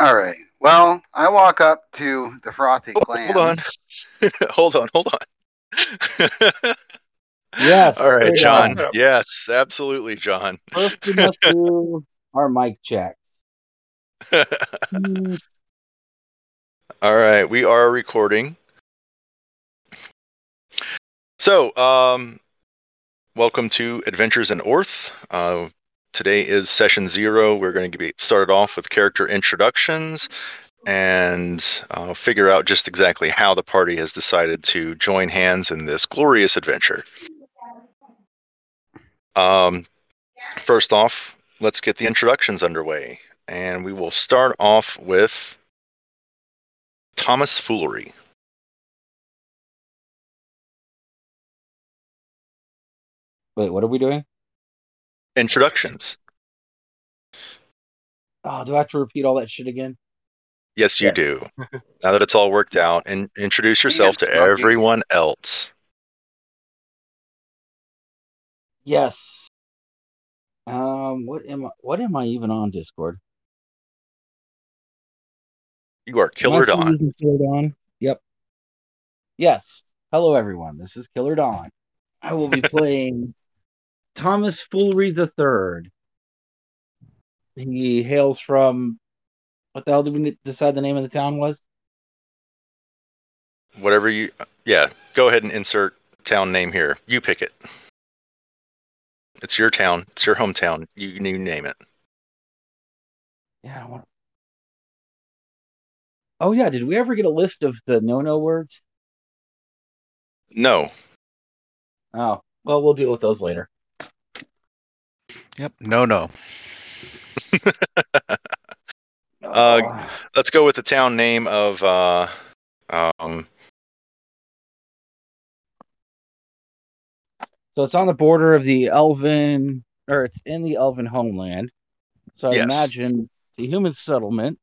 All right. Well, I walk up to the frothy Oh, clan. hold on. hold on, hold on. Yes. All right, John. on. Yes, absolutely, John. First, we must do our mic checks. All right, we are recording. So, um, welcome to Adventures in Orth. Uh, today is session zero. We're going to get started off with character introductions and uh, figure out just exactly how the party has decided to join hands in this glorious adventure. Um, first off, let's get the introductions underway, and we will start off with Thomas Foolery. Wait, what are we doing? Introductions. Oh, do I have to repeat all that shit again? Yes, you Yeah. do. now that it's all worked out, and introduce yourself to Yes, Smokey. everyone else. Yes. Um, what am I? What am I even on Discord? You are Killer Dawn. Killer Dawn. Yep. Yes. Hello, everyone. This is Killer Dawn. I will be playing Thomas Foolery the Third. He hails from what the hell did we decide the name of the town was? Whatever you, yeah. Go ahead and insert town name here. You pick it. It's your town. It's your hometown. You, you name it. Yeah, I don't want. Oh yeah, did we ever get a list of the no-no words? No. Oh, well, we'll deal with those later. Yep. No, no. Uh, Oh. Let's go with the town name of. Uh, um, So it's on the border of the Elven, or it's in the Elven homeland. So I Yes. imagine the human settlement.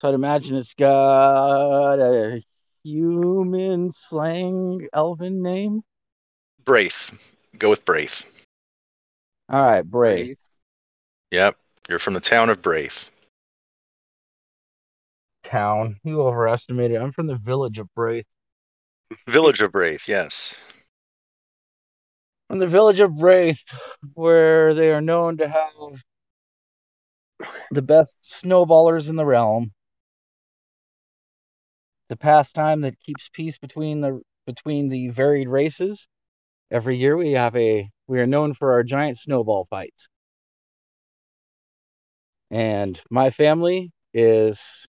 So I'd imagine it's got a human slang Elven name. Braith. Go with Braith. All right, Brave. Yep. You're from the town of Braith. Town. You overestimated. I'm from the village of Braith. Village of Braith. Yes. From the village of Braith, where they are known to have the best snowballers in the realm. The pastime that keeps peace between the between the varied races. Every year we have a we are known for our giant snowball fights. And my family is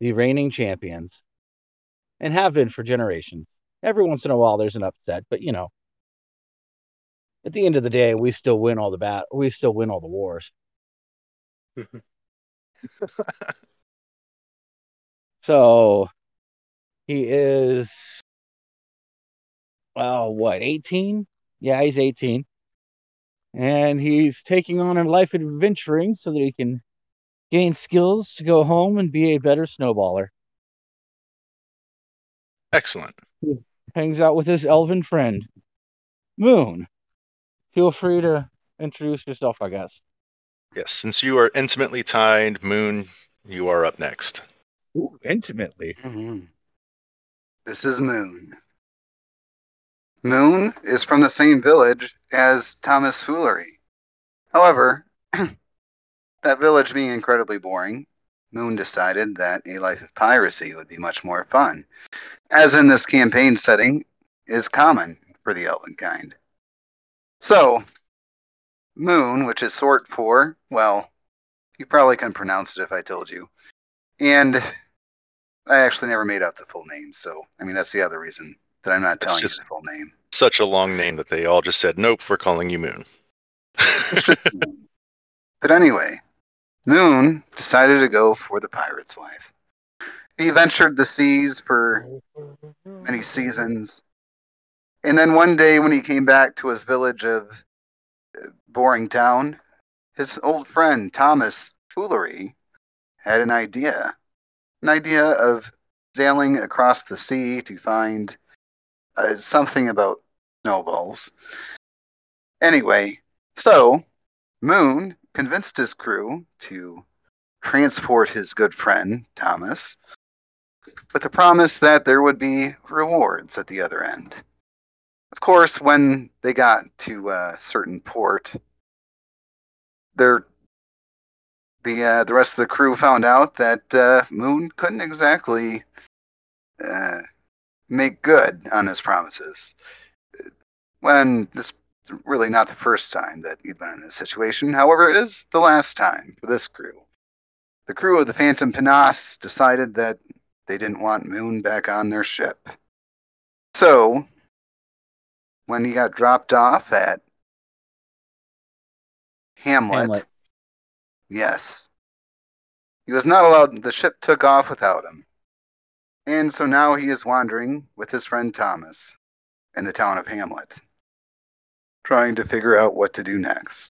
the reigning champions and have been for generations. Every once in a while there's an upset, but you know, at the end of the day, we still win all the bat we still win all the wars. so he is well, what, 18? Yeah, he's 18. And he's taking on a life adventuring so that he can gain skills to go home and be a better snowballer. Excellent. Hangs out with his elven friend, Moon. Feel free to introduce yourself, I guess. Yes. Since you are intimately tied, Moon, you are up next. Ooh, intimately. Mhm. This is Moon. Moon is from the same village as Thomas Foolery. However, that village being incredibly boring, Moon decided that a life of piracy would be much more fun, as in this campaign setting is common for the elven kind. So, Moon, which is sort for, well, you probably couldn't pronounce it if I told you. And I actually never made up the full name, so I mean that's the other reason that I'm not telling just- you the full name. Such a long name that they all just said, "Nope, we're calling you Moon." but anyway, Moon decided to go for the pirate's life. He ventured the seas for many seasons, and then one day when he came back to his village of uh, Boring Town, his old friend Thomas Foolery had an idea, an idea of sailing across the sea to find uh, something about snowballs. Anyway, so Moon convinced his crew to transport his good friend, Thomas, with the promise that there would be rewards at the other end. Of course, when they got to a certain port, their the uh, the rest of the crew found out that uh, Moon couldn't exactly uh, make good on his promises. When this really not the first time that he'd been in this situation, however, it is the last time for this crew. The crew of the Phantom Panace decided that they didn't want Moon back on their ship. So, when he got dropped off at Hamlet, Hamlet. yes, he was not allowed, the ship took off without him. And so now he is wandering with his friend Thomas in the town of Hamlet, trying to figure out what to do next.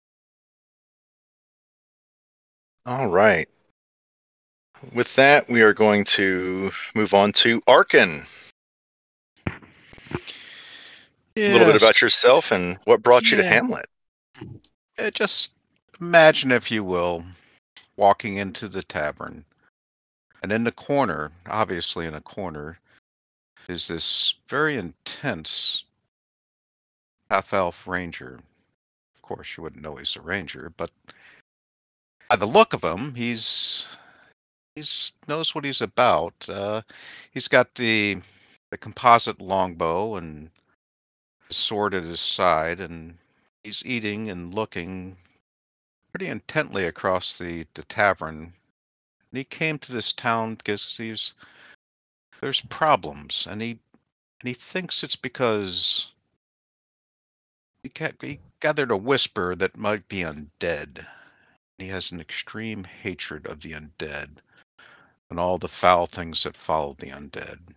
All right. With that, we are going to move on to Arkin. A little bit about yourself and what brought you to Hamlet. Uh, Just imagine, if you will, walking into the tavern, and in the corner, obviously in a corner, is this very intense half elf ranger. Of course, you wouldn't know he's a ranger, but by the look of him, he's he's knows what he's about. Uh, he's got the the composite longbow and sword at his side, and he's eating and looking pretty intently across the, the tavern. He came to this town because he's there's problems, and he and he thinks it's because he, he gathered a whisper that might be undead. He has an extreme hatred of the undead and all the foul things that follow the undead.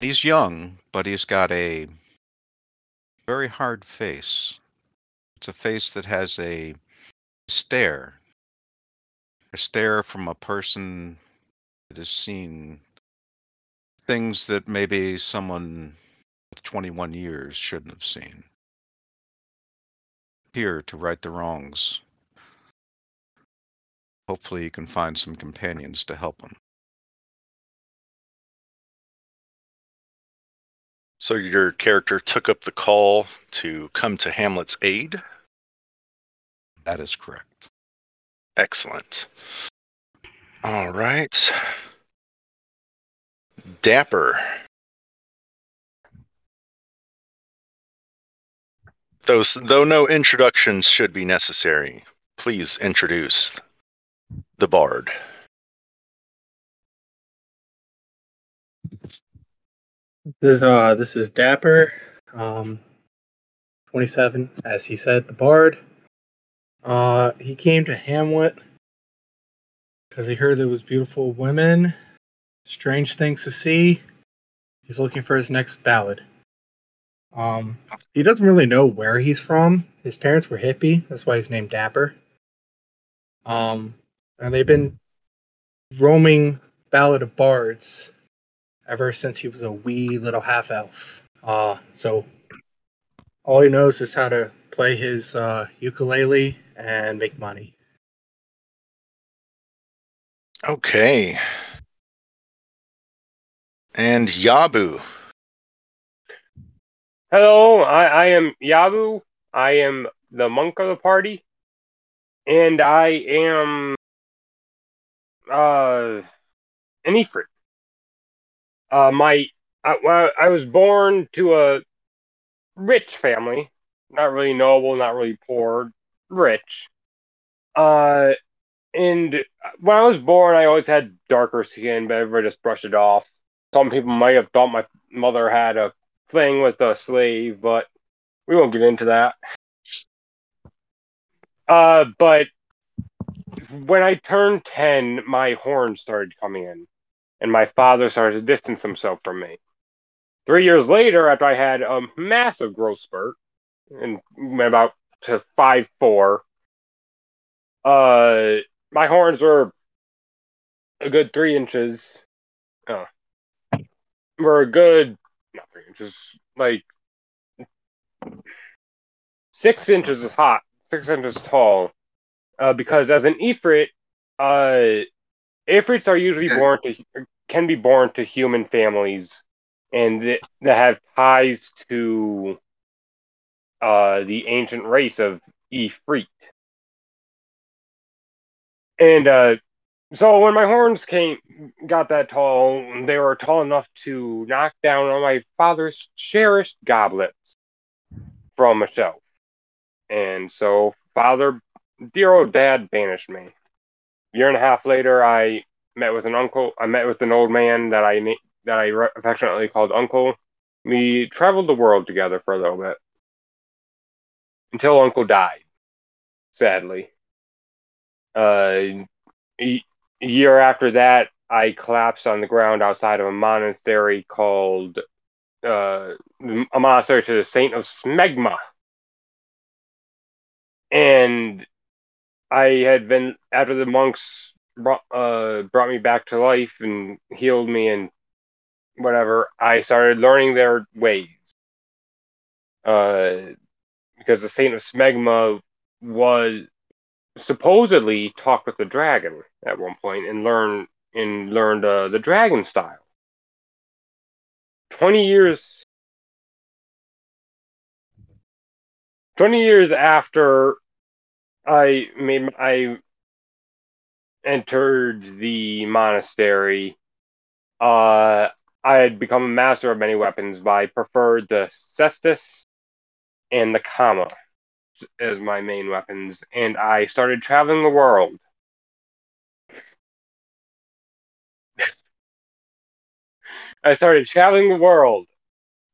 He's young, but he's got a very hard face. It's a face that has a stare. A stare from a person that has seen things that maybe someone with 21 years shouldn't have seen. Here to right the wrongs. Hopefully, you can find some companions to help him. So your character took up the call to come to Hamlet's aid. That is correct. Excellent. All right. Dapper. Those, though no introductions should be necessary, please introduce the bard. This uh this is Dapper, um, 27, as he said, the Bard. Uh, he came to Hamlet because he heard there was beautiful women, strange things to see. He's looking for his next ballad. Um, he doesn't really know where he's from. His parents were hippie, that's why he's named Dapper. Um, and they've been roaming Ballad of Bards ever since he was a wee little half elf. Uh, so all he knows is how to play his uh, ukulele and make money. Okay. And Yabu. Hello, I, I am Yabu. I am the monk of the party, and I am uh an Ifrit. Uh, my I, well, I was born to a rich family, not really noble, not really poor, rich. Uh, and when I was born, I always had darker skin, but everybody just brushed it off. Some people might have thought my mother had a thing with a slave, but we won't get into that. Uh, but when I turned 10, my horns started coming in, and my father started to distance himself from me. Three years later, after I had a massive growth spurt and about to five four, uh, my horns were a good three inches. Uh, were a good not three inches, like six inches is hot, six inches tall. Uh, because as an Ifrit, Uh, Ifrits are usually born to can be born to human families, and th- that have ties to uh the ancient race of Ifrit. And uh, so when my horns came, got that tall, they were tall enough to knock down all my father's cherished goblets from a shelf. And so father, dear old dad, banished me. Year and a half later, I met with an uncle. I met with an old man that I that I affectionately called uncle. We traveled the world together for a little bit until uncle died. Sadly, uh, a year after that, I collapsed on the ground outside of a monastery called uh, a monastery to the Saint of Smegma, and I had been after the monks brought uh, brought me back to life and healed me and whatever. I started learning their ways, uh, because the Saint of Smegma was supposedly talked with the dragon at one point and learned and learned uh, the dragon style. Twenty years. Twenty years after I made I entered the monastery, uh, I had become a master of many weapons, but I preferred the cestus and the kama as my main weapons, and I started traveling the world. I started traveling the world,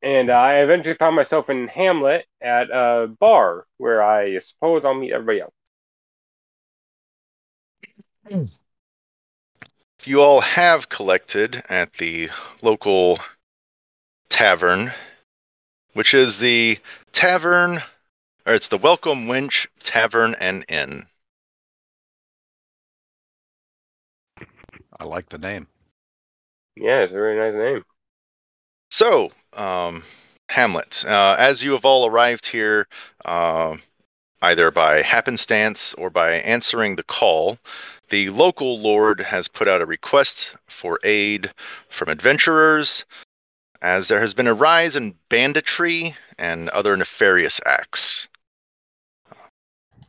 and I eventually found myself in Hamlet at a bar where I suppose I'll meet everybody else. If you all have collected at the local tavern, which is the tavern, or it's the Welcome Wench Tavern and Inn. I like the name. Yeah, it's a very nice name. So, um, Hamlet, uh, as you have all arrived here, uh, either by happenstance or by answering the call, the local lord has put out a request for aid from adventurers, as there has been a rise in banditry and other nefarious acts.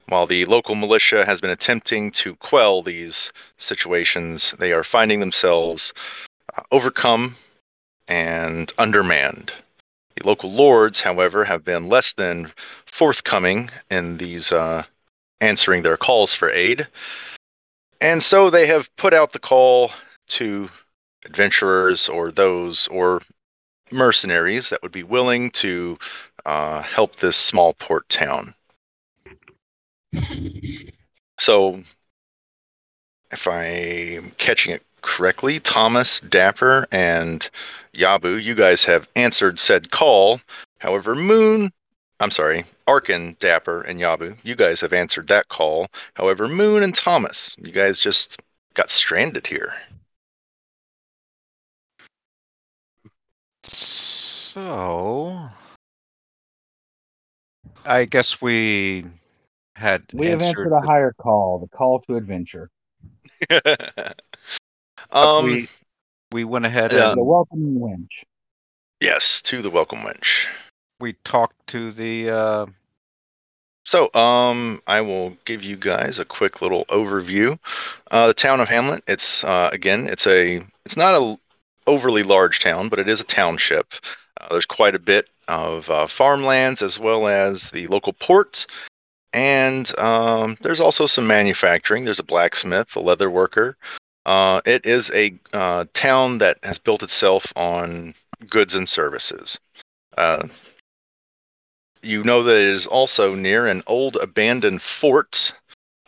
While the local militia has been attempting to quell these situations, they are finding themselves uh, overcome and undermanned. The local lords, however, have been less than forthcoming in these uh, answering their calls for aid. And so they have put out the call to adventurers or those or mercenaries that would be willing to uh, help this small port town. So, if I'm catching it correctly, Thomas, Dapper, and Yabu, you guys have answered said call. However, Moon, I'm sorry, Arkin, Dapper, and Yabu, you guys have answered that call. However, Moon and Thomas, you guys just got stranded here. So, I guess we had We have answered answered a the- higher call, the call to adventure. um, we we went ahead Yeah. and the welcome wench. yes, to the welcome wench. we talked to the uh, So, um, I will give you guys a quick little overview. Uh, the town of Hamlet. It's uh, again, it's a, it's not a overly large town, but it is a township. Uh, there's quite a bit of uh, farmlands as well as the local port, and um, there's also some manufacturing. There's a blacksmith, a leather worker. Uh, it is a uh, town that has built itself on goods and services. Uh, you know that it is also near an old abandoned fort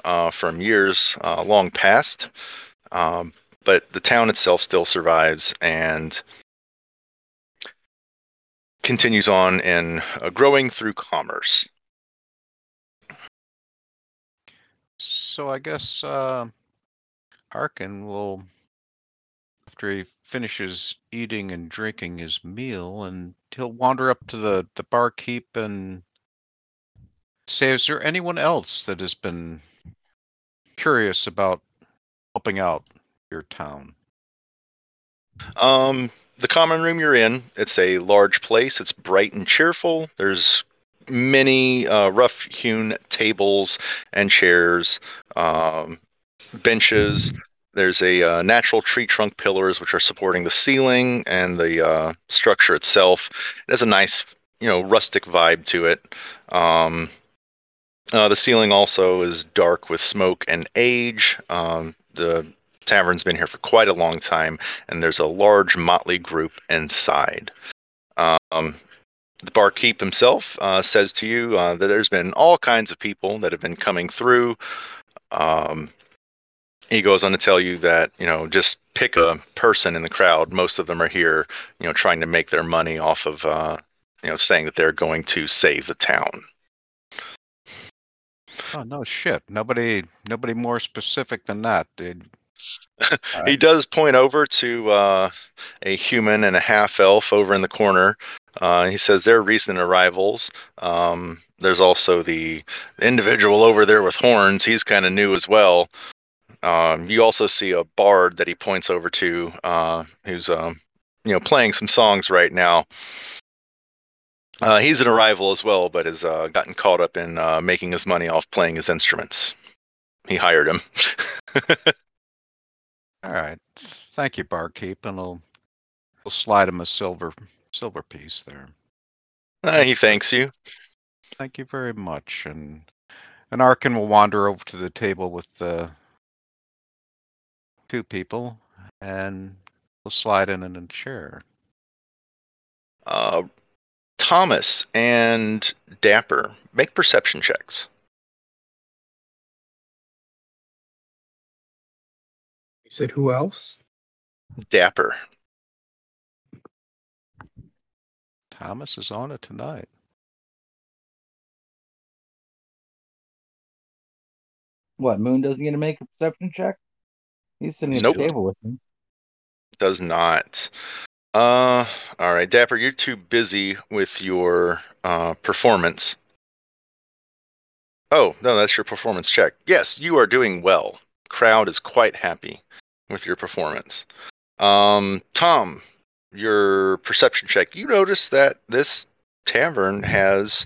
uh, from years long past, um, but the town itself still survives and continues on in uh, growing through commerce. So I guess uh, Arkin will, after he finishes eating and drinking his meal, and he'll wander up to the the barkeep and say, "Is there anyone else that has been curious about helping out your town? Um, the common room you're in, it's a large place. It's bright and cheerful. There's many uh, rough hewn tables and chairs, um, benches. There's a uh, natural tree trunk pillars which are supporting the ceiling and the uh, structure itself. It has a nice, you know, rustic vibe to it. Um, uh, the ceiling also is dark with smoke and age. Um, the tavern's been here for quite a long time, and there's a large motley group inside. Um, the barkeep himself uh, says to you uh, that there's been all kinds of people that have been coming through. Um, he goes on to tell you that you know just pick a person in the crowd. Most of them are here, you know, trying to make their money off of uh, you know saying that they're going to save the town. Oh no shit. Nobody nobody more specific than that, dude. He does point over to uh, a human and a half elf over in the corner. Uh, he says they're recent arrivals. Um, there's also the individual over there with horns. He's kind of new as well. Um, you also see a bard that he points over to, uh, who's um, you know playing some songs right now. Uh, he's an arrival as well, but has uh, gotten caught up in uh, making his money off playing his instruments. He hired him. All right. Thank you, barkeep, and I'll we'll slide him a silver silver piece there. Uh, he thanks you. Thank you very much. And and Arkin will wander over to the table with the two people and we'll slide in in a chair. Uh, Thomas and Dapper make perception checks. Said who else? Dapper. Thomas is on it tonight. What? Moon doesn't get to make a perception check? He's sitting at Nope. the table with me. Does not. Uh, all right, Dapper, you're too busy with your uh, performance. Oh, no, that's your performance check. Yes, you are doing well. Crowd is quite happy with your performance. Um, Tom, your perception check. You notice that this tavern has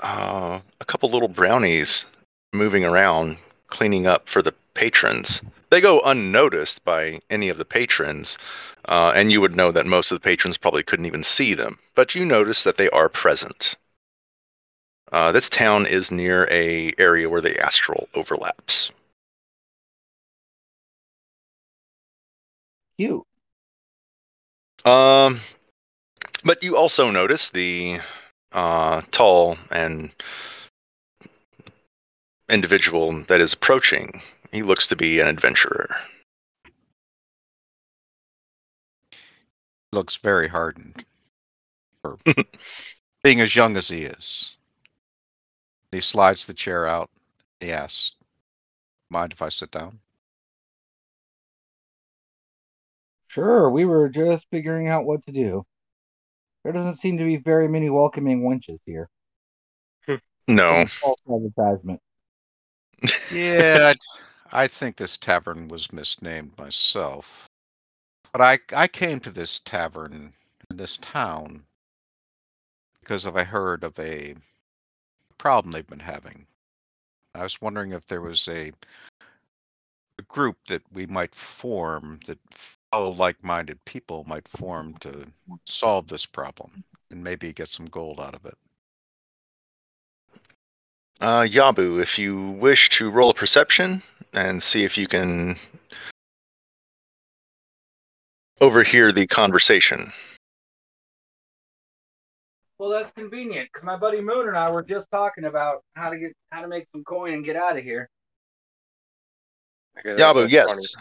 uh, a couple little brownies moving around, cleaning up for the patrons. They go unnoticed by any of the patrons, uh, and you would know that most of the patrons probably couldn't even see them. But you notice that they are present. Uh, this town is near a area where the astral overlaps. Cute. Um, but you also notice the uh, tall and individual that is approaching. He looks to be an adventurer. Looks very hardened for being as young as he is. He slides the chair out. He asks, Mind if I sit down? Sure, we were just figuring out what to do. There doesn't seem to be very many welcoming wenches here. No, False advertisement. Yeah, I, I think this tavern was misnamed myself. But I I came to this tavern in this town because of I heard of a problem they've been having. I was wondering if there was a a group that we might form that fellow like-minded people might form to solve this problem and maybe get some gold out of it. uh, Yabu, if you wish to roll a perception and see if you can overhear the conversation. Well, that's convenient because my buddy Moon and I were just talking about how to get how to make some coin and get out of here. Yabu, yes.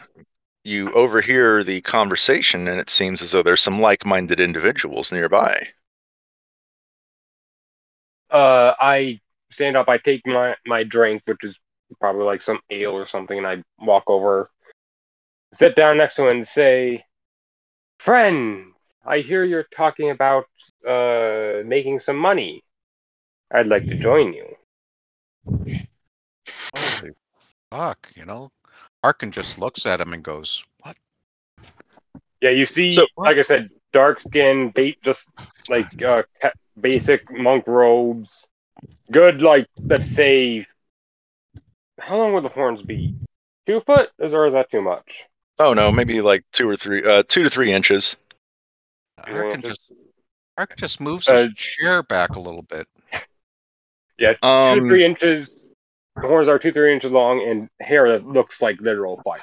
Funny. You overhear the conversation, and it seems as though there's some like-minded individuals nearby. Uh, I stand up. I take my my drink, which is probably like some ale or something, and I walk over, sit down next to him, and say, "Friend, I hear you're talking about uh making some money. I'd like to join you." Holy fuck, you know? Arkin just looks at him and goes, "What?" Yeah, you see, So- like I said, dark skin, bait, just like uh, basic monk robes. Good, like let's say, how long would the horns be? Two foot, Is- or is that too much? Oh no, maybe like two or three, uh, two to three inches. Two Arkin just Arkin just moves Uh, his chair back a little bit. Yeah, two Um, to three inches. The horns are two three inches long, and hair that looks like literal fire.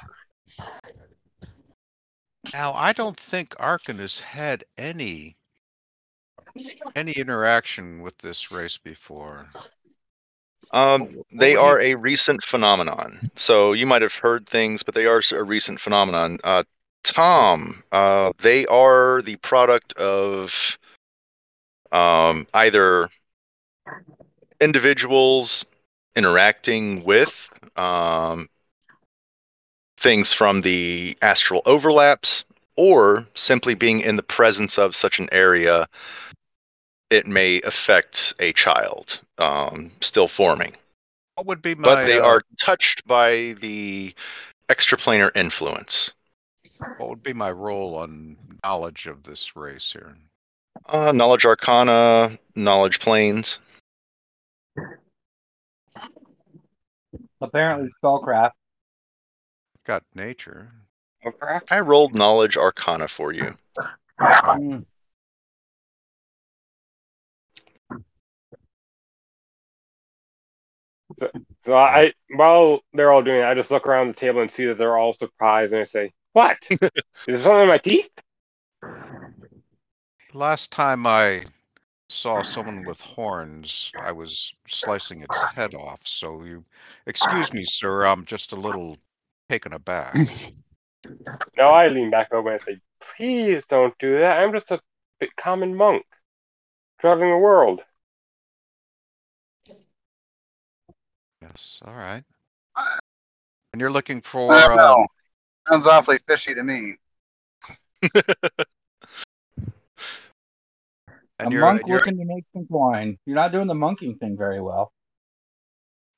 Now, I don't think Arkin has had any any interaction with this race before. Um, they are a recent phenomenon. So you might have heard things, but they are a recent phenomenon. Uh, Tom, uh, they are the product of um, either individuals interacting with um, things from the astral overlaps, or simply being in the presence of such an area. It may affect a child um, still forming What would be my? but they uh, are touched by the extraplanar influence. What would be my role on knowledge of this race here? Uh, knowledge arcana, knowledge planes. Apparently, spellcraft. Got nature. Okay. I rolled knowledge arcana for you. Mm. So I, while they're all doing it, I just look around the table and see that they're all surprised, and I say, "What? Is there something in my teeth?" Last time I saw someone with horns, I was slicing its head off. So you, excuse me, sir. I'm just a little taken aback. No, I lean back over and say, "Please don't do that. I'm just a bit common monk, traveling the world." yes. All right. And you're looking for? I don't Uh, know. Sounds awfully fishy to me. and a you're, monk you're looking to make some coin. You're not doing the monking thing very well.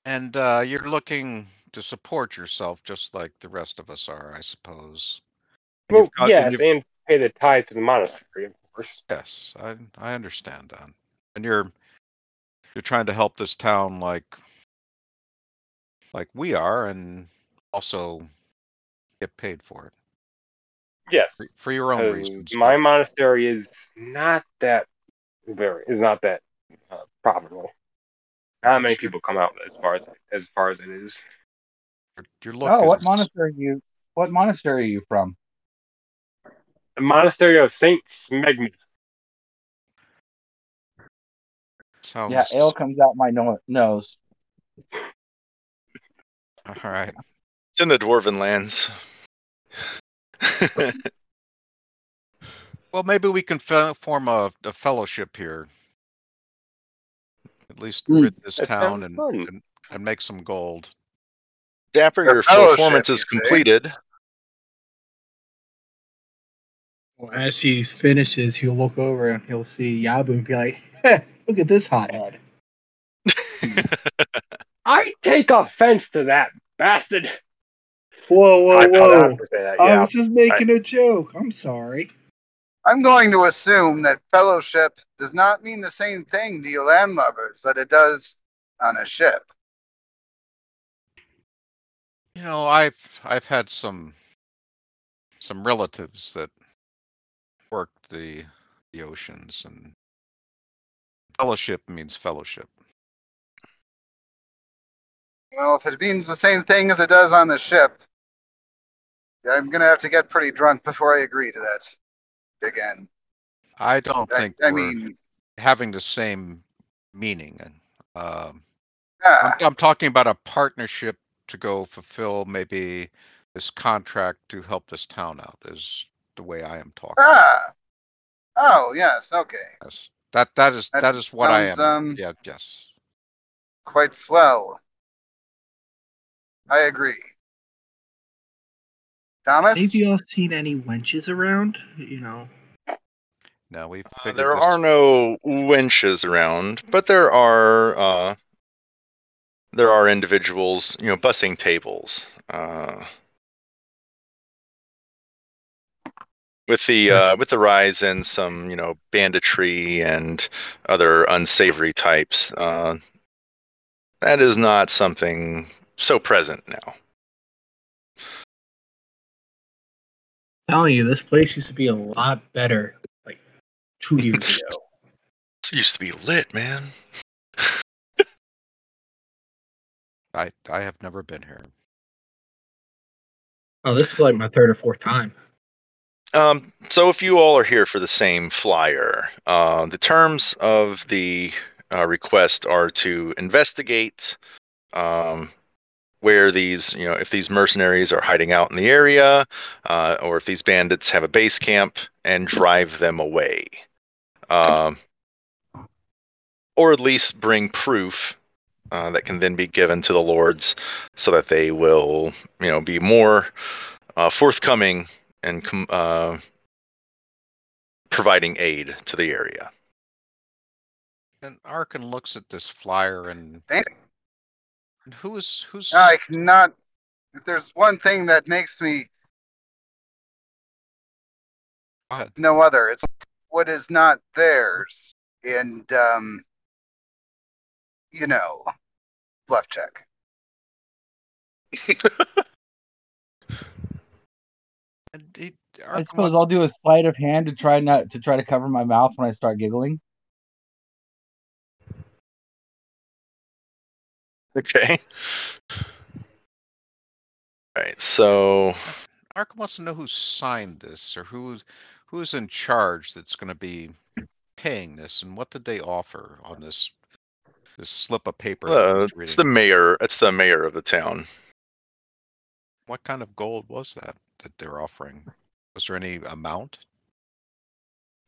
and uh, you're looking to support yourself, just like the rest of us are, I suppose. And Well, got- yes, you've- and pay the tithe to the monastery, of course. Yes, I I understand that. And you're you're trying to help this town like like we are and also get paid for it. Yes, For, for your own reasons. my but- monastery is not that very is not that uh, profitable. Not many people come out as far as as far as it is. you're, you're looking Oh, what monastery are you? What monastery are you from? The monastery of Saint Smegma. sounds Yeah, ale comes out my no- nose. all right. It's in the dwarven lands. Well, maybe we can form a, a fellowship here. At least Hmm. rid this That town sounds and, fun. and and make some gold. Dapper, your fellowship, performance you is say? completed. Well, as he finishes, he'll look over and he'll see Yabu and be like, "Heh, "Look at this hothead." I take offense to that bastard. Whoa, whoa, I, I'll whoa! have to say that. I Yeah, was just making a joke. I'm sorry. I'm going to assume that fellowship does not mean the same thing to you landlubbers that it does on a ship. You know, I've I've had some some relatives that worked the the oceans and fellowship means fellowship. Well, if it means the same thing as it does on the ship, I'm gonna have to get pretty drunk before I agree to that. Again, I don't I, think I mean, having the same meaning. Um, ah, I'm, I'm talking about a partnership to go fulfill maybe this contract to help this town out. Is the way I am talking. ah, oh yes, okay, Yes. That that is That that is what I am. um, yeah. Yes. quite swell. I agree. Thomas? Have you all seen any wenches around? You know. No, we've. Uh, there this... are no wenches around, but there are uh, there are individuals, you know, bussing tables. Uh, with the hmm. uh, with the rise in some you know banditry and other unsavory types, uh, that is not something so present now. Telling you, this place used to be a lot better like two years ago. This used to be lit, man. I I have never been here. Oh, this is like my third or fourth time. Um, so if you all are here for the same flyer, uh, the terms of the uh, request are to investigate um, where these, you know, if these mercenaries are hiding out in the area, uh, or if these bandits have a base camp, and drive them away, um, or at least bring proof uh, that can then be given to the lords, so that they will, you know, be more uh, forthcoming and com- uh, providing aid to the area. And Arkin looks at this flyer and, Thanks. And who's who's I cannot. If there's one thing that makes me Go ahead. no other, it's what is not theirs. And um, you know, bluff check. I suppose I'll do a sleight of hand to try not to try to cover my mouth when I start giggling. Okay. All right. So Arkin wants to know who signed this or who's who's in charge that's going to be paying this and what did they offer on this this slip of paper. uh, it's the mayor. It's the mayor of the town. What kind of gold was that that they're offering? Was there any amount?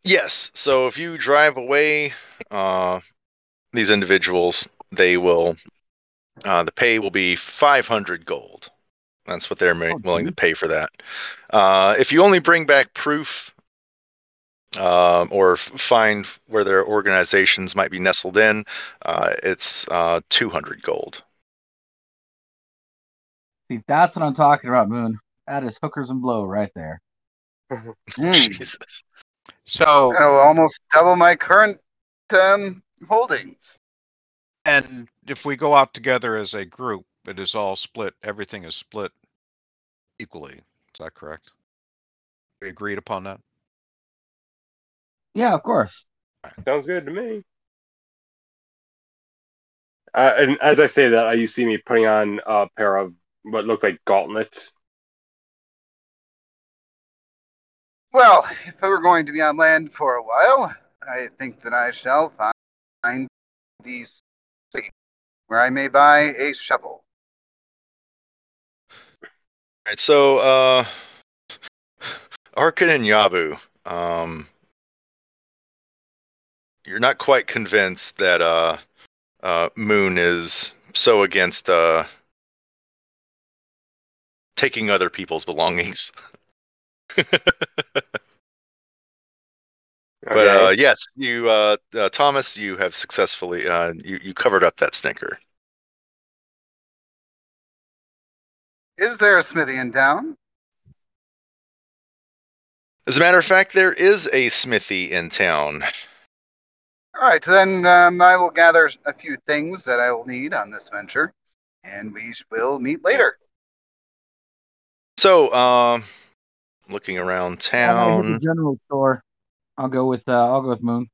Yes. So if you drive away uh, these individuals, they will. Uh, the pay will be 500 gold. That's what they're ma- Oh, willing to pay for that. Uh, if you only bring back proof um, or f- find where their organizations might be nestled in, uh, it's uh, 200 gold. See, that's what I'm talking about, Moon. That is hookers and blow right there. Hmm. Jesus. So That'll almost double my current um, holdings. And if we go out together as a group, it is all split. Everything is split equally. Is that correct? We agreed upon that. Yeah, of course. Sounds good to me. Uh, and as I say that, uh, you see me putting on a pair of what look like gauntlets. Well, if I were going to be on land for a while, I think that I shall find these where I may buy a shovel. All right, so uh Arkin and Yabu, um you're not quite convinced that uh uh Moon is so against uh taking other people's belongings. But uh yes, you uh, uh Thomas, you have successfully uh you, you covered up that stinker. Is there a smithy in town? As a matter of fact, there is a smithy in town. All right, then um, I will gather a few things that I will need on this venture, and we will meet later. So, um looking around town. the general store. I'll go with uh, I'll go with Moon.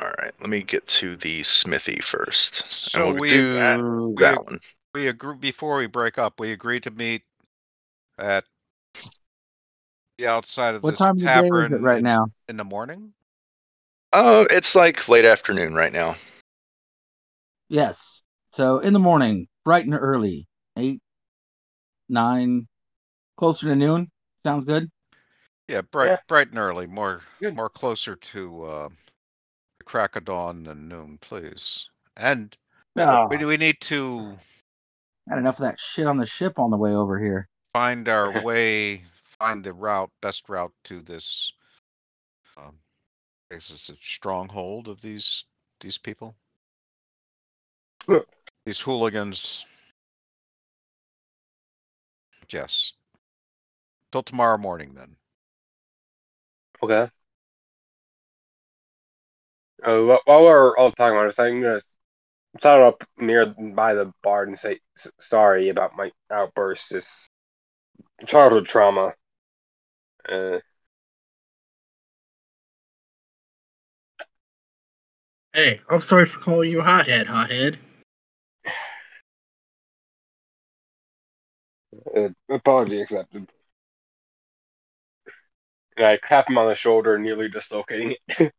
All right, let me get to the smithy first. So we'll we- do uh, we- that one. We agree before we break up. We agreed to meet at the outside of What this time of the tavern is it right now? in the morning. Oh, it's like late afternoon right now. Yes. So in the morning, bright and early, eight, nine, closer to noon. Sounds good. Yeah, bright, Yeah. bright and early. More, Good. more closer to uh, the crack of dawn than noon, please. And Oh, we we need to had enough of that shit on the ship on the way over here. find our way, find the route, best route to this. Um, is a stronghold of these these people? Look. These hooligans. Yes. till tomorrow morning then. Okay. Uh, wh- while we're all talking about this, I'm gonna start up near by the bar and say s- sorry about my outburst. This childhood trauma. Uh, Hey, I'm sorry for calling you hothead, hothead. uh, apology accepted. And I clap him on the shoulder, nearly dislocating it.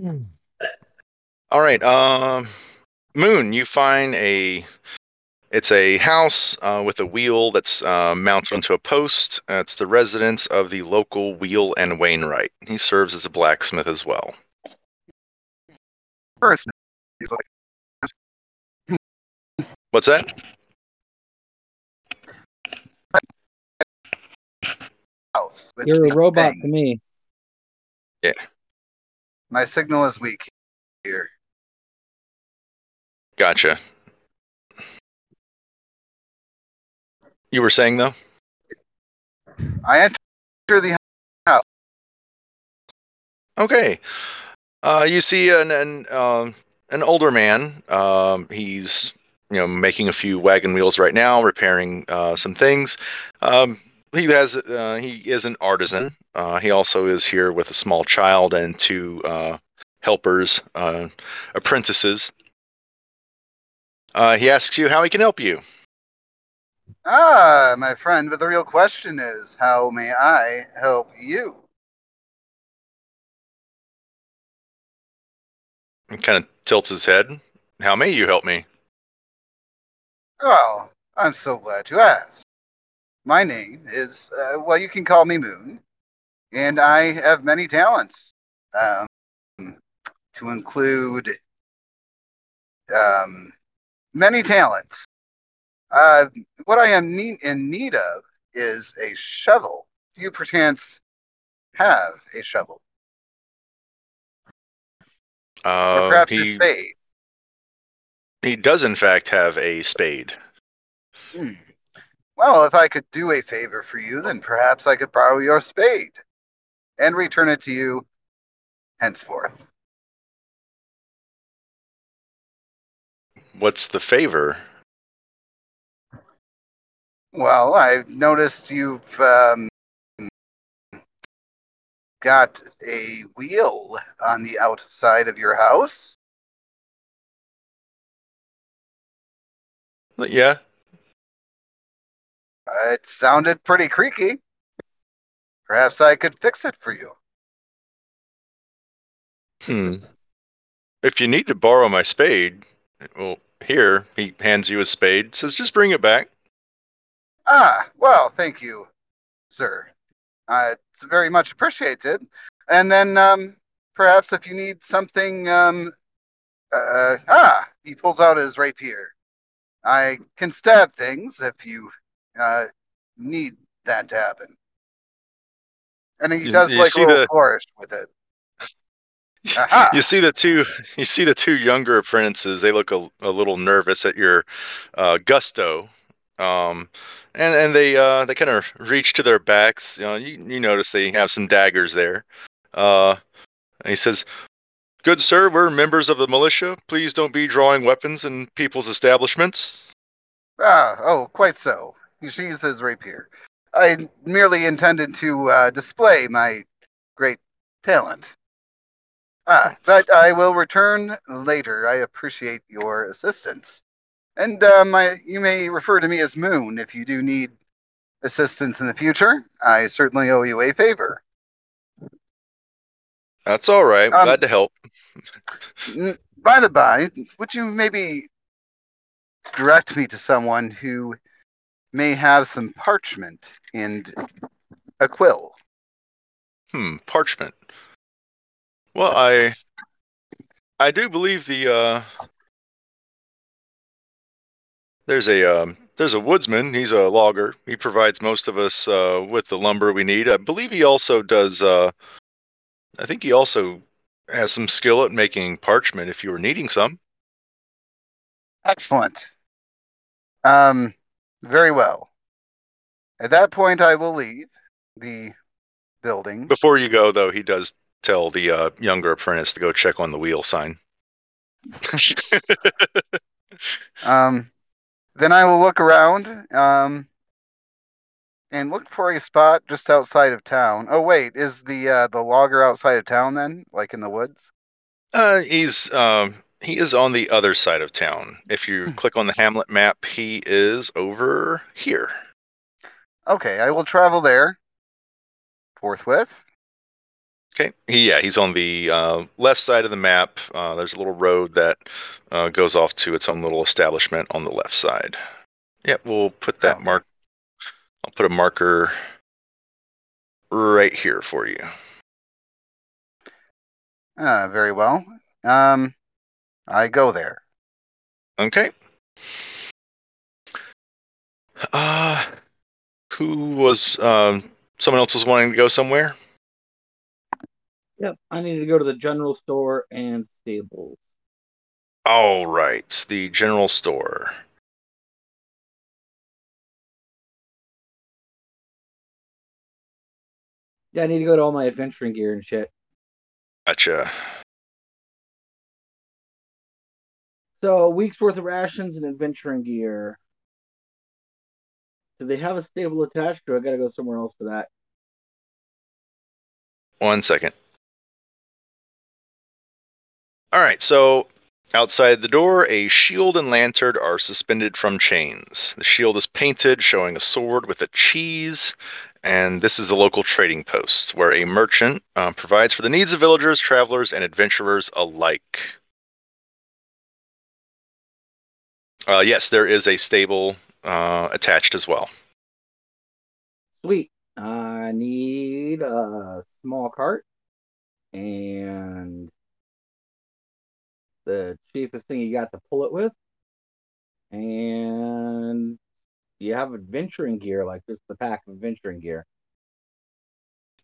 All right. Um, Moon, you find a. It's a house uh, with a wheel that's uh, mounted onto a post. Uh, it's the residence of the local Wheel and Wainwright. He serves as a blacksmith as well. First, he's like, What's that? House. with You're a robot thing. to me. Yeah. My signal is weak here. Gotcha. You were saying though? I enter the house. Okay. Uh, you see an an, um, an older man. Um, he's you know making a few wagon wheels right now, repairing uh, some things. Um, he has uh, he is an artisan. Uh, he also is here with a small child and two uh, helpers, uh, apprentices. Uh, he asks you how he can help you. Ah, my friend, but the real question is, how may I help you? He kind of tilts his head. How may you help me? Well, I'm so glad you asked. My name is, uh, well, you can call me Moon, and I have many talents, um, to include um, many talents. Uh, what I am in need of is a shovel. Do you perchance have a shovel, or Uh, perhaps a spade? he does in fact have a spade. Hmm. Well, if I could do a favor for you, then perhaps I could borrow your spade and return it to you henceforth. What's the favor? Well, I've noticed you've um, got a wheel on the outside of your house. Yeah, it sounded pretty creaky. Perhaps I could fix it for you. Hmm. If you need to borrow my spade, well, here he hands you a spade. Says just bring it back. Ah, well, thank you, sir. Uh, it's very much appreciated. And then, um, perhaps if you need something, um, uh, ah, he pulls out his rapier. I can stab things if you uh, need that to happen. And he You- does you like a little the- flourish with it. Aha! You see the two. You see the two younger apprentices. They look a, a little nervous at your uh, gusto, um, and and they uh, they kind of reach to their backs. You know, you, you notice they have some daggers there. Uh, and he says, "Good sir, we're members of the militia. Please don't be drawing weapons in people's establishments." Ah, oh, quite so. He sheathes his rapier. I merely intended to uh, display my great talent. Ah, but I will return later. I appreciate your assistance. And uh, my, you may refer to me as Moon if you do need assistance in the future. I certainly owe you a favor. That's all right. Um, Glad to help. By the by, would you maybe direct me to someone who may have some parchment and a quill? Hmm, parchment. Well, I I do believe the uh there's a um there's a woodsman, he's a logger. He provides most of us uh with the lumber we need. I believe he also does uh I think he also has some skill at making parchment if you were needing some. Excellent. Um, very well. At that point, I will leave the building. Before you go, though, he does tell the uh, younger apprentice to go check on the wheel sign. Um, then I will look around um, and look for a spot just outside of town. Oh wait, is the uh, the logger outside of town then, like in the woods? uh, he's um, he is on the other side of town. If you Hmm. click on the Hamlet map, he is over here. Okay, I will travel there forthwith. Okay. He, yeah, he's on the uh, left side of the map. Uh, there's a little road that uh, goes off to its own little establishment on the left side. Yep, we'll put that Oh. mark. I'll put a marker right here for you. Uh, very well. Um, I go there. Okay. Uh, who was um, someone else was wanting to go somewhere? Yep. I need to go to the general store and stables. All right, the general store. Yeah, I need to go to all my adventuring gear and shit. Gotcha. So a week's worth of rations and adventuring gear. Do they have a stable attached, or I gotta go somewhere else for that? One second. All right, so outside the door, a shield and lantern are suspended from chains. The shield is painted, showing a sword with a cheese, and this is the local trading post where a merchant uh, provides for the needs of villagers, travelers, and adventurers alike. Uh, yes, there is a stable uh, attached as well. Sweet. I need a small cart and the cheapest thing you got to pull it with. And you have adventuring gear, like just the pack of adventuring gear.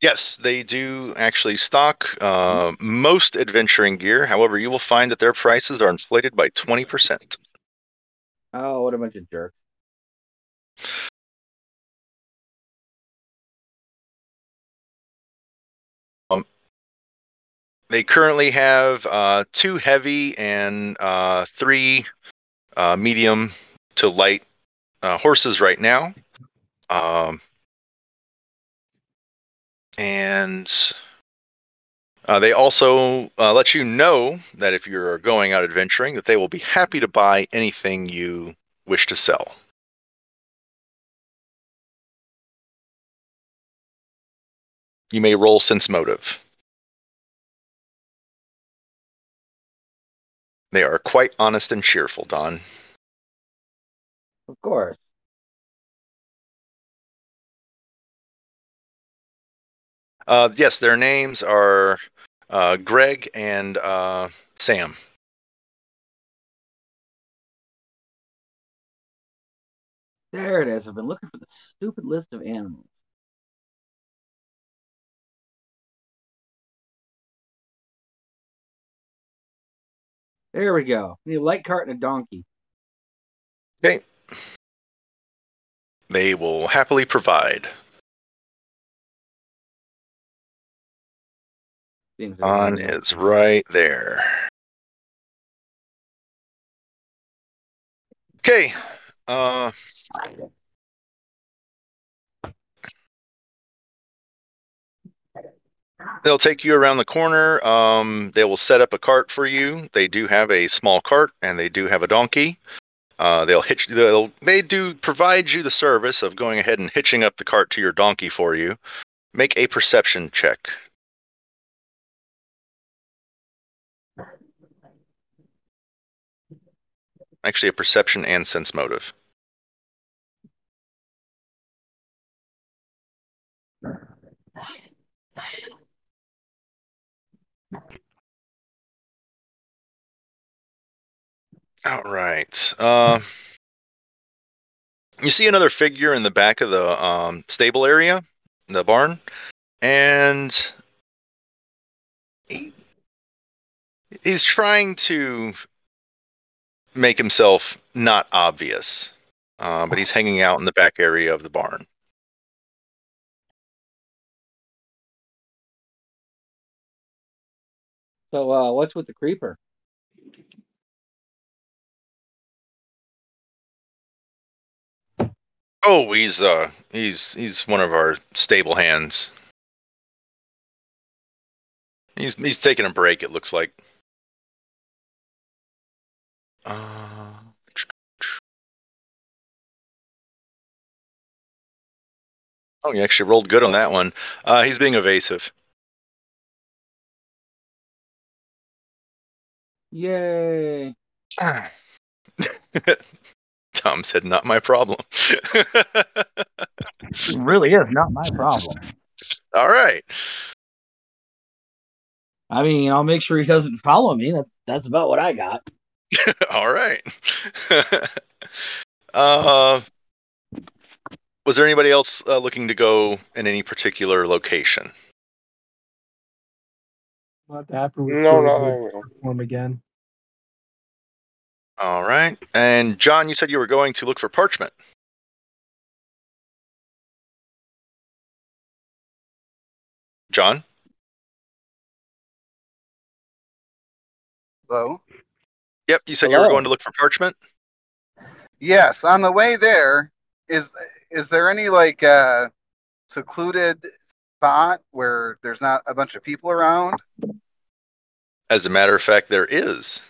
Yes, they do actually stock uh, most adventuring gear. However, you will find that their prices are inflated by 20%. Oh, what a bunch of jerks. They currently have uh, two heavy and uh, three uh, medium to light uh, horses right now. Um, and uh, they also uh, let you know that if you're going out adventuring, that they will be happy to buy anything you wish to sell. You may roll sense motive. They are quite honest and cheerful, Don. Of course. Uh, yes, their names are uh, Greg and uh, Sam. There it is. I've been looking for the stupid list of animals. There we go. Need a light cart and a donkey. Okay. They will happily provide. Seems On is right there. Okay. Uh, they'll take you around the corner. Um, they will set up a cart for you. They do have a small cart and they do have a donkey. Uh, they'll hitch. They'll they do provide you the service of going ahead and hitching up the cart to your donkey for you. Make a perception check. Actually, a perception and sense motive. All right. Uh, you see another figure in the back of the um, stable area, the barn, and he, he's trying to make himself not obvious. uh, but he's hanging out in the back area of the barn. So uh, what's with the creeper? Oh, he's uh he's he's one of our stable hands. He's he's taking a break. It looks like. Uh, oh, you actually rolled good on that one. Uh, he's being evasive. Yay! Tom said, "Not my problem." It really is not my problem. All right. I mean, I'll make sure he doesn't follow me. That's that's about what I got. All right. uh, was there anybody else uh, looking to go in any particular location? Not Dapper would No, no, probably perform again. All right. And John, you said you were going to look for parchment. John? Hello? Yep, you said you were going to look for parchment. Yes, on the way there, is is there any like uh secluded spot where there's not a bunch of people around? As a matter of fact, there is.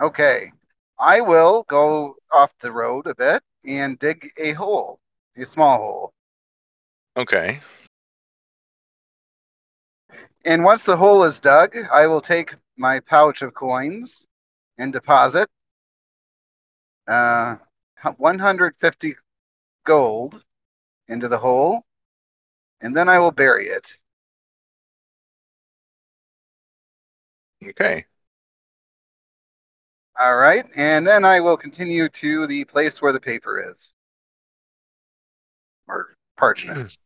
Okay. I will go off the road a bit and dig a hole, a small hole. Okay. And once the hole is dug, I will take my pouch of coins and deposit uh, 150 gold into the hole, and then I will bury it. Okay. All right, and then I will continue to the place where the paper is, or parchment.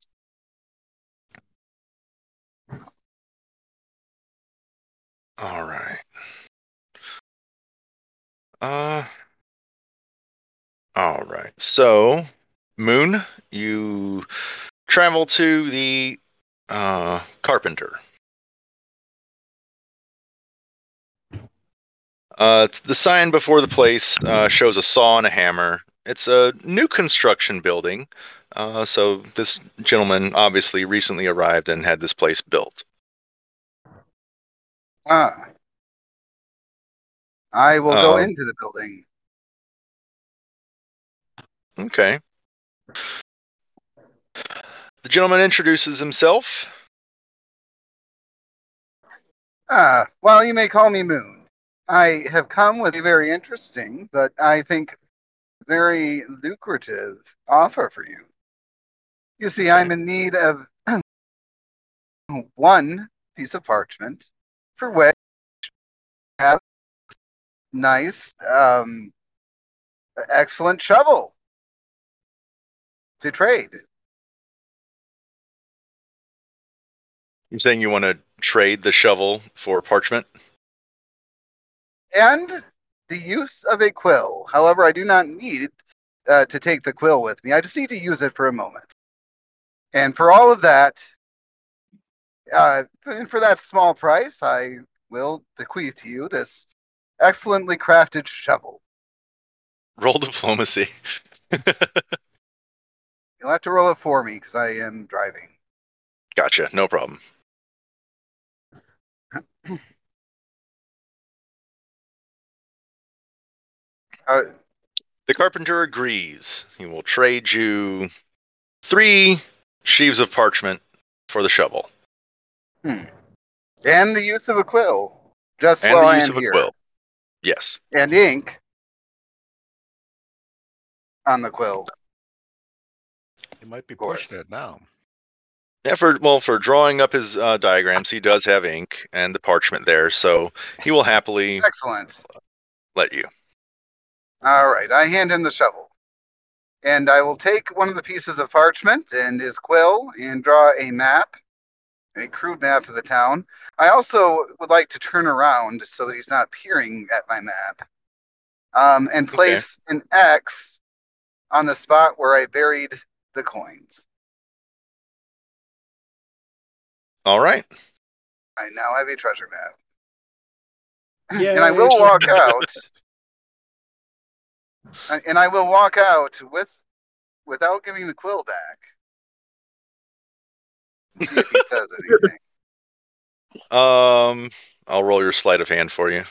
All right. Uh. All right. So, Moon, you travel to the uh, carpenter. Uh, the sign before the place uh, shows a saw and a hammer. It's a new construction building, uh, so this gentleman obviously recently arrived and had this place built. Ah. I will go Uh, into the building. Okay. The gentleman introduces himself. Ah, well, you may call me Moon. I have come with a very interesting, but I think very lucrative offer for you. You see, I'm in need of one piece of parchment for which I have nice, um, excellent shovel to trade. You're saying you want to trade the shovel for parchment? and the use of a quill. However, I do not need uh, to take the quill with me. I just need to use it for a moment. And for all of that, uh, and for that small price, I will bequeath to you this excellently crafted shovel. Roll diplomacy. You'll have to roll it for me because I am driving. gotcha. No problem. Uh, The carpenter agrees. He will trade you three sheaves of parchment for the shovel hmm. And the use of a quill, just and the I'm of a here. quill. Yes. And ink on the quill. You might be course. pushing it now. Yeah, for well, for drawing up his uh, diagrams, he does have ink and the parchment there, so he will happily Excellent. let you. All right, I hand him the shovel. And I will take one of the pieces of parchment and his quill and draw a map, a crude map of the town. I also would like to turn around so that he's not peering at my map. Um, and place an X on the spot where I buried the coins. All right. I now have a treasure map. Yay. And I will walk out. And I will walk out with without giving the quill back. See if he says anything. Um, I'll roll your sleight of hand for you.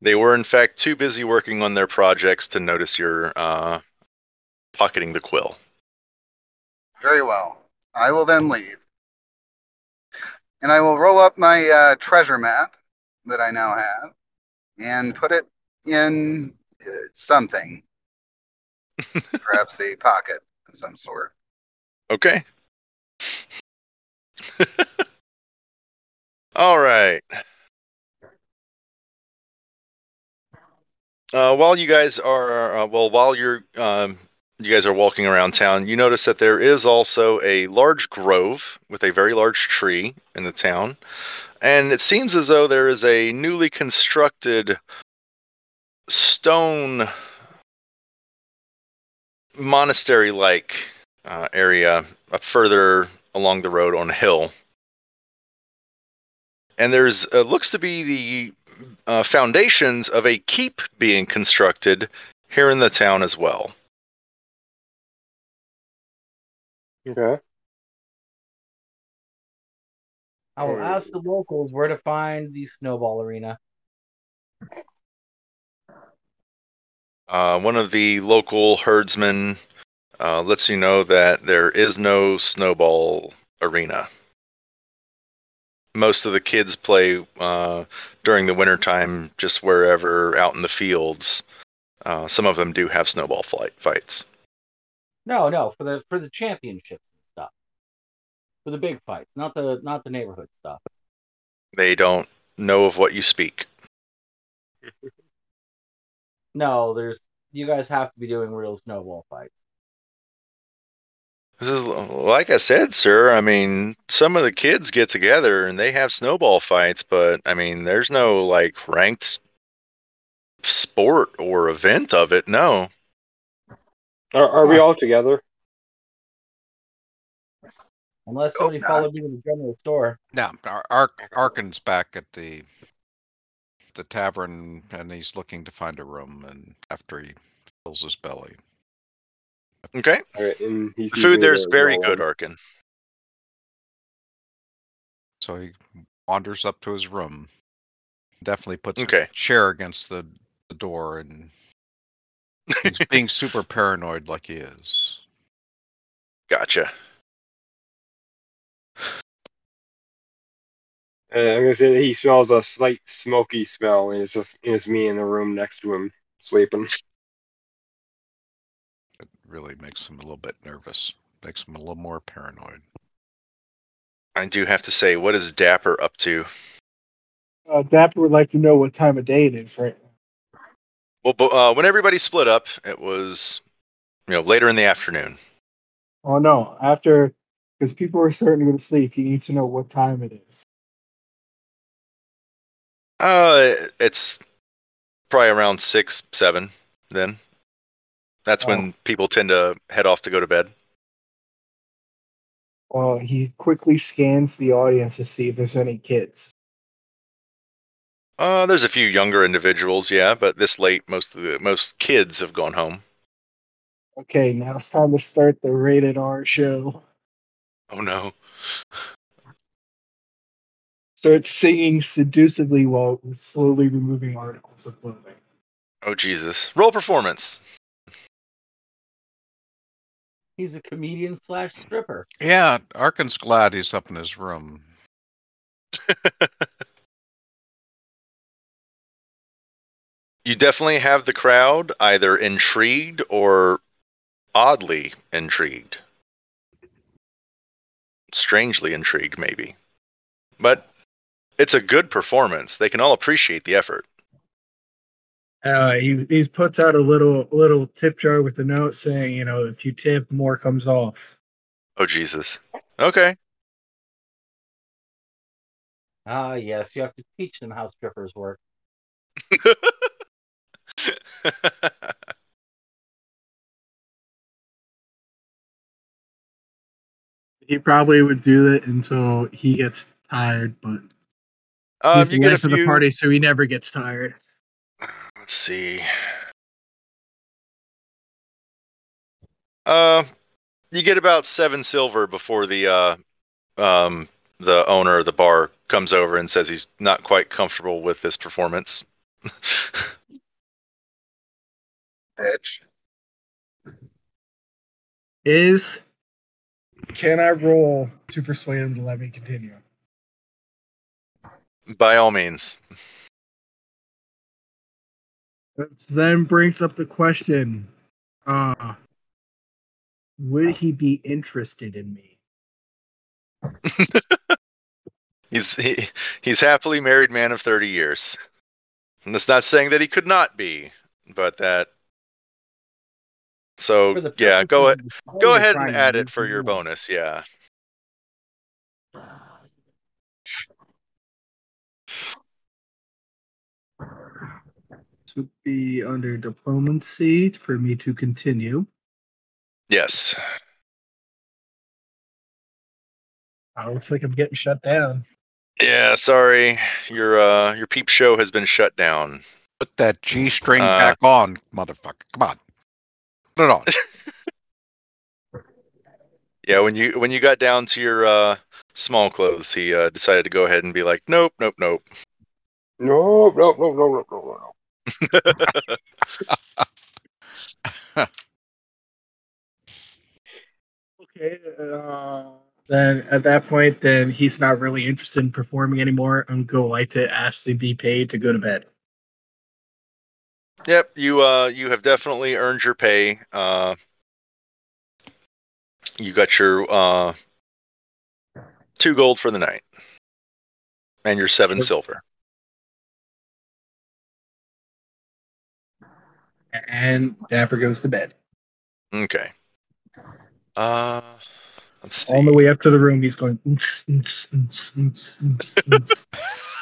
They were, in fact, too busy working on their projects to notice your uh, pocketing the quill. Very well. I will then leave. And I will roll up my uh, treasure map that I now have and put it in uh, something. Perhaps a pocket of some sort. Okay. All right. Uh, while you guys are, uh, well, while you're, um, you guys are walking around town, you notice that there is also a large grove with a very large tree in the town, and it seems as though there is a newly constructed stone monastery-like uh, area up further along the road on a hill. And there's uh, looks to be the uh, foundations of a keep being constructed here in the town as well. Okay. I will ask the locals where to find the snowball arena. Uh, one of the local herdsmen uh, lets you know that there is no snowball arena. Most of the kids play uh, during the wintertime just wherever out in the fields. Uh, some of them do have snowball flight fights. No, no, for the for the championships and stuff. For the big fights, not the not the neighborhood stuff. They don't know of what you speak. No, there's you guys have to be doing real snowball fights. This is like I said, sir. I mean, some of the kids get together and they have snowball fights, but I mean, there's no like ranked sport or event of it. No. Are, are we all together? Unless Hope somebody not. followed me to the general store. Now, Ar- Ark Arkin's back at the the tavern, and he's looking to find a room. And after he fills his belly, Okay. All right, and he's The food there's very well good, on. Arkin. so he wanders up to his room. Definitely puts Okay. a chair against the, the door, and he's being super paranoid like he is. Gotcha. Uh, I'm gonna say that he smells a slight smoky smell, and it's just it's me in the room next to him sleeping. It really makes him a little bit nervous. Makes him a little more paranoid. I do have to say, what is Dapper up to? Uh, Dapper would like to know what time of day it is, right? Well, bu- uh, when everybody split up, it was, you know, later in the afternoon. Oh no, after because people are starting to go to sleep. You need to know what time it is. Uh, it's probably around six, seven. Then, that's when people tend to head off to go to bed. Well, he quickly scans the audience to see if there's any kids. Uh, there's a few younger individuals, yeah, but this late, most of the most kids have gone home. Okay, now it's time to start the rated R show. Oh no. Start singing seductively while slowly removing articles of clothing. Oh Jesus. Roll performance. He's a comedian slash stripper. Yeah, Arkin's glad he's up in his room. You definitely have the crowd either intrigued or oddly intrigued. Strangely intrigued, maybe. But it's a good performance. They can all appreciate the effort. Uh, he he puts out a little little tip jar with a note saying, you know, if you tip, more comes off. Oh Jesus. Okay. Ah, yes, you have to teach them how strippers work. He probably would do it until he gets tired, but um, he's you the get a life of the party, so he never gets tired. Let's see. Uh, you get about seven silver before the uh, um, the owner of the bar comes over and says he's not quite comfortable with this performance. Bitch. Is can I roll to persuade him to let me continue? By all means. That then brings up the question: uh, Would he be interested in me? He's he, he's happily married man of thirty years. And that's not saying that he could not be, but that. So yeah, purpose go of a- go ahead and add it for your bonus. Yeah. Would be under diplomacy for me to continue. Yes. Oh, looks like I'm getting shut down. Yeah. Sorry, your uh your peep show has been shut down. Put that G string Uh, back on, motherfucker. Come on. Put it on. Yeah, when you when you got down to your uh, small clothes, he uh, decided to go ahead and be like, nope, nope, nope. No, no, no, no, no, no, no. Okay. Uh, then at that point, then he's not really interested in performing anymore. I'm going to like to ask to be paid to go to bed. Yep, you uh you have definitely earned your pay. Uh, you got your uh two gold for the night, and your seven silver. And Dapper goes to bed. Okay. Uh, let's see. On the way up to the room, he's going. "Oons, oons, oons, oons, oons, oons."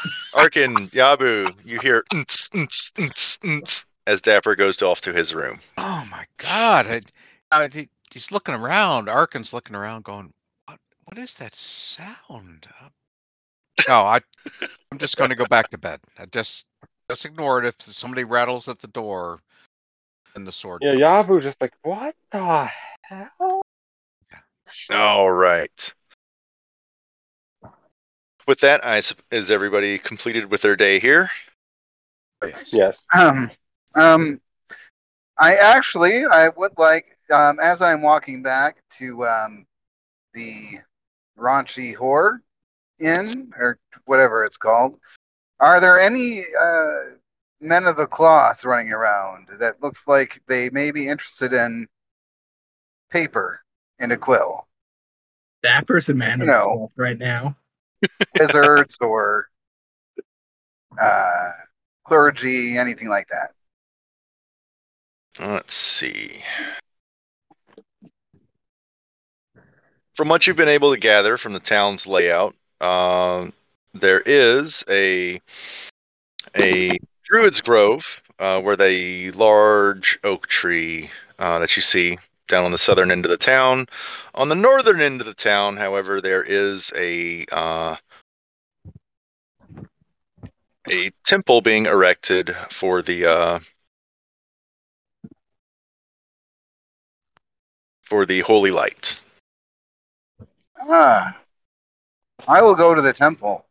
Arkin, Yabu, you hear "Unts, unts, unts, unts," as Dapper goes off to his room. Oh my god! I, I, he- he's looking around. Arkin's looking around, going, "What? What is that sound?" Uh, No, I, I'm just going to go back to bed. I just, just ignore it. If somebody rattles at the door, then the sword. Yeah, Yabu's just like, what the hell? All right. With that, I is everybody completed with their day here? Yes. Yes. Um, um, I actually, I would like, um, as I'm walking back to um, the raunchy whore inn or whatever it's called, are there any uh, men of the cloth running around that looks like they may be interested in paper and a quill, Dapper's a man of No. the cloth right now. wizards or uh, clergy, anything like that? Let's see. From what you've been able to gather from the town's layout, um, there is a a druid's grove uh, where the large oak tree uh, that you see down on the southern end of the town. On the northern end of the town, however, there is a uh, a temple being erected for the uh, for the holy light. Ah, I will go to the temple.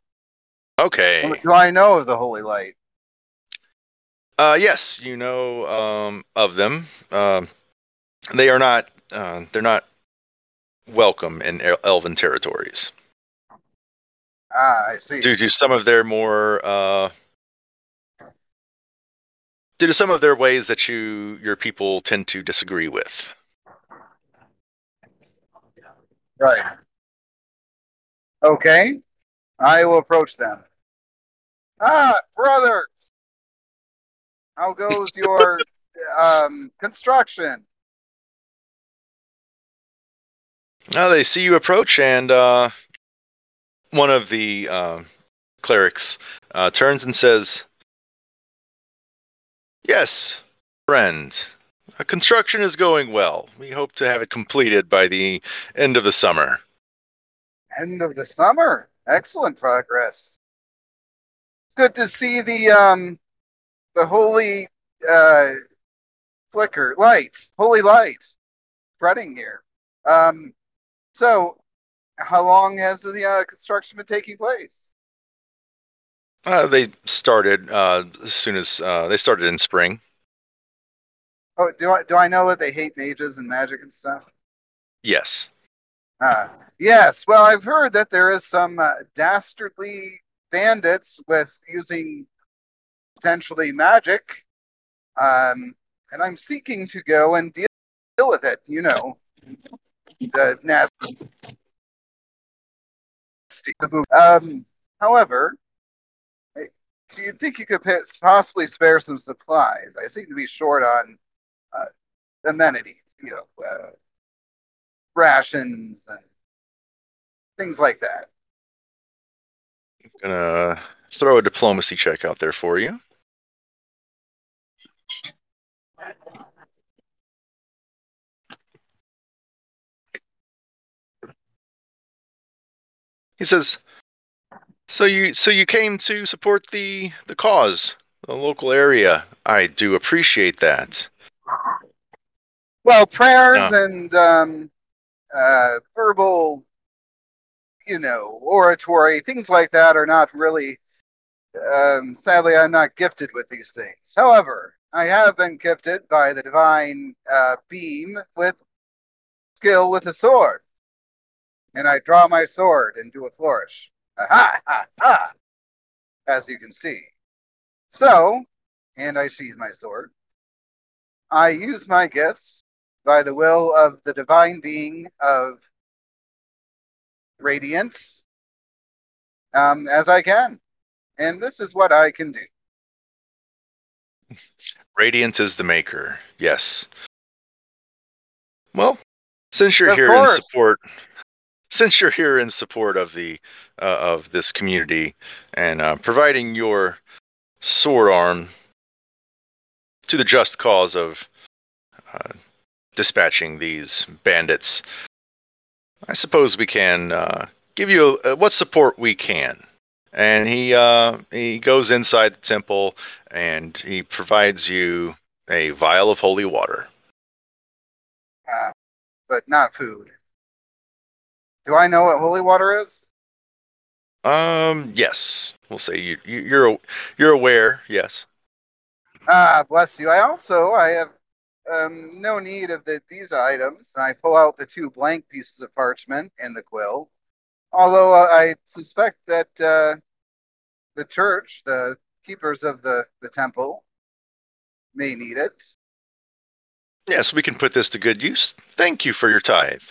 Okay. Do I know of the holy light? Uh, yes, you know um, of them. Um, they are not. Uh, they're not welcome in Elven territories Ah, I see. due to some of their more. Uh, due to some of their ways that you your people tend to disagree with. Right. Okay. I will approach them. Ah, brothers! How goes your um, construction? Now they see you approach, and uh, one of the uh, clerics uh, turns and says, Yes, friend. Uh, construction is going well. We hope to have it completed by the end of the summer. End of the summer. Excellent progress. Good to see the um the holy uh flicker lights, holy light spreading here. Um so how long has the uh, construction been taking place? Uh, they started uh, as soon as uh, they started in spring. Oh, do I do I know that they hate mages and magic and stuff? Yes. Uh, yes. Well, I've heard that there is some uh, dastardly bandits with using potentially magic, um, and I'm seeking to go and deal, deal with it. You know, the nasty. Um, however, do you think you could possibly spare some supplies? I seem to be short on uh, amenities. You know. Uh, rations and things like that. Gonna throw a diplomacy check out there for you. He says, "So you so you came to support the the cause, the local area. I do appreciate that. Well, prayers Yeah. and um, uh, verbal, you know, oratory, things like that are not really. Um, sadly, I'm not gifted with these things. However, I have been gifted by the divine uh, beam with skill with a sword, and I draw my sword and do a flourish. Ha ha ha! As you can see. So, and I sheathe my sword. I use my gifts by the will of the divine being of radiance um, as I can. And this is what I can do. Radiant is the maker. Yes. Well, since you're Of here course. in support, since you're here in support of the uh, of this community and uh, providing your sword arm to the just cause of uh, dispatching these bandits, I suppose we can uh, give you uh, what support we can. And he uh, he goes inside the temple and he provides you a vial of holy water. Uh, but not food. Do I know what holy water is? Um, yes, we'll say you, you you're you're aware. Yes. Ah, bless you. I also I have um, no need of the, these items. I pull out the two blank pieces of parchment and the quill. Although uh, I suspect that uh, the church, the keepers of the, the temple, may need it. Yes, we can put this to good use. Thank you for your tithe.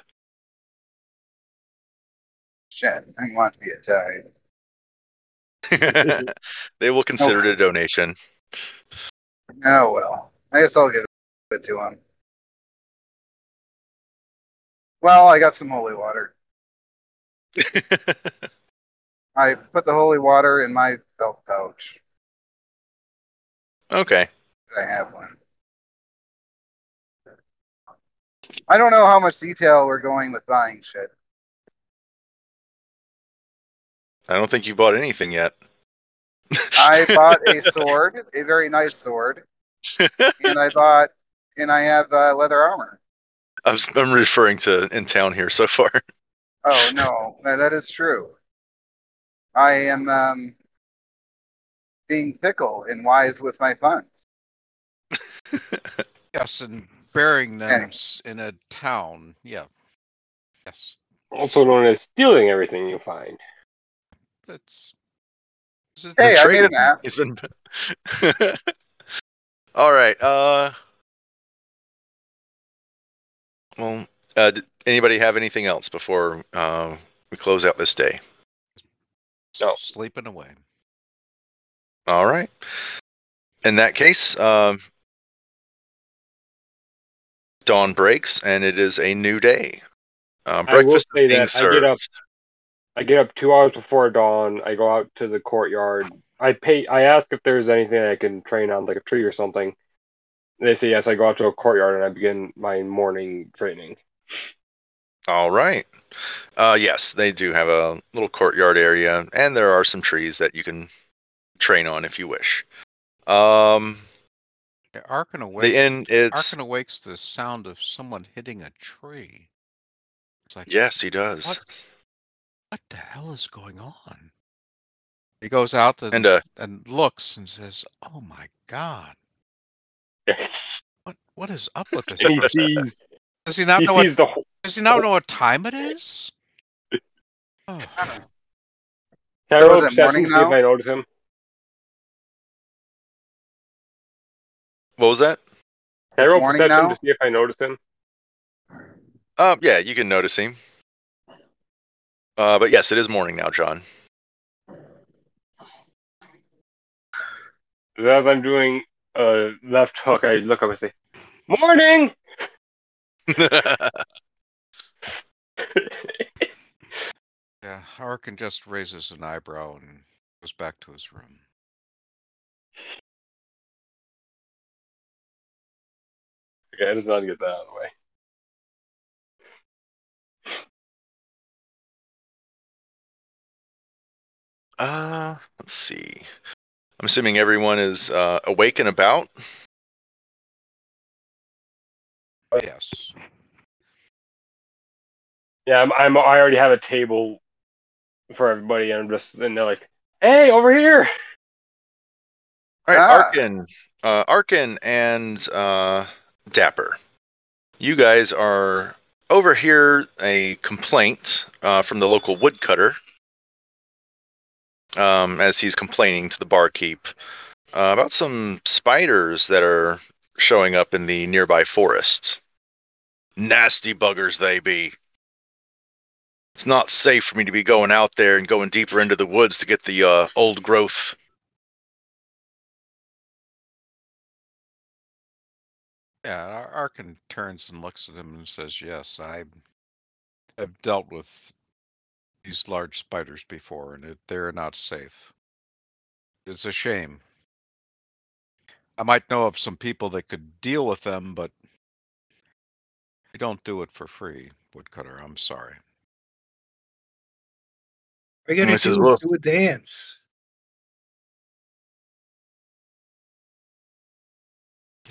Shit, I want to be a tithe. they will consider it a donation. Oh well, I guess I'll give it to him. Well, I got some holy water. I put the holy water in my belt pouch. okay. I have one. I don't know how much detail we're going with buying shit. I don't think you bought anything yet. I bought a sword, a very nice sword, and I bought, and I have uh, leather armor. I was, I'm referring to in town here so far. Oh no, that, that is true. I am um, being fickle and wise with my funds. Yes, and burying them Anyway. s- in a town. Yeah. Yes. Also known as stealing everything you find. That's. is it- Hey, I made Trading. a map. He's been. All right. Uh. Well, uh, did anybody have anything else before uh, we close out this day? No. Sleeping away. All right. In that case, um, dawn breaks and it is a new day. Uh, I will breakfast is say being that I get up- I get up two hours before dawn. I go out to the courtyard. I pay. I ask if there's anything I can train on, like a tree or something. They say yes. I go out to a courtyard and I begin my morning training. All right. Uh, yes, they do have a little courtyard area, and there are some trees that you can train on if you wish. Um, Yeah, Arkin awakes. the inn, it's Arkin awakes to the sound of someone hitting a tree. It's like, yes, he does. What? What the hell is going on? He goes out and, And uh, and looks and says, "Oh my god, what what is up with this?" And he sees Does he not he know what? the whole. Does he not know what time it is? Oh, Can I So roll is perception morning to see if now? I notice him? what was that? Can I roll perception now? to see if I notice him? Um, yeah, you can notice him. Uh, but yes, it is morning now, John. As I'm doing a left hook, I look up and say, "Morning." yeah. Arkin just raises an eyebrow and goes back to his room. Okay, I just not get that out of the way. uh, let's see. I'm assuming everyone is uh, awake and about. Yes. Yeah, I'm, I'm. I already have a table for everybody, and I'm just and they're like, "Hey, over here!" All right, Ah. Arkin, uh, Arkin, and uh, Dapper. You guys are over here. A complaint uh, from the local woodcutter, um, as he's complaining to the barkeep uh, about some spiders that are showing up in the nearby forest. Nasty buggers they be. It's not safe for me to be going out there and going deeper into the woods to get the uh, old growth. Yeah. Ar- Arkin turns and looks at him and says, "Yes, I have dealt with these large spiders before, and they're not safe. It's a shame. I might know of some people that could deal with them, but you don't do it for free, woodcutter. I'm sorry." We're gonna do, Wolf. do a dance.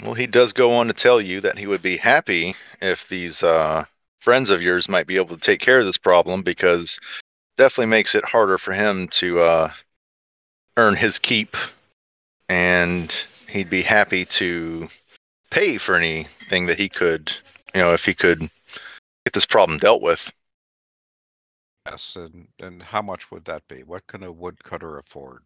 Well, he does go on to tell you that he would be happy if these uh, friends of yours might be able to take care of this problem because definitely makes it harder for him to uh, earn his keep, and he'd be happy to pay for anything that he could, you know, if he could get this problem dealt with. Yes, and and how much would that be? What can a woodcutter afford?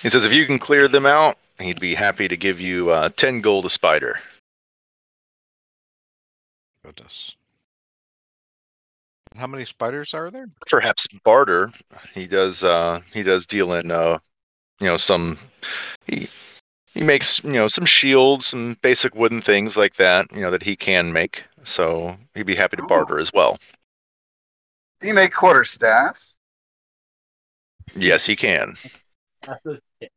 He says if you can clear them out, he'd be happy to give you uh, ten gold a spider. Goodness. How many spiders are there? perhaps barter. He does uh he does deal in uh you know some he he makes you know some shields, some basic wooden things like that, you know that he can make. So he'd be happy to Ooh. barter as well. Do you make quarter staffs? Yes, he can. That's stick.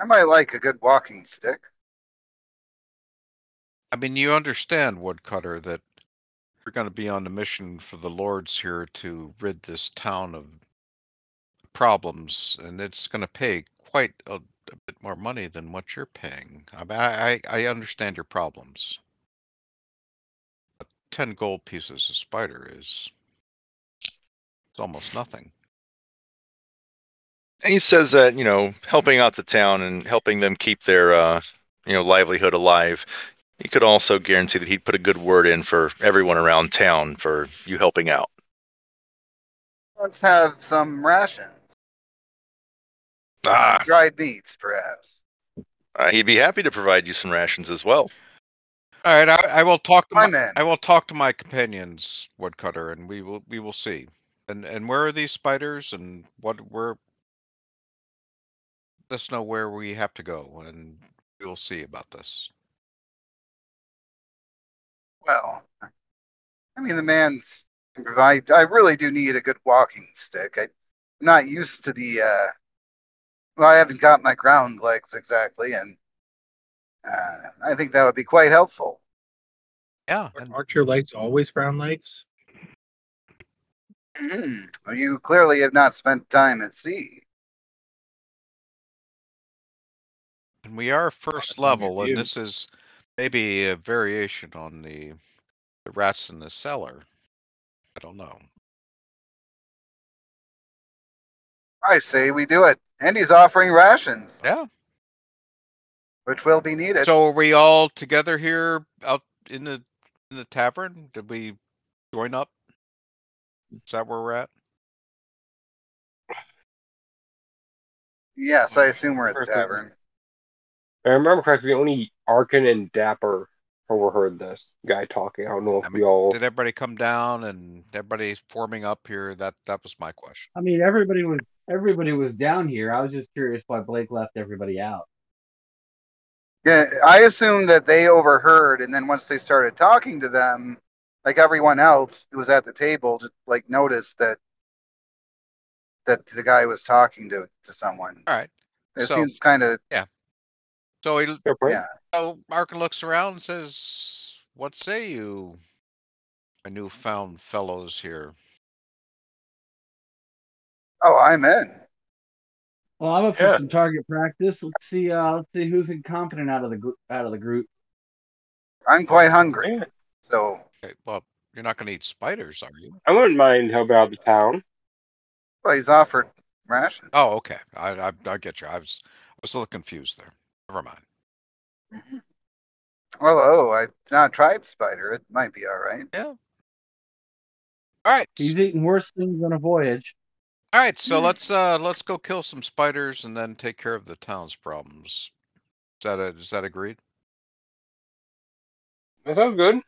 I might like a good walking stick. I mean, you understand, woodcutter, that we're going to be on a mission for the lords here to rid this town of problems, and it's going to pay quite a, a bit more money than what you're paying. I mean, I, I, I understand your problems. But ten gold pieces a spider is it's almost nothing. And he says that you know helping out the town and helping them keep their uh you know livelihood alive. He could also guarantee that he'd put a good word in for everyone around town for you helping out. Let's have some rations. Ah, Dried meats, perhaps. uh, he'd be happy to provide you some rations as well. All right, I, I will talk to My my, man. I will talk to my companions, woodcutter, and we will we will see. And and where are these spiders, and what where? Let us know where we have to go, and we will see about this. Well, I mean, the man's can provide. I really do need a good walking stick. I, I'm not used to the uh, Well, I haven't got my ground legs exactly, and uh, I think that would be quite helpful. Yeah. And Aren't your legs always ground legs? Hmm. Well, you clearly have not spent time at sea. And we are first some of level, and this is maybe a variation on the the rats in the cellar. I don't know. I say we do it. And he's offering rations, Yeah. which will be needed. So are we all together here out in the in the tavern? Did we join up? Is that where we're at? yes, I assume we're at the tavern. If I remember correctly, The only Arkin and Dapper overheard this guy talking. I don't know if I we mean, all. Did everybody come down and everybody's forming up here? That that was my question. I mean, everybody was everybody was down here. I was just curious why Blake left everybody out. Yeah, I assume that they overheard, and then once they started talking to them, like everyone else who was at the table, just like noticed that that the guy was talking to to someone. All right. It so- seems kind of yeah. So he yeah. So Arkin looks around and says, "What say you, my newfound fellows here?" Oh, I'm in. Well, I'm up for Yeah. some target practice. Let's see. Uh, let's see who's incompetent out of the group. Out of the group. I'm quite hungry. So, Okay, well, you're not going to eat spiders, are you? I wouldn't mind helping out the town. well, he's offered rations. Oh, okay. I I, I get you. I was I was a little confused there. Never mind. Well, oh, I've not tried spider. It might be all right. Yeah. All right. He's eating worse things on a voyage. All right, so let's uh let's go kill some spiders and then take care of the town's problems. Is that a, is that agreed? That sounds good.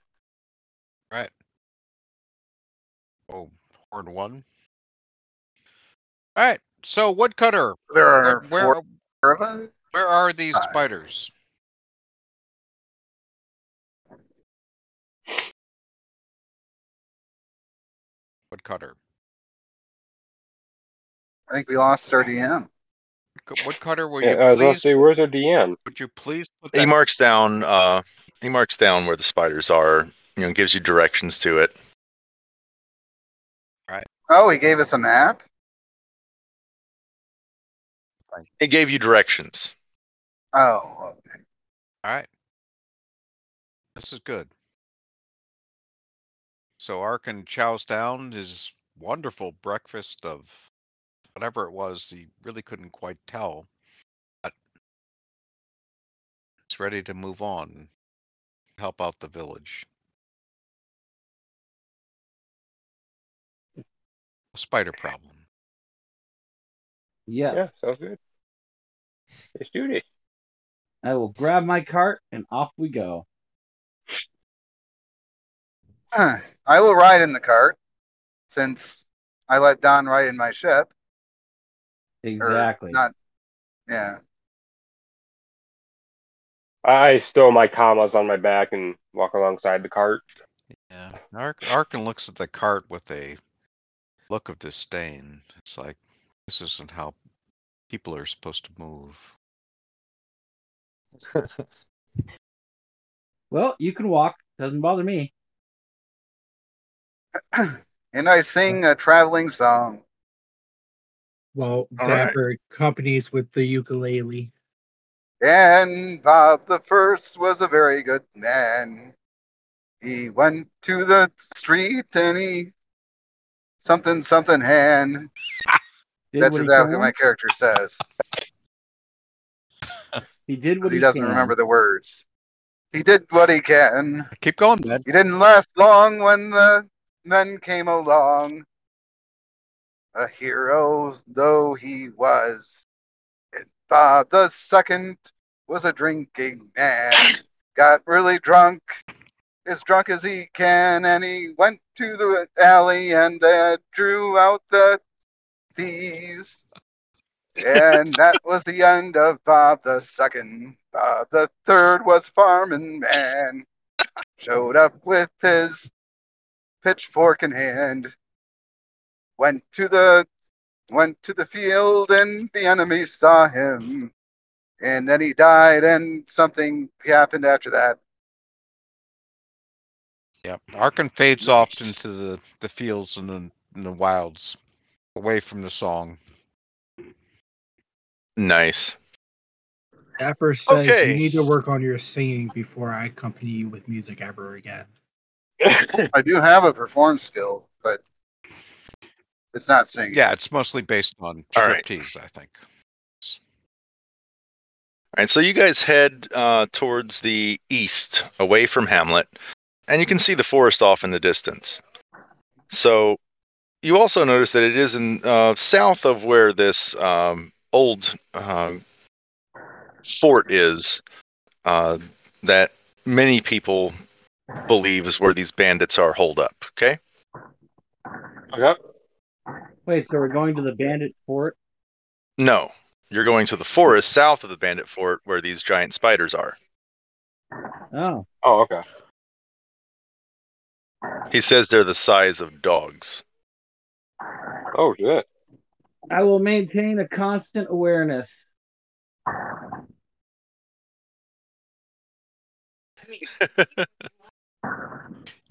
Right. Oh, horn one. All right. So woodcutter, There are where, four of us. where are these Five. spiders? Woodcutter. I think we lost our DM. Woodcu- Woodcutter, will Yeah, you I was gonna please say, where's our DM? would you please put He that marks down. Uh, he marks down where the spiders are. You know, gives you directions to it. Right. Oh, he gave us a map. It gave you directions. Oh, okay. All right. This is good. So Arkin chows down his wonderful breakfast of whatever it was. He really couldn't quite tell. But he's ready to move on, help out the village. A spider problem. Yes. Yeah, sounds good. Let's do this. I will grab my cart and off we go. Huh. I will ride in the cart since I let Don ride in my ship. Or Exactly. Not. Yeah. I stow my kamas on my back and walk alongside the cart. Yeah. Ark Arkin looks at the cart with a look of disdain. It's like this isn't how people are supposed to move. Well, you can walk. Doesn't bother me. and I sing a traveling song. Well, All right. Dapper accompanies with the ukulele. And Bob the First was a very good man. He went to the street and he something something hand. Did That's exactly what my character says. He did what he, he doesn't can. remember the words. He did what he can. Keep going, man. He didn't last long when the men came along. A hero though he was. And Bob the Second was a drinking man. Got really drunk, as drunk as he can, and he went to the alley and uh, drew out the thieves. And that was the end of Bob the Second. Bob the Third was farming man. Showed up with his pitchfork in hand. Went to the went to the field and the enemy saw him. And then he died and something happened after that. Yep. Arkin fades off into the, the fields and the, and the wilds, away from the song. Nice. Dapper says Okay. you need to work on your singing before I accompany you with music ever again. I do have a perform skill, but it's not singing. Yeah, it's mostly based on All right. striptease, I think. All right, so you guys head uh, towards the east, away from Hamlet, and you can see the forest off in the distance. So you also notice that it is in uh, south of where this um, old uh, fort is, uh, that many people believe is where these bandits are holed up. Okay. Okay. Wait, so we're going to the bandit fort? No, you're going to the forest south of the bandit fort where these giant spiders are. Oh, Oh, okay. He says they're the size of dogs. Oh shit. I will maintain a constant awareness.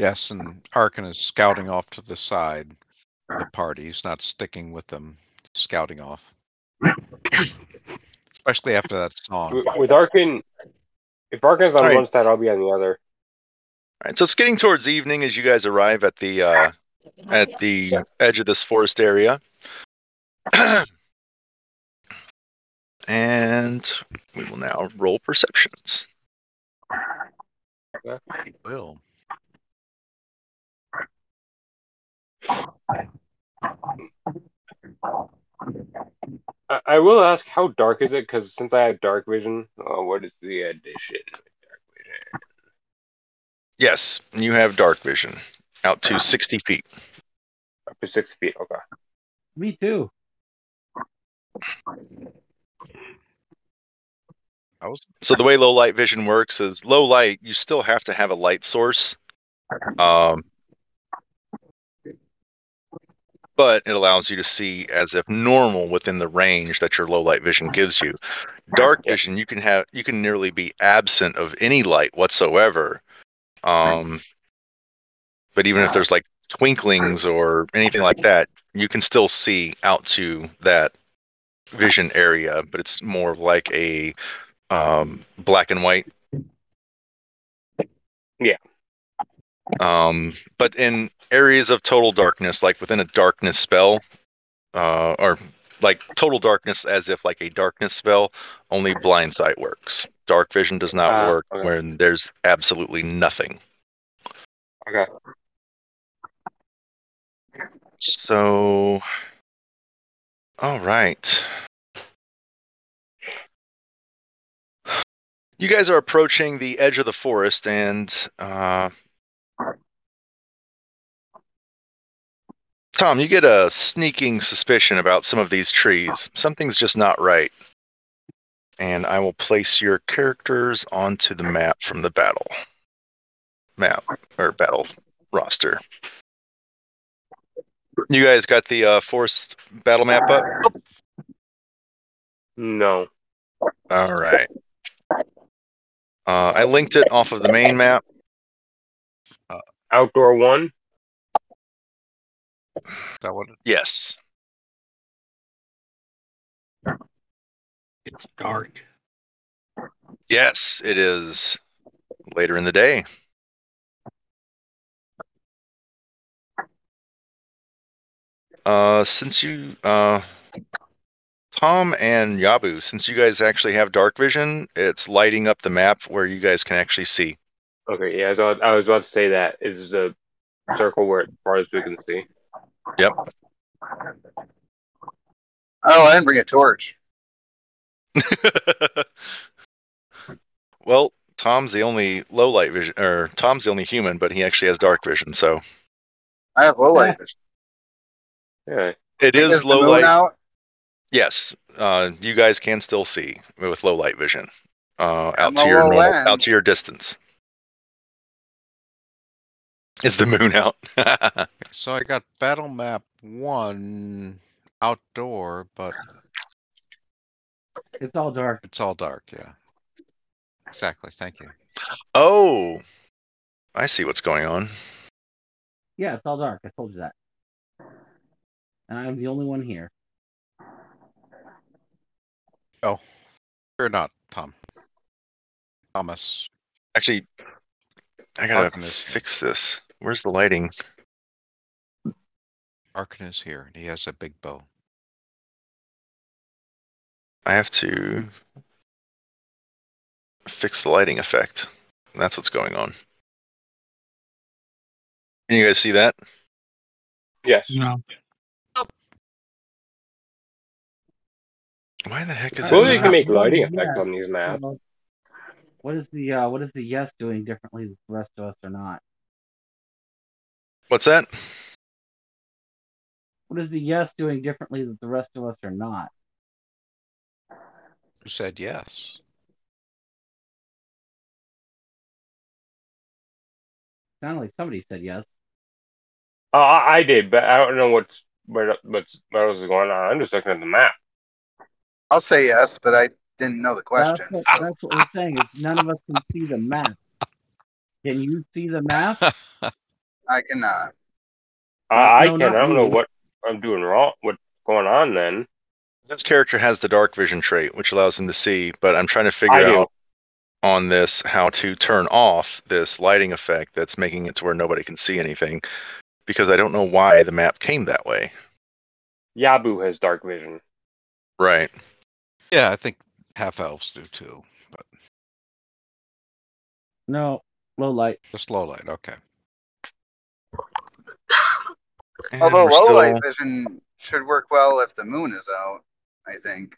Yes, and Arkin is scouting off to the side of the party. He's not sticking with them, scouting off. Especially after that song. With, with Arkin, if Arkin's on Alright. one side, I'll be on the other. All right, so it's getting towards evening as you guys arrive at the uh, at the edge of this forest area, and we will now roll perceptions. Will. I, I will ask, how dark is it? Because since I have dark vision, uh, what is the addition? Dark vision. Yes, you have dark vision out to sixty feet. Up to six feet. Okay. Me too. I was So the way low light vision works is low light. You still have to have a light source, um, but it allows you to see as if normal within the range that your low light vision gives you. Dark vision, you can have you can nearly be absent of any light whatsoever. Um, but even if there's like twinklings or anything like that, you can still see out to that vision area. But it's more of like a um, black and white. Yeah. Um, but in areas of total darkness, like within a darkness spell, uh, or like total darkness, as if like a darkness spell, only blind sight works. Dark vision does not Ah, work okay. when there's absolutely nothing. Okay. So, all right. You guys are approaching the edge of the forest, and uh, Tom, you get a sneaking suspicion about some of these trees. Something's just not right. And I will place your characters onto the map from the battle map or battle roster. You guys got the uh, forest battle map up? No. All right. Uh, I linked it off of the main map. Outdoor one. Is that what it, Yes. It's dark. Yes, it is later in the day. Uh, since you, uh, Tom and Yabu, since you guys actually have dark vision, it's lighting up the map where you guys can actually see. Okay. Yeah. So I was about to say that is the circle where as far as we can see. Yep. Oh, I didn't bring a torch. well, Tom's the only low light vision, or Tom's the only human, but he actually has dark vision, so I have low light vision. Yeah. it is Is low light. out? Yes, uh, you guys can still see with low light vision uh, I'm out to your normal, out to your distance. Is the moon out? so I got battle map one outdoor, but It's all dark. it's all dark. Yeah. Exactly. Thank you. Oh, I see what's going on. Yeah, it's all dark. I told you that. And I'm the only one here. Oh, you're not, Tom. Thomas. Actually, I gotta Arkin fix this. Where's the lighting? Arkin is here, and he has a big bow. I have to fix the lighting effect. That's what's going on. Can you guys see that? Yes. No. Why the heck is Well, it you can make lighting Yeah. on these maps. What is the uh, what is the yes doing differently than the rest of us or not? What's that? What is the yes doing differently that the rest of us are not? Who said yes? Sounded like somebody said yes. Uh, I I did, but I don't know what's what what's what was going on. I'm just looking at the map. I'll say yes, but I didn't know the question. That's what, that's what we're saying. Is none of us can see the map. Can you see the map? I cannot. I, I No, can. I don't know what I'm doing wrong. What's going on then? This character has the dark vision trait, which allows him to see, but I'm trying to figure I do. out on this how to turn off this lighting effect that's making it to where nobody can see anything because I don't know why the map came that way. Yabu has dark vision. Right. Yeah, I think half elves do too, but No, low light. just low light. Okay. And Although we're low still- light vision should work well if the moon is out. I think.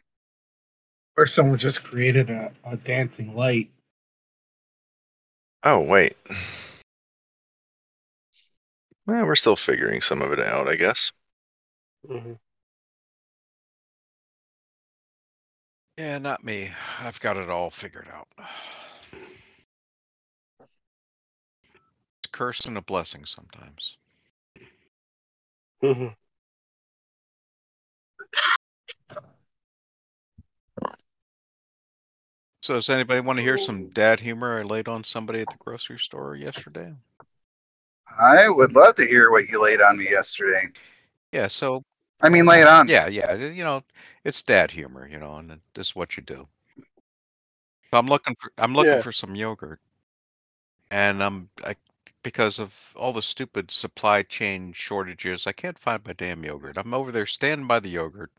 Or someone just created a, a dancing light. Oh, wait. Well, we're still figuring some of it out, I guess. Mhm. Yeah, not me. I've got it all figured out. It's a curse and a blessing sometimes. Mhm. So, does anybody want to hear some dad humor I laid on somebody at the grocery store yesterday? I would love to hear what you laid on me yesterday. Yeah, so I mean, lay it on. yeah, yeah, you know, it's dad humor, you know, and this is what you do. So I'm looking for I'm looking Yeah. for some yogurt, and I'm I, because of all the stupid supply chain shortages, I can't find my damn yogurt. I'm over there standing by the yogurt,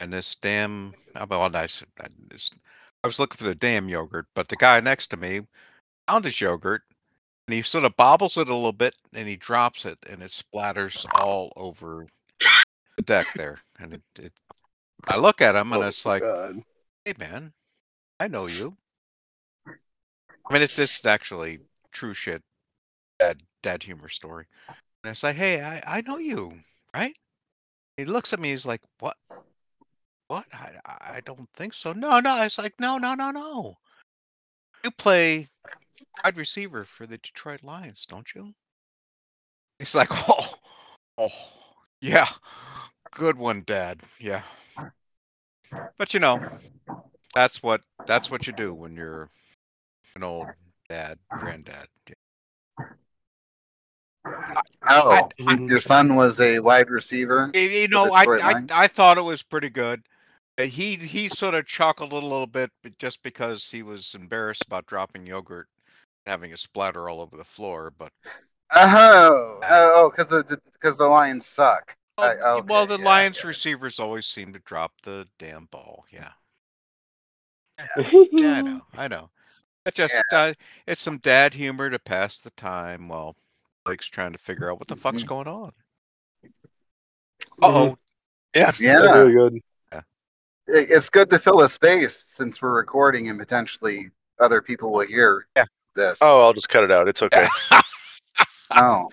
and this damn I well, I, I was looking for the damn yogurt, but the guy next to me found his yogurt, and he sort of bobbles it a little bit, and he drops it, and it splatters all over the deck there, and it, it I look at him, and Oh, it's like, God. hey man, I know you. I mean, it, this is actually true shit, dad, dad humor story. And I say, hey, I, I know you, right? He looks at me, he's like, what? What? I, I don't think so. No, no. It's like, no, no, no, no. You play wide receiver for the Detroit Lions, don't you? He's like, oh, oh, yeah, good one, Dad. Yeah. But you know, that's what that's what you do when you're an old dad, granddad. Oh, I- your son was a wide receiver. You, you know, I, I I thought it was pretty good. Uh, He he sort of chuckled a little bit, but just because he was embarrassed about dropping yogurt, having a splatter all over the floor. But Oh, oh, oh, because the because the Lions suck. oh, I- y- well, the yeah, Lions yeah. receivers always seem to drop the damn ball. Yeah, yeah, I know, I know. It just uh, it's some dad humor to pass the time while Blake's trying to figure out what the fuck's Mhm. going on. Uh oh, Yeah. Yeah, Really good. it- it's good to fill a space since we're recording and potentially other people will hear Yeah. this. Oh, I'll just cut it out. It's okay. no.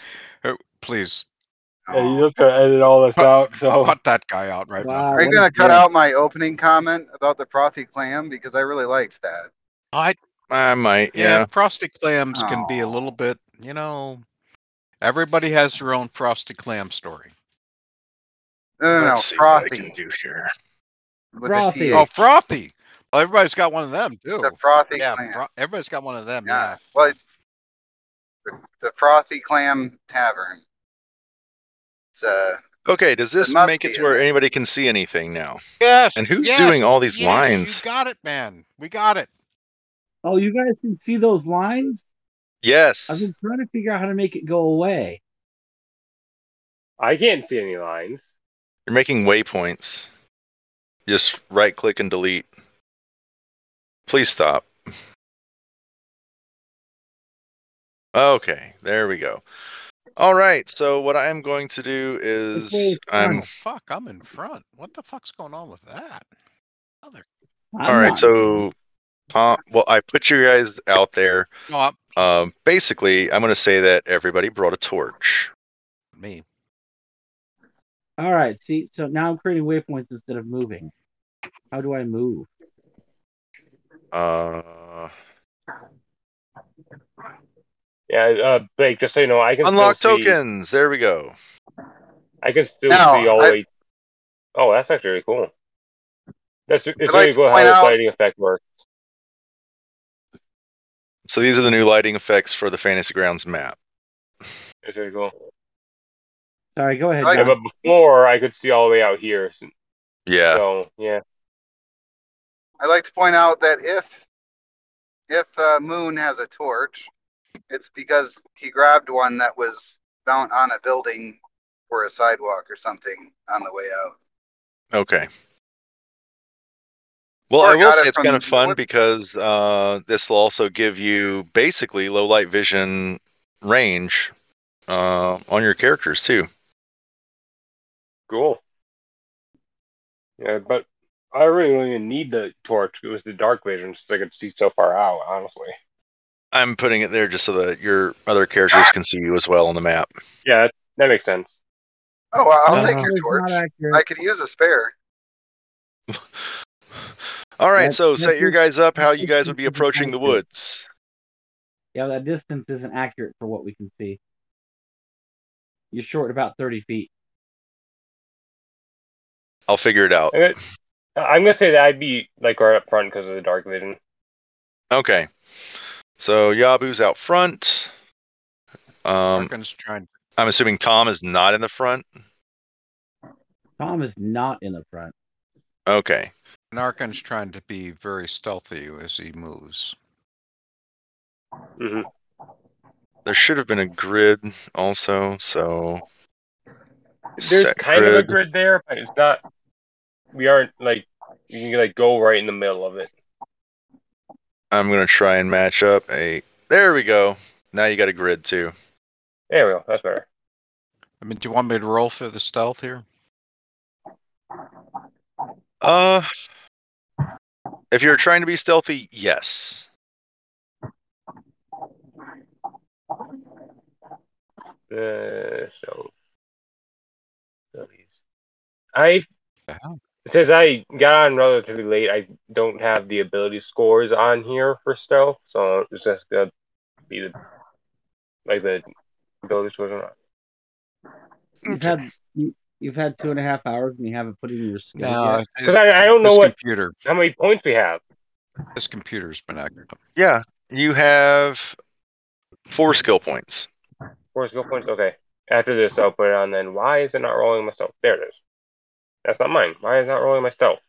please Yeah, you just gotta edit all this out. So cut that guy out right now. Are you gonna cut dick. out my opening comment about the frothy clam because I really liked that? I I might. Yeah, Yeah. frosty clams can be a little bit, you know, everybody has their own frosty clam story. No, no, no. Let's see what I Frothy. can do here. With Frothy. a Oh, TH. frothy. Well, everybody's got one of them too. The Frothy yeah, Clam. fro- everybody's got one of them. Yeah. Yeah. Well, the, the Frothy Clam Tavern. It's uh, Okay, does this must make it to in where there. anybody can see anything now? Yes. And who's yes, doing all these yes, lines? You got it, man. We got it. Oh, you guys can see those lines? Yes. I've been trying to figure out how to make it go away. I can't see any lines. You're making waypoints. Just right click and delete. Please stop. Okay, there we go. All right, so what I am going to do is way I'm Oh, fuck, I'm in front. What the fuck's going on with that? Mother. I'm all right. not- So, uh, well, I put you guys out there. No, Um, basically, I'm going to say that everybody brought a torch. me. all right. See, so now I'm creating waypoints instead of moving. How do I move? Uh, Yeah, uh, Blake, just so you know, I can unlock still see, tokens. There we go. I can still No, see all the I- way. Oh, that's actually really cool. That's it's I'd really like cool how the this lighting effect works. So these are the new lighting effects for the Fantasy Grounds map. It's really cool. Sorry, go ahead. I- Yeah, but before I could see all the way out here. So, Yeah. so, yeah. I'd like to point out that if if uh, Moon has a torch, it's because he grabbed one that was found on a building or a sidewalk or something on the way out. Okay. Well, I will say it's from kind of fun because uh, this will also give you basically low light vision range uh, on your characters too. Cool. Yeah, but I really don't even need the torch. It was the dark vision since I could see so far out, honestly. I'm putting it there just so that your other characters can see you as well on the map. Yeah, that, that makes sense. Oh, well, I'll Uh, take your torch. I could use a spare. All right, That- so that set your guys up how you guys would be approaching the woods. Yeah, that distance isn't accurate for what we can see. You're short about 30 feet. I'll figure it out. I'm gonna, I'm gonna say that I'd be like right up front because of the dark vision. Okay. So Yabu's out front. Um, Arkin's trying. I'm assuming Tom is not in the front. Tom is not in the front. Okay. Narkan's trying to be very stealthy as he moves. hmm There should have been a grid also, so There's set kind of a grid. grid there, but it's not. We aren't like you can like go right in the middle of it. I'm gonna try and match up a. There we go. Now you got a grid too. There we go. That's better. I mean, do you want me to roll for the stealth here? Uh, if you're trying to be stealthy, yes. Uh, so, so I since I got on relatively late, I don't have the ability scores on here for stealth, so it's just gonna be the like the ability scores or not. You've had you, you've had two and a half hours and you haven't put it in your skill No. Because I, I don't know this what computer. how many points we have. This computer's been acting up. Yeah, you have four skill points. Four skill points. Okay. After this, I'll put it on. Then why is it not rolling my stealth? There it is. That's not mine. Why is it not rolling my stealth?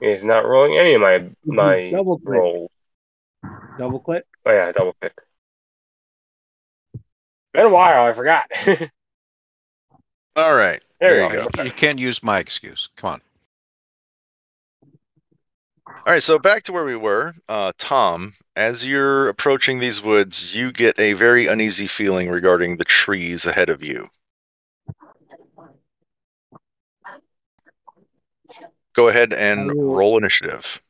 It's not rolling any of my my Double click. rolls. Double click. Oh yeah, double click. Been a while. I forgot. All right. there, There you you go. You can't use my excuse. Come on. All right, so back to where we were. Uh, Tom, as you're approaching these woods, you get a very uneasy feeling regarding the trees ahead of you. Go ahead and roll initiative.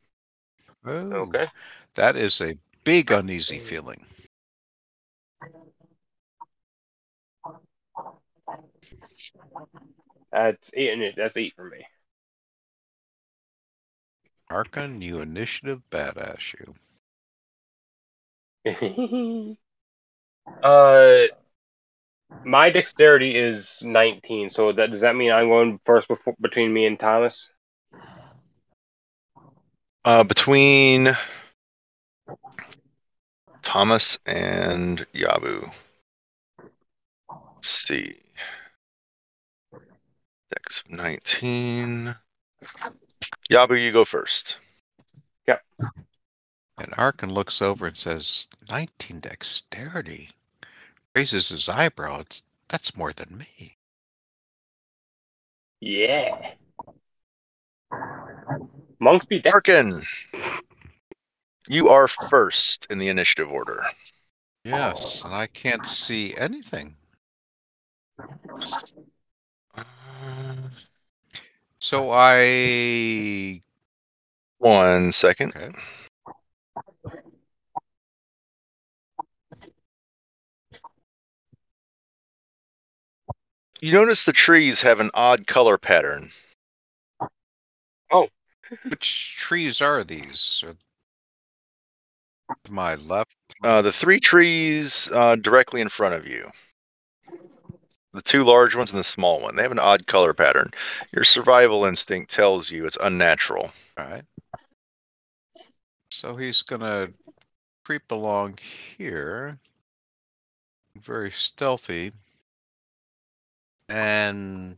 Oh, Okay. That is a big uneasy feeling. That's eight. it- That's eight for me. Arkin, you initiative badass you. uh, My dexterity is 19, so that does that mean I'm going first before, between me and Thomas? Uh, between Thomas and Yabu. Let's see. Dex of 19. Yabu, you go first. Yep. And Arkin looks over and says, 19 dexterity. Raises his eyebrow. It's, that's more than me. Yeah. Monks be dex. Arkin, you are first in the initiative order. Yes, and I can't see anything. Uh, So I. one second. Okay. You notice the trees have an odd color pattern. Oh. Which trees are these? Are to my left? Uh, the three trees uh, directly in front of you. The two large ones and the small one. They have an odd color pattern. Your survival instinct tells you it's unnatural. All right. So he's gonna creep along here, very stealthy, and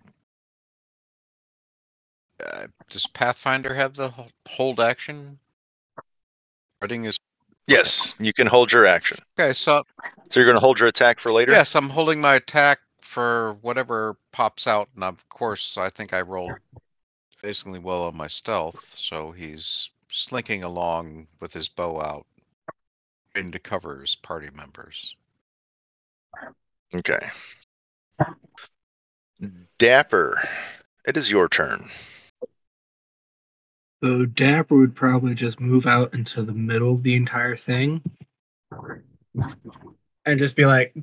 uh, does Pathfinder have the hold action? Reading is Yes, you can hold your action. okay. So So you're going to hold your attack for later? yes, I'm holding my attack for whatever pops out, and of course, I think I rolled basically well on my stealth. So he's slinking along with his bow out, into to cover his party members. Okay. Dapper, it is your turn. So Dapper would probably just move out into the middle of the entire thing. And just be like,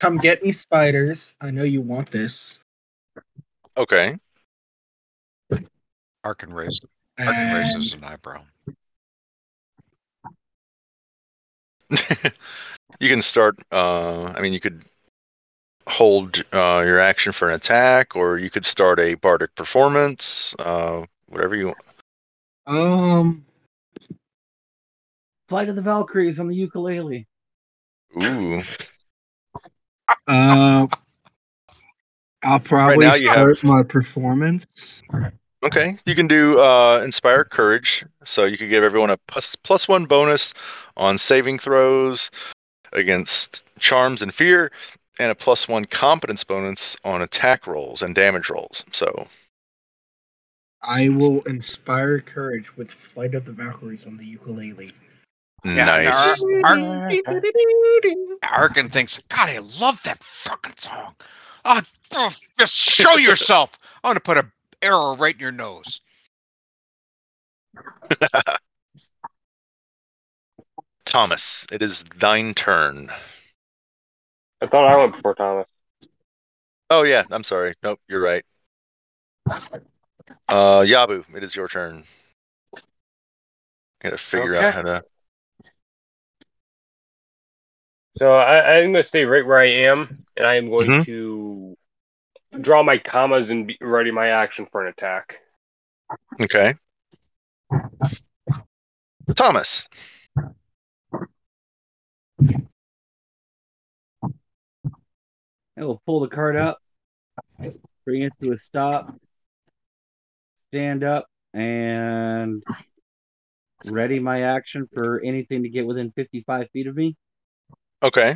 come get me spiders. I know you want this. Okay. Arkin raises, Arkin And raises an eyebrow. you can start. Uh, I mean, you could hold uh, your action for an attack, or you could start a bardic performance. Uh, whatever you. Want. Um Flight of the Valkyries on the ukulele. Ooh. Uh I'll probably now you start have- my performance. Okay, you can do uh, inspire courage. So you could give everyone a plus plus one bonus on saving throws against charms and fear, and a plus one competence bonus on attack rolls and damage rolls. So I will inspire courage with Flight of the Valkyries on the ukulele. Nice. Ar- Arkin thinks, God, I love that fucking song. Oh, oh, just show yourself. I'm gonna put a arrow right in your nose. Thomas, it is thine turn. I thought I went before Thomas. Oh yeah, I'm sorry. Nope, you're right. Uh, Yabu, it is your turn. Gotta figure out how to. So I, I'm going to stay right where I am, and I am going Mhm. to draw my kamas and be ready my action for an attack. Okay. Thomas. I will pull the cart up, bring it to a stop, stand up, and ready my action for anything to get within 55 feet of me. Okay.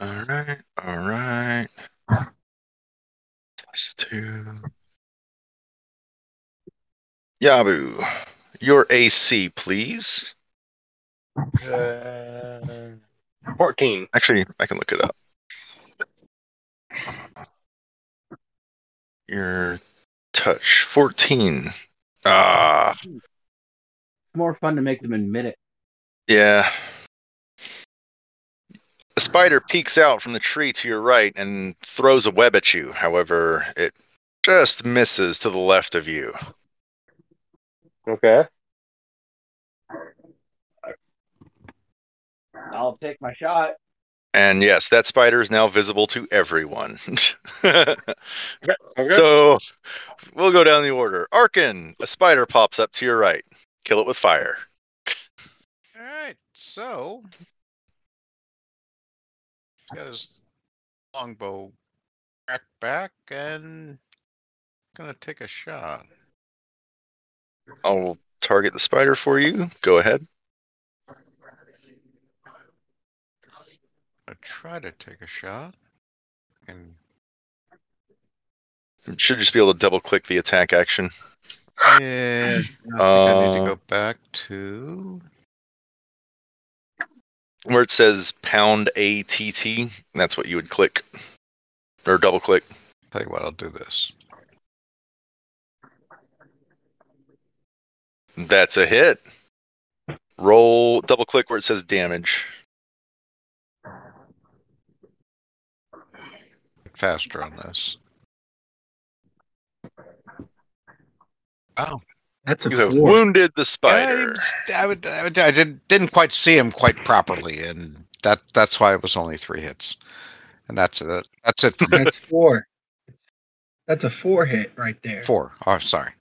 All right. All right. Plus two. Yabu, your AC, please. Uh, 14. Actually, I can look it up. Your touch, 14. Ah, It's more fun to make them admit it. yeah. The spider peeks out from the tree to your right and throws a web at you. However, it just misses to the left of you. Okay. I'll take my shot. And yes, that spider is now visible to everyone. Okay. okay. so we'll go down the order. Arkin, a spider pops up to your right. Kill it with fire. All right, so he's got his longbow cracked back and gonna take a shot. I'll target the spider for you. Go ahead. I try to take a shot. And Should just be able to double click the attack action. yeah, I think I need to Uh, go back to Where it says pound ATT, that's what you would click or double click. tell you what, I'll do this. That's a hit. Roll double click where it says damage. Faster on this. Oh, That's a You have four. wounded the spider. I, would, I, would, I did, didn't quite see him quite properly, and that that's why it was only three hits. And that's it. That's it for me. That's four. That's a four hit right there. Four. Oh, sorry.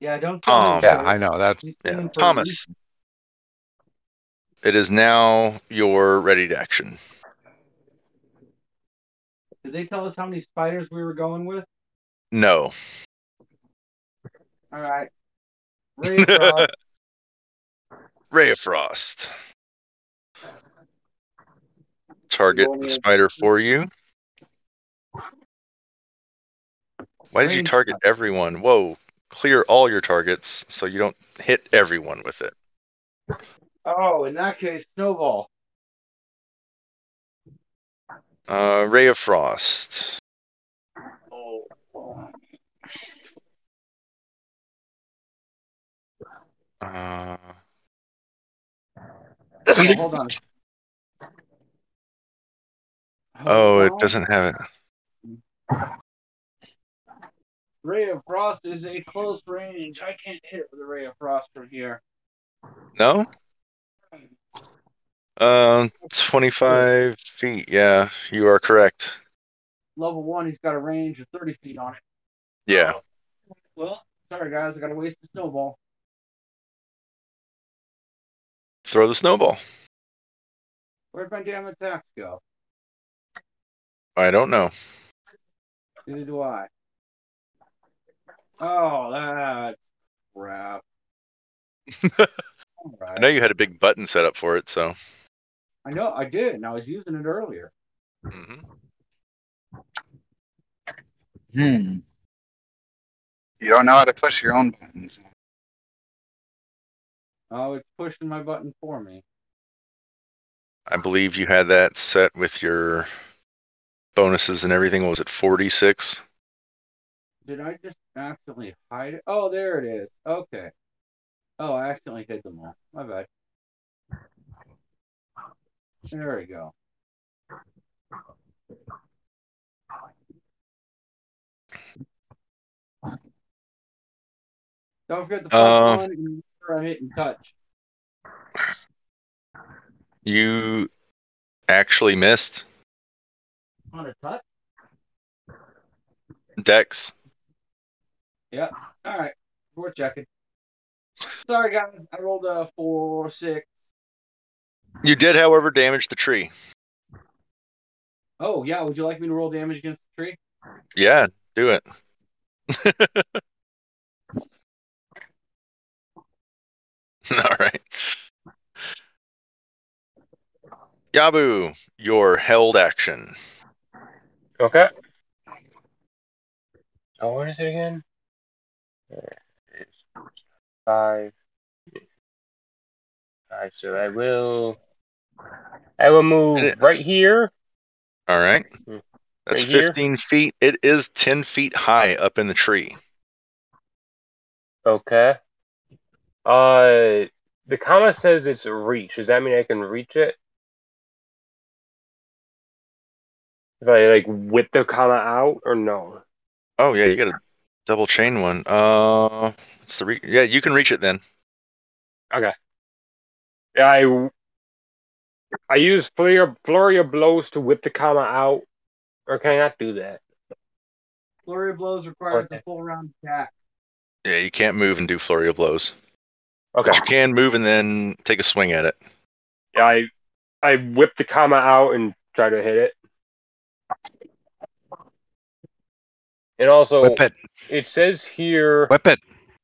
Yeah, don't. Um, tell Yeah, I know. That's Yeah. Thomas. It is now your ready to action. Did they tell us how many spiders we were going with? No. All right. Ray of Frost. Ray of Frost. Target the spider for you. Why did you target everyone? Whoa. Clear all your targets so you don't hit everyone with it. oh, in that case, snowball. Uh, Ray of Frost. Oh. Uh, Oh, hold on. oh, it doesn't have it. Ray of Frost is a close range. I can't hit it with a Ray of Frost from here. No? Um, 25 feet. Yeah, you are correct. Level one, he's got a range of 30 feet on it. Yeah. Well, sorry guys, I gotta waste the snowball. Throw the snowball. Where'd my damn attacks go? I don't know. Neither do I. Oh, that crap. I know you had a big button set up for it, so. I know I did, and I was using it earlier. hmm Hmm. You don't know how to push your own buttons. Oh, it's pushing my button for me. I believe you had that set with your bonuses and everything. What was it 46? Did I just accidentally hide it? Oh, there it is. Okay. Oh, I accidentally hid them all. My bad. There we go. Don't forget the plus Uh, one and I hit and touch. You actually missed On a touch? Dex. Yeah. All right. We're checking. Sorry, guys. I rolled a four, six. You did, however, damage the tree. Oh, yeah. Would you like me to roll damage against the tree? Yeah, do it. All right. Yabu, your held action. Okay. Oh, what is it again? There it is. Five. Five. So I will. I will move it- right here. All right. Hmm. That's Right here? 15 feet. It is 10 feet high up in the tree. Okay. Uh, the kama says it's reach. Does that mean I can reach it? If I like whip the kama out or no? Oh, yeah, you got a double chain one. Uh, it's the re- yeah, you can reach it then. Okay. Yeah, I I use flurry of, flurry of blows to whip the kama out, or can I not do that? Flurry of blows requires Okay. a full round attack. Yeah, you can't move and do flurry of blows, Okay. but you can move and then take a swing at it. Yeah, I I whip the kama out and try to hit it. And also, Whip it. it says here, Whip it.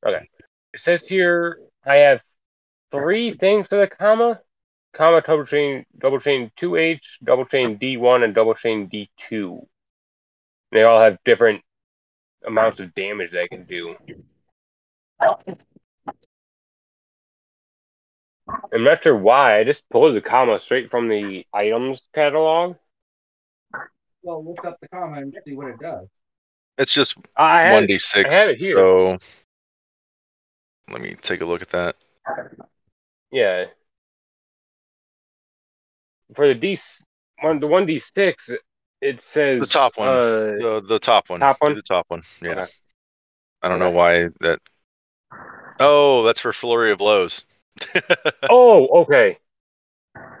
Okay. It says here, I have three things for the kama. Kama double chain, double chain 2H, double chain D1, and double chain D2. They all have different amounts of damage they can do. I'm not sure why. I just pulled the kama straight from the items catalog. Well, look up the kama and see what it does. It's just I one d six. I have it here. So let me take a look at that. yeah. For the D, one the one D six, it says The top one. Uh, The the top one. Top one? The top one. Yeah. Okay. I don't know why that. Oh, that's for flurry of blows. oh, okay.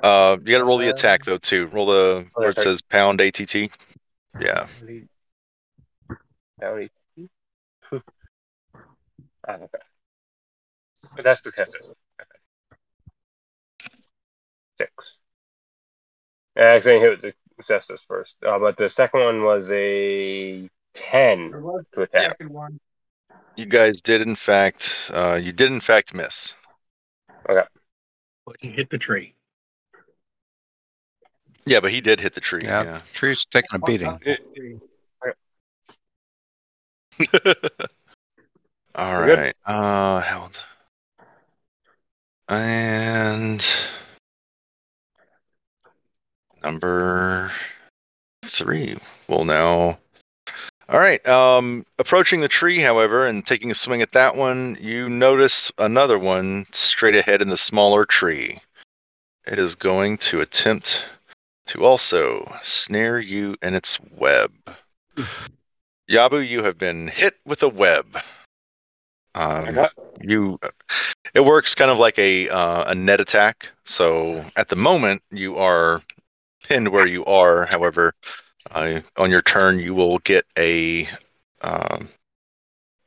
Uh, you got to roll the attack though too. Roll the Oh, where it says pound ATT. Yeah. Downey. Ah, okay. But that's the test. Okay. Six. I actually hit with the Cestus first, uh, but the second one was a ten was to the attack. second one. You guys did in fact. Uh, you did in fact miss. But you hit the tree. Yeah, but he did hit the tree. Yeah. Yeah. Tree's taking a beating. All We're good? Uh, held. And number three will now. All right. Um, approaching the tree, however, and taking a swing at that one, you notice another one straight ahead in the smaller tree. It is going to attempt to also snare you in its web. Yabu, you have been hit with a web. Um, got you it works kind of like a uh, a net attack so at the moment you are pinned where you are however uh, on your turn you will get a um,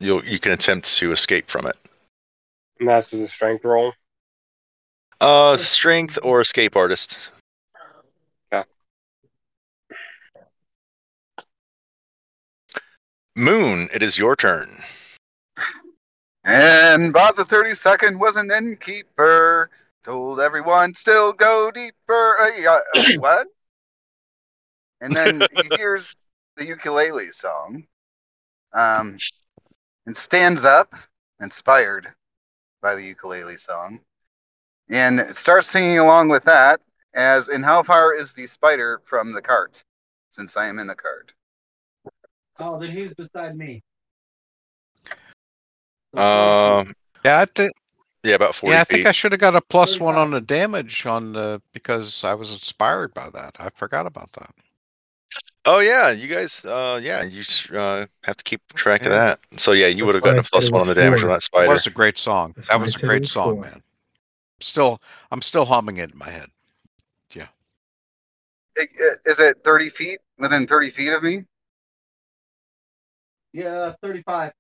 you'll you can attempt to escape from it and that's the strength roll. uh strength or escape artist Yeah. moon it is your turn And about the 32nd was an innkeeper. Told everyone still go deeper. Uh, uh, what? And then he hears the ukulele song. Um, and stands up, inspired by the ukulele song, and starts singing along with that. As in, how far is the spider from the cart? Since I am in the cart. Oh, then he's beside me. um Yeah, I think. yeah about 40 Yeah, I feet think I should have got a plus one on the damage on the because I was inspired by that. I forgot about that. Oh yeah, you guys. Uh, yeah, you uh, have to keep track of that. So yeah, you would have gotten I a said plus it one on the damage four. on that It spider. was a great song. That's that was a great was song, four. man. Still, I'm still humming it in my head. Yeah. i- Is it 30 feet? Within 30 feet of me? Yeah, 35.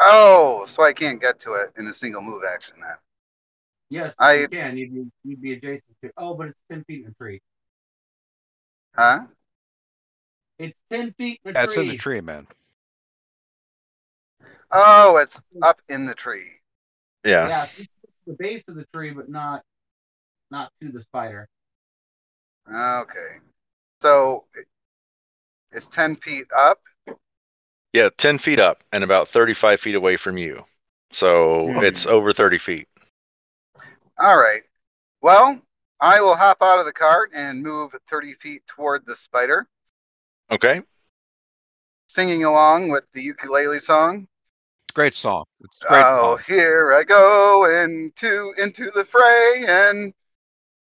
Oh, so I can't get to it in a single move action then. Yes, I- you can. You'd be, you'd be adjacent to. Oh, but it's 10 feet in a tree. Huh? It's 10 feet in a That's tree. in the tree, man. Oh, it's up in the tree. Yeah. Yeah, it's the base of the tree, but not not to the spider. Okay. So it's 10 feet up. Yeah, ten feet up and about thirty-five feet away from you. So Hmm. it's over thirty feet. All right. Well, I will hop out of the cart and move 30 feet toward the spider, Okay. singing along with the ukulele song. Great song. It's great oh, song. here I go into into the fray and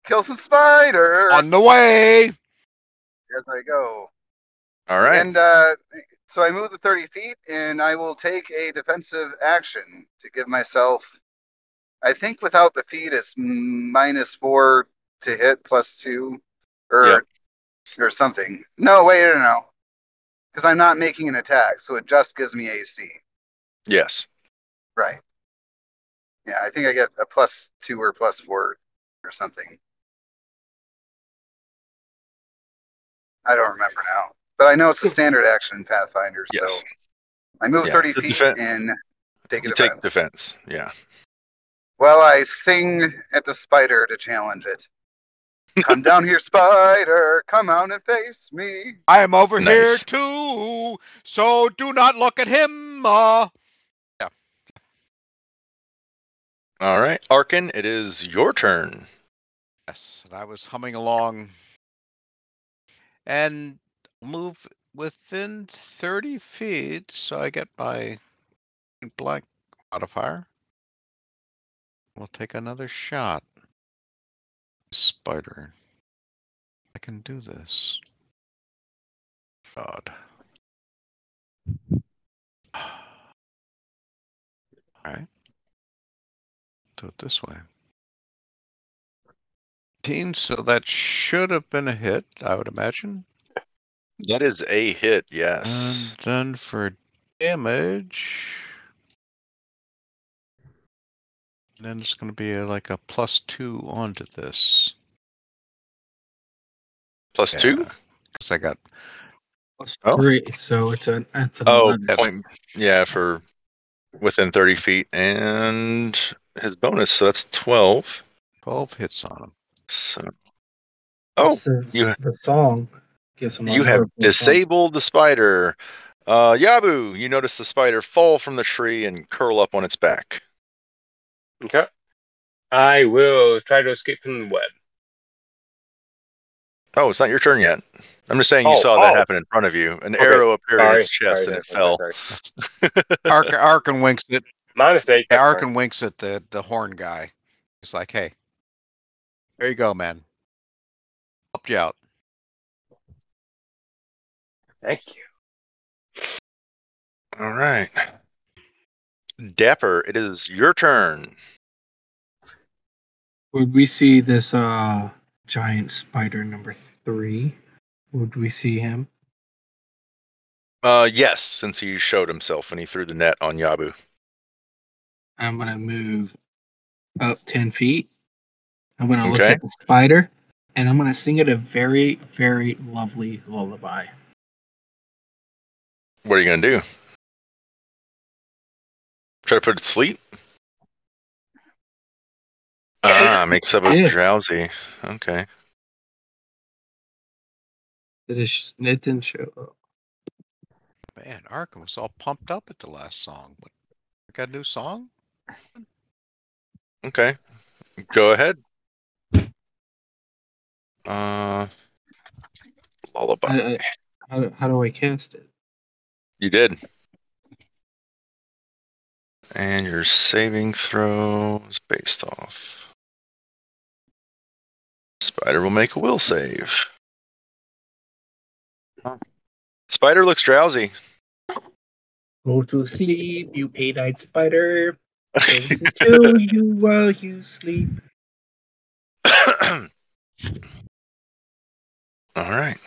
kill some spiders On the way. as I go. All right. And uh, so I move the 30 feet, and I will take a defensive action to give myself. I think without the feet, it's minus four to hit plus two, or Yep. Or something. No, wait, no, no, because I'm not making an attack, so it just gives me AC. Yes. Right. Yeah, I think I get a plus two or plus four or something. I don't remember now, but I know it's a standard action in Pathfinder. Yes. So I move Yeah, 30 feet defen- and take defense. take defense. Yeah. Well, I sing at the spider to challenge it. Come down here, spider. Come out and face me. I am over here too, so do not look at him. Uh, Yeah. All right. Arkin, it is your turn. yes, and I was humming along and move within 30 feet, so I get my black modifier. We'll take another shot. Spider. I can do this. God. Alright. Do it this way. 18, so that should have been a hit, I would imagine. That is a hit. Yes. And then for damage, then it's going to be like a plus two onto this. Plus two. Because I got Plus Oh. three, so it's an it's an Oh, 11. point. Yeah, for within 30 feet. And his bonus, so that's 12. 12 hits on him. So. Oh, the, you- the song gives him you have powerful song. disabled the spider. Uh, Yabu, you notice the spider fall from the tree and curl up on its back. Okay. I will try to escape from the web. Oh, it's not your turn yet. I'm just saying you Oh, saw that oh. happen in front of you. An Okay, arrow appeared in Sorry, its chest sorry, and it fell. sorry. Ark, Arkin winks at My mistake. yeah, that's Arkin winks at the the horn guy. He's like, "Hey, there you go, man. Helped you out." Thank you. All right. Dapper, it is your turn. Would we see this uh giant spider number three? Would we see him? Uh, yes, since he showed himself when he threw the net on Yabu. I'm gonna move up ten feet. I'm gonna look at the spider, and I'm gonna sing it a very, very lovely lullaby. What are you gonna do? Try to put it to sleep? Ah, makes up a Yeah. drowsy. Okay. It is. It didn't show. up. Man, Arkin was all pumped up at the last song. What? Got a new song? Okay. Go ahead. Uh, lullaby. I, I, how, do- how do I cast it? You did. And your saving throw is based off. Spider will make a will save. Spider looks drowsy. Go to sleep, you eight-eyed spider. So we can kill you while you sleep. All right.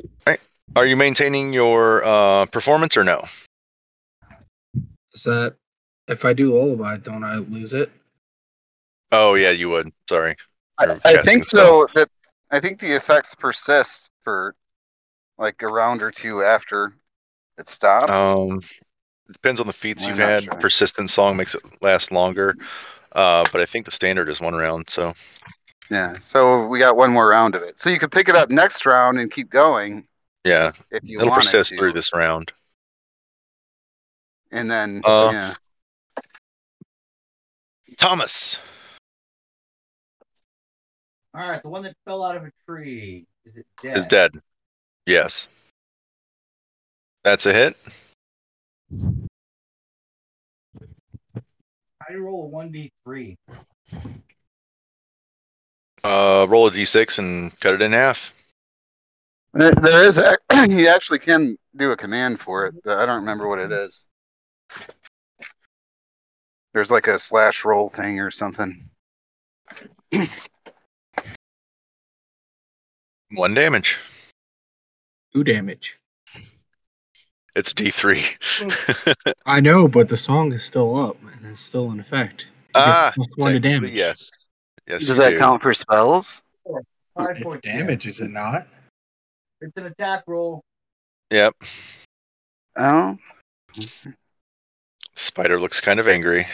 All right. Are you maintaining your uh, performance or no? Is that if I do lullaby, don't I lose it? Oh yeah, you would. Sorry. I, I think so. that I think the effects persist for like a round or two after it stops. Um, it depends on the feats I'm you've had. sure. Persistent song makes it last longer. Uh, but I think the standard is one round. So yeah, so we got one more round of it. So you could pick it up next round and keep going yeah, if you it'll persist through this round. And then Uh, yeah, Thomas. All right, the one that fell out of a tree. Is it dead? is dead. Yes. That's a hit. How do you roll a one d three? Uh, roll a d6 and cut it in half. there, there is ac- you actually can do a command for it, but I don't remember what it is. There's like a slash roll thing or something. One damage. Two damage. It's D3. I know, but the song is still up and it's still in effect. It ah, plus one to damage. yes. Yes, Does that do. count for spells? It's damage, is it not? It's an attack roll. Yep. Oh, Spider looks kind of angry.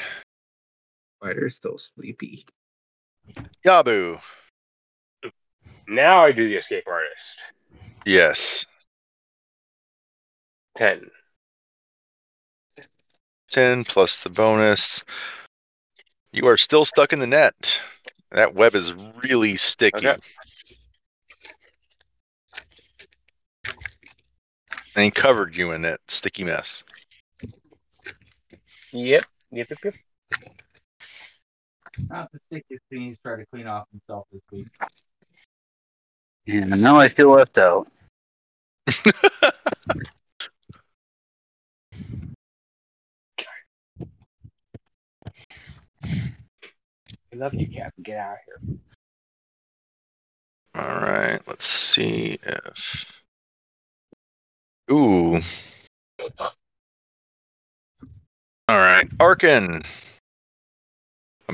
Spider's still sleepy. Yabu. Now I do the escape artist. Yes. Ten. 10 plus the bonus. You are still stuck in the net. That web is really sticky. Okay. And he covered you in that sticky mess. Yep. Yep. Yep. yep. Not the stickiest thing he's trying to clean off himself this week. Yeah. Now I feel left out. I love you, Captain. Get out of here. All right, let's see if. Ooh. All right, Arkin.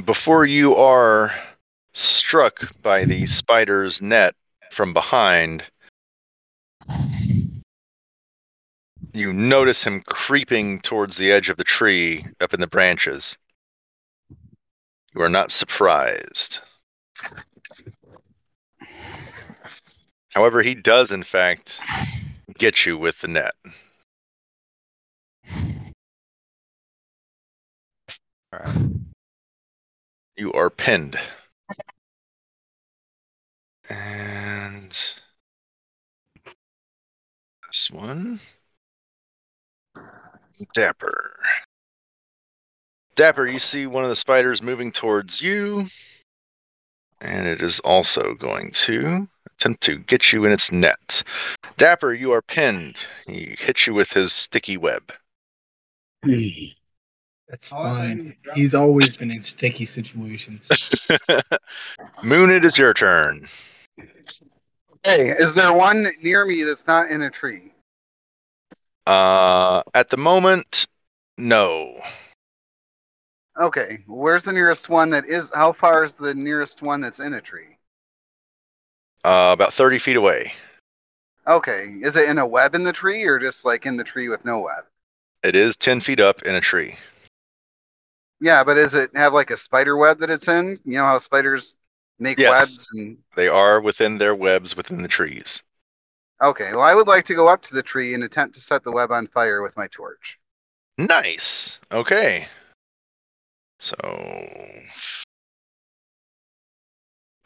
Before you are struck by the spider's net from behind, you notice him creeping towards the edge of the tree up in the branches. You are not surprised. However, he does, in fact, get you with the net. You are pinned. And this one. Dapper. Dapper, you see one of the spiders moving towards you. And it is also going to attempt to get you in its net. Dapper, you are pinned. He hits you with his sticky web. That's I thought he fine. He's always been in sticky situations. Moon, it is your turn. Hey, is there one near me that's not in a tree? Uh, at the moment, no. Okay, where's the nearest one that is? How far is the nearest one that's in a tree? Uh, about 30 feet away. Okay, is it in a web in the tree or just like in the tree with no web? It is 10 feet up in a tree. Yeah, but does it have like a spider web that it's in? You know how spiders make Yes. webs and They are within their webs within the trees. Okay, well I would like to go up to the tree and attempt to set the web on fire with my torch. Nice. Okay. So,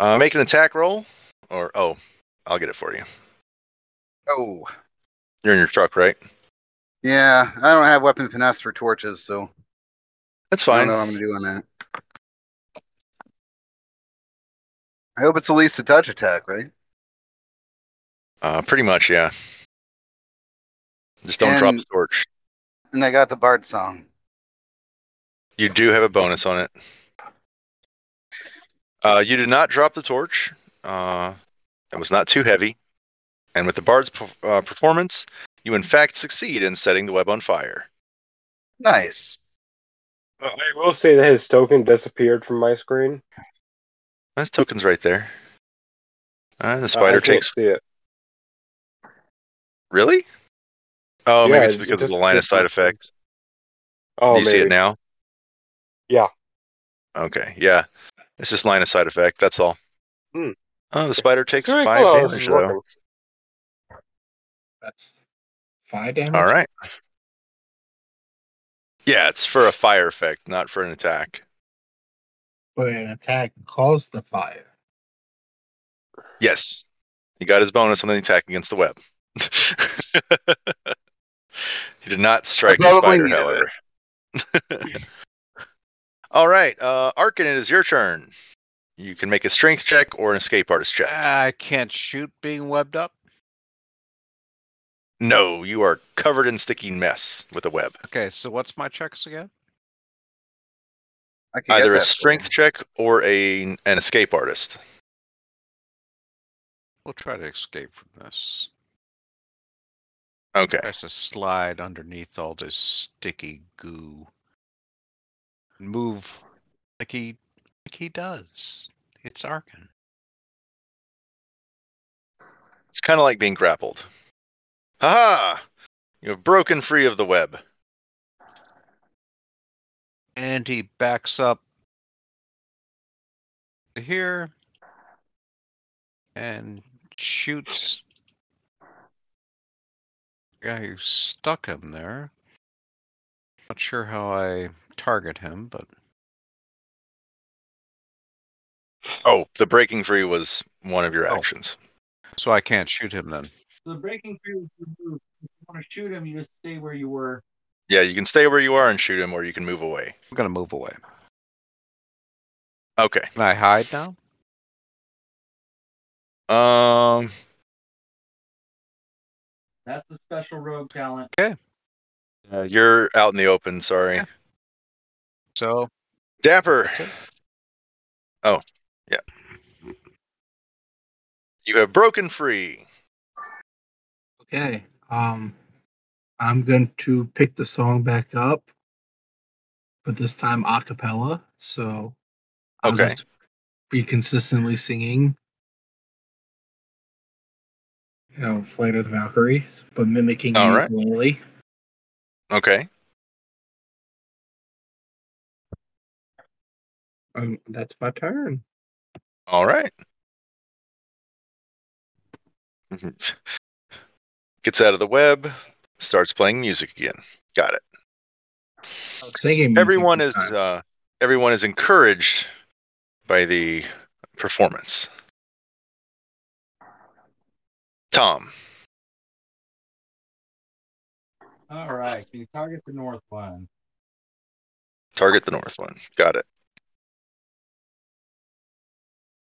uh, make an attack roll, or oh, I'll get it for you. Oh. You're in your truck, right? Yeah, I don't have weapon finesse for torches, so That's I fine. don't know what I'm gonna do on that. I hope it's at least a touch attack, right? Uh, pretty much, yeah. Just don't drop And- the torch. And I got the bard song. You do have a bonus on it. Uh, you did not drop the torch. Uh, it was not too heavy. And with the bard's per- uh, performance, you in fact succeed in setting the web on fire. Nice. Uh, I will say that his token disappeared from my screen. That's tokens right there. Uh, the Uh, I spider can't takes. see it. Really? Oh, Yeah, maybe it's it because of the line of just- sight effect. Oh, Do you see it now? Yeah. Okay, yeah. It's just line of sight effect. That's all. Hmm. Oh, the spider takes Very five close, damage though. That's five damage. All right. Yeah, it's for a fire effect, not for an attack. But an attack caused the fire. Yes. He got his bonus on the attack against the web. he did not strike the spider, needed however. All right, uh, Arkin, it is your turn. You can make a strength check or an escape artist check. I can't shoot being webbed up. No, you are covered in sticky mess with a web. Okay, so what's my checks again? I can Either a that for strength check or a an escape artist. We'll try to escape from this. Okay. Press a slide underneath all this sticky goo. And move like he like he does. It's Arkin. It's kind of like being grappled. Ha ha! You have broken free of the web. And he backs up here and shoots the guy who stuck him there. Not sure how I target him, but Oh, the breaking free was one of your Oh. actions. so I can't shoot him then. The breaking free was removed. If you want to shoot him, you just stay where you were. Yeah, you can stay where you are and shoot him, or you can move away. I'm gonna move away. Okay. Can I hide now? Um. That's a special rogue talent. Okay. Uh, you're out in the open. Sorry, Yeah. So Dapper. Oh, yeah. You have broken free. Okay. Um, I'm going to pick the song back up, but this time a cappella. So I'll Okay. just be consistently singing. You know, Flight of the Valkyries, but mimicking All right. Lily. Okay. Um, that's my turn. All right. Gets out of the web. Starts playing music again. Got it. Everyone is uh, everyone is encouraged by the performance. Tom. All right. Can you target the north one? Target the north one. Got it.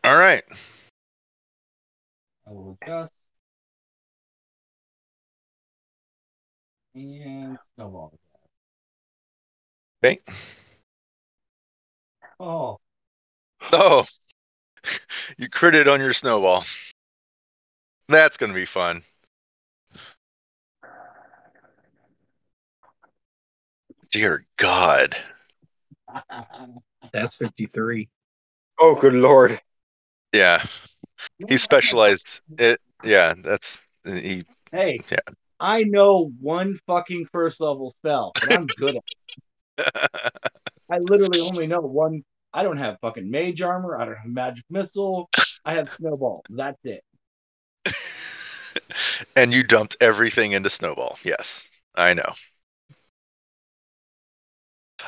All right. I will adjust. And snowball. Okay. Oh, Oh, you critted on your snowball. That's gonna be fun. Dear God. That's 53. Oh, good lord. Yeah, he specialized. It. Yeah, that's he. Hey, Yeah. I know one fucking first level spell, but I'm good at it. I literally only know one. I don't have fucking mage armor. I don't have magic missile. I have snowball. That's it. and you dumped everything into snowball. Yes, I know.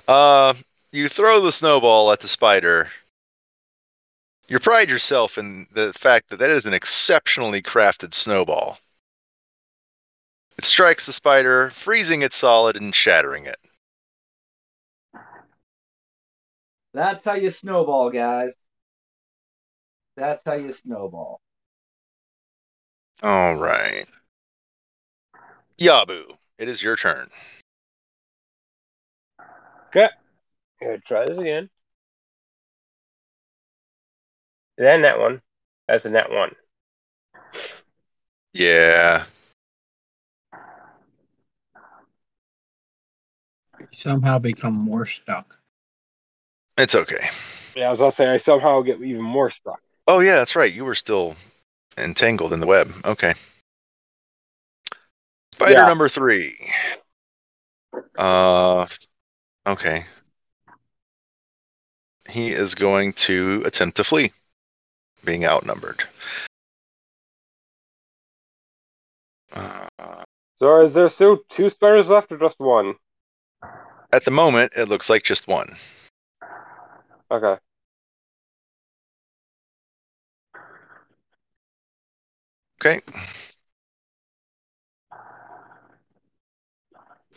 Uh, you throw the snowball at the spider. You pride yourself in the fact that that is an exceptionally crafted snowball. It strikes the spider, freezing it solid and shattering it. That's how you snowball, guys. That's how you snowball. All right. Yabu, it is your turn. Okay. I'm Gonna try this again. Then that one. That's a net one. Yeah. Somehow become more stuck. It's okay. Yeah, I was gonna say I somehow get even more stuck. Oh yeah, that's right. You were still entangled in the web. Okay. Spider Yeah. number three. Uh okay. He is going to attempt to flee, being outnumbered. Uh, So is there still two spiders left or just one? At the moment, it looks like just one. Okay. Okay.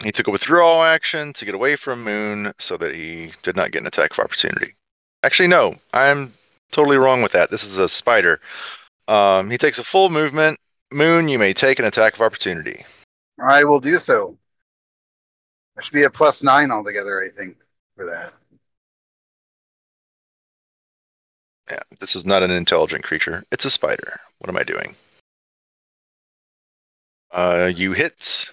He took a withdrawal action to get away from Moon so that he did not get an attack of opportunity. Actually, no, I'm totally wrong with that. This is a spider. Um, he takes a full movement. Moon, you may take an attack of opportunity. I will do so. There should be a plus nine altogether, I think, for that. Yeah, this is not an intelligent creature. It's a spider. What am I doing? Uh, you hit,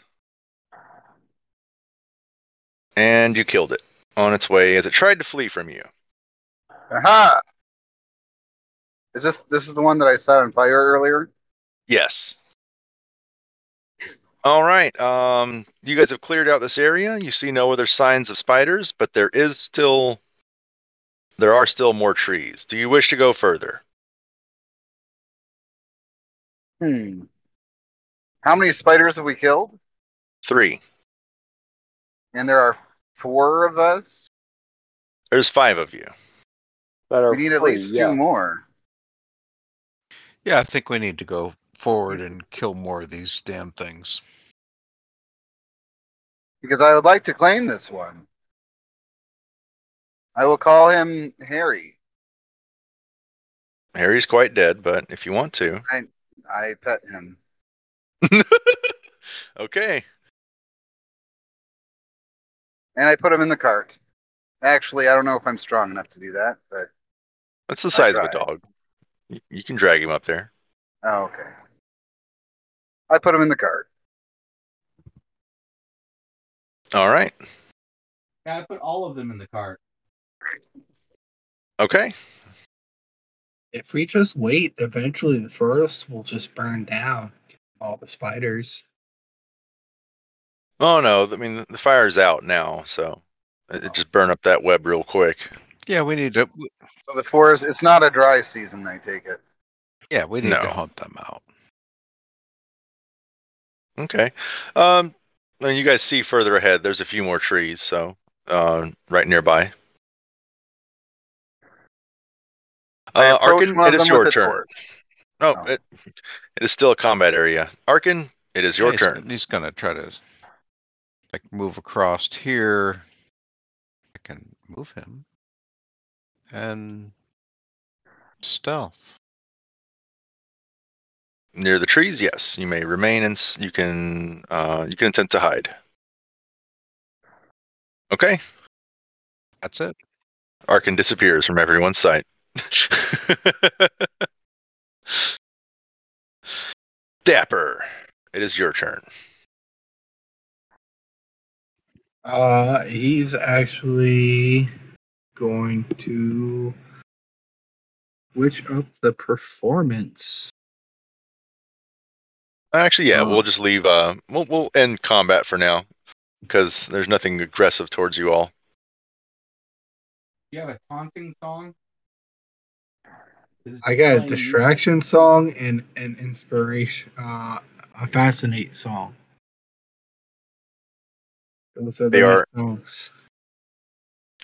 and you killed it on its way as it tried to flee from you. Aha! Is this this is the one that I set on fire earlier? Yes. All right. Um, you guys have cleared out this area. You see no other signs of spiders, but there is still there are still more trees. Do you wish to go further? Hmm. How many spiders have we killed? Three. And there are four of us. There's five of you. That are We need at free, least yeah. two more. Yeah, I think we need to go forward and kill more of these damn things. Because I would like to claim this one. I will call him Harry. Harry's quite dead, but if you want to. I pet him. okay. And I put him in the cart. Actually, I don't know if I'm strong enough to do that, but That's the size of a dog. You, you can drag him up there. oh, okay. I put him in the cart. All right. Yeah, I put all of them in the cart. Okay. If we just wait, eventually the forest will just burn down. All the spiders. Oh no, I mean the fire's out now, so it, it just burn up that web real quick. Yeah, we need to. So the forest, it's not a dry season, I take it. Yeah, we need No. to hunt them out. Okay. Um, and you guys see further ahead. There's a few more trees, so uh, right nearby. Uh, approach Arkin, it is your turn. torch. No, Oh. it, it is still a combat area. Arkin, it is your he's, turn. He's gonna try to like move across here. I can move him and stealth. Near the trees, yes. You may remain and s- you can uh, you can attempt to hide. Okay. That's it. Arkin disappears from everyone's sight. Dapper, it is your turn. Uh, he's actually going to switch up the performance. Actually, yeah, we'll just leave. Uh, we'll we'll end combat for now because there's nothing aggressive towards you all. You have a taunting song? I got a playing distraction song and an inspiration, uh, a fascinate song. Those are the They are- songs.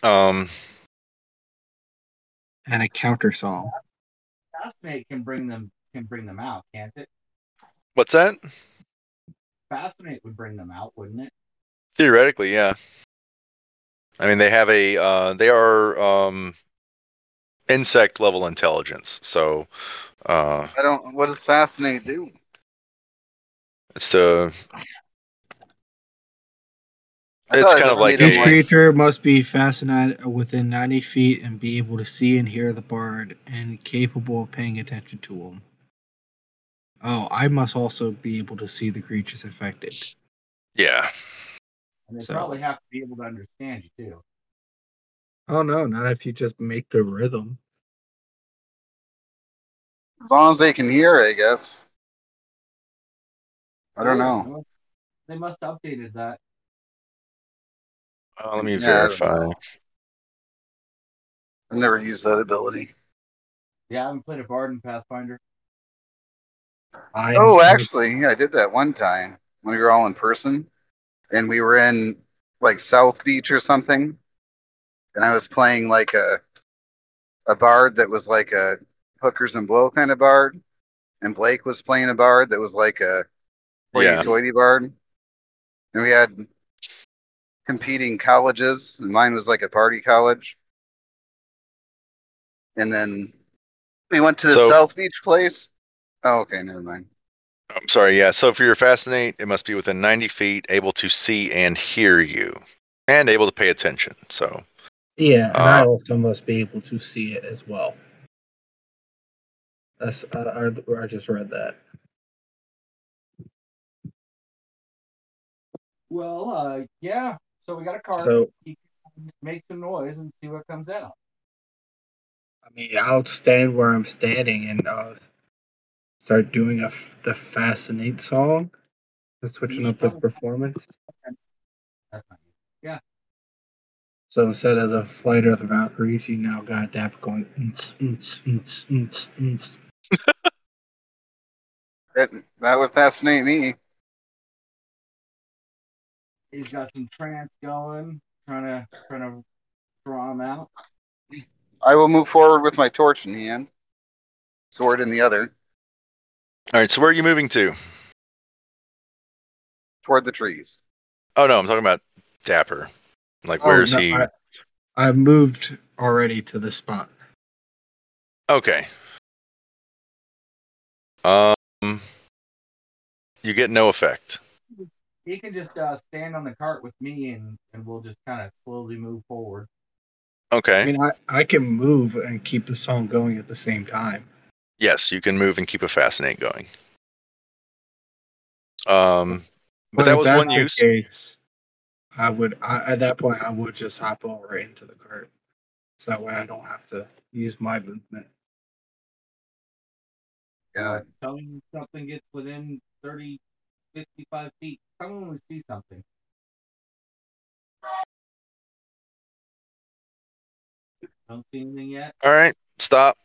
Um, And a counter song. music? Fascinate can bring them can bring them out, can't it? What's that? Fascinate would bring them out, wouldn't it? Theoretically, yeah. I mean, they have a uh, they are um, insect level intelligence, so uh, I don't. What does fascinate do? it's the It's thought it kind of like Each a- creature must be fascinated within 90 feet and be able to see and hear the bard and capable of paying attention to him. Oh, I must also be able to see the creatures affected. yeah. And they So- probably have to be able to understand you too. Oh no, not if you just make the rhythm. as long as they can hear, I guess. I don't know. They must have updated that. Uh, let me Yeah, verify. I've never used that ability. Yeah, I haven't played a Bard in Pathfinder. I Oh, actually, yeah, I did that one time when we were all in person, and we were in like South Beach or something, and I was playing like a a bard that was like a hookers and blow kind of bard, and Blake was playing a bard that was like a Yeah. hoity-toity bard, and we had competing colleges, and mine was like a party college, and then we went to the So- South Beach place. Oh, okay, never mind. I'm sorry. Yeah. So for your fascinate, it must be within 90 feet, able to see and hear you, and able to pay attention. So Yeah, and I Uh, also must be able to see it as well. That's I, I, I just read that. Well, uh, yeah. So we got a card. So You can make some noise and see what comes out. I mean, I'll stand where I'm standing and uh, start doing a f- the fascinate song, and switching up the performance. That's not you. So instead of the flight of the Valkyries, you now got that going. That, that would fascinate me. He's got some trance going, trying to trying to draw him out. I will move forward with my torch in hand, sword in the other, All right, so where are you moving to? toward the trees. Oh no, I'm talking about Dapper. Like, Oh, where's no, he? I, I moved already to the spot. Okay. Um, you get no effect. He can just uh, stand on the cart with me, and and we'll just kind of slowly move forward. Okay. I mean, I, I can move and keep the song going at the same time. Yes, you can move and keep a fascinate going. Um, but But that was that's one the use. Case, I would I, at that point I would just hop over into the cart, so that way I don't have to use my movement. Yeah. Tell me when something gets within 30, 55 feet. Tell me when we see something. Don't see anything yet. All right, stop.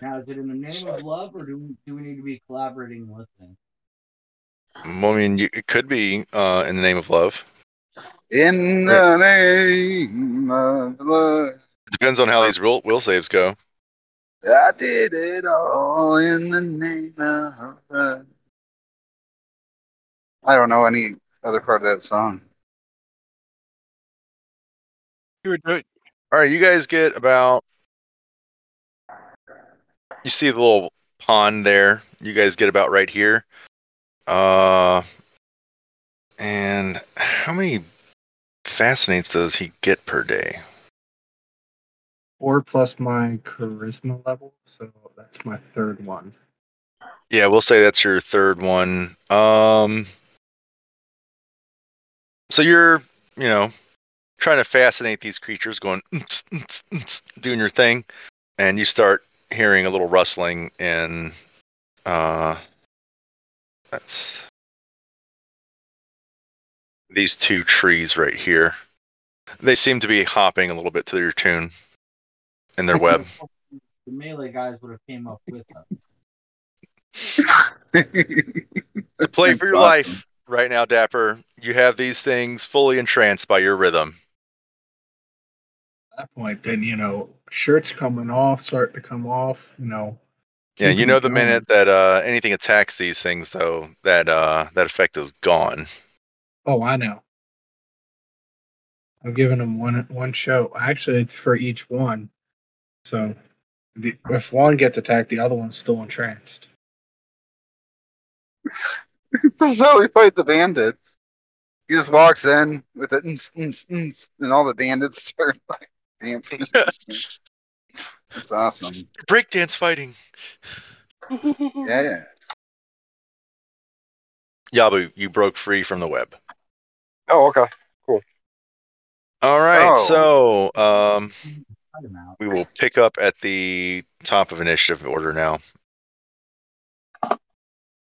Now, is it in the name of love, or do we, do we need to be collaborating and listening? Well, I mean, you, it could be uh, in the name of love. In the name of love, It depends on how these will, will saves go. I did it all in the name of love. I don't know any other part of that song. You were doing. All right, you guys get about. You see the little pond there. You guys get about right here. Uh, and how many fascinates does he get per day? Four plus my charisma level, so that's my third one. Yeah, we'll say that's your third one. Um, so you're, you know, trying to fascinate these creatures, going doing your thing, and you start hearing a little rustling in. Uh, that's these two trees right here. They seem to be hopping a little bit to your tune in their web. The melee guys would have came up with them. to play for your life right now, Dapper. You have these things fully entranced by your rhythm. At that point, then you know shirts coming off, start to come off. You know. Yeah, you know the going. minute that uh, anything attacks these things, though, that uh, that effect is gone. Oh, I know. I'm giving them one one show. Actually, it's for each one. So, the, if one gets attacked, the other one's still entranced. this is how we fight the bandits. He just walks in with it, "Ns, ns, ns," and all the bandits start like dancing. It's awesome. Breakdance fighting. Yeah, yeah. Yabu, you broke free from the web. Oh, okay. Cool. All right, Oh. so um, Cut him out. we will pick up at the top of initiative order now.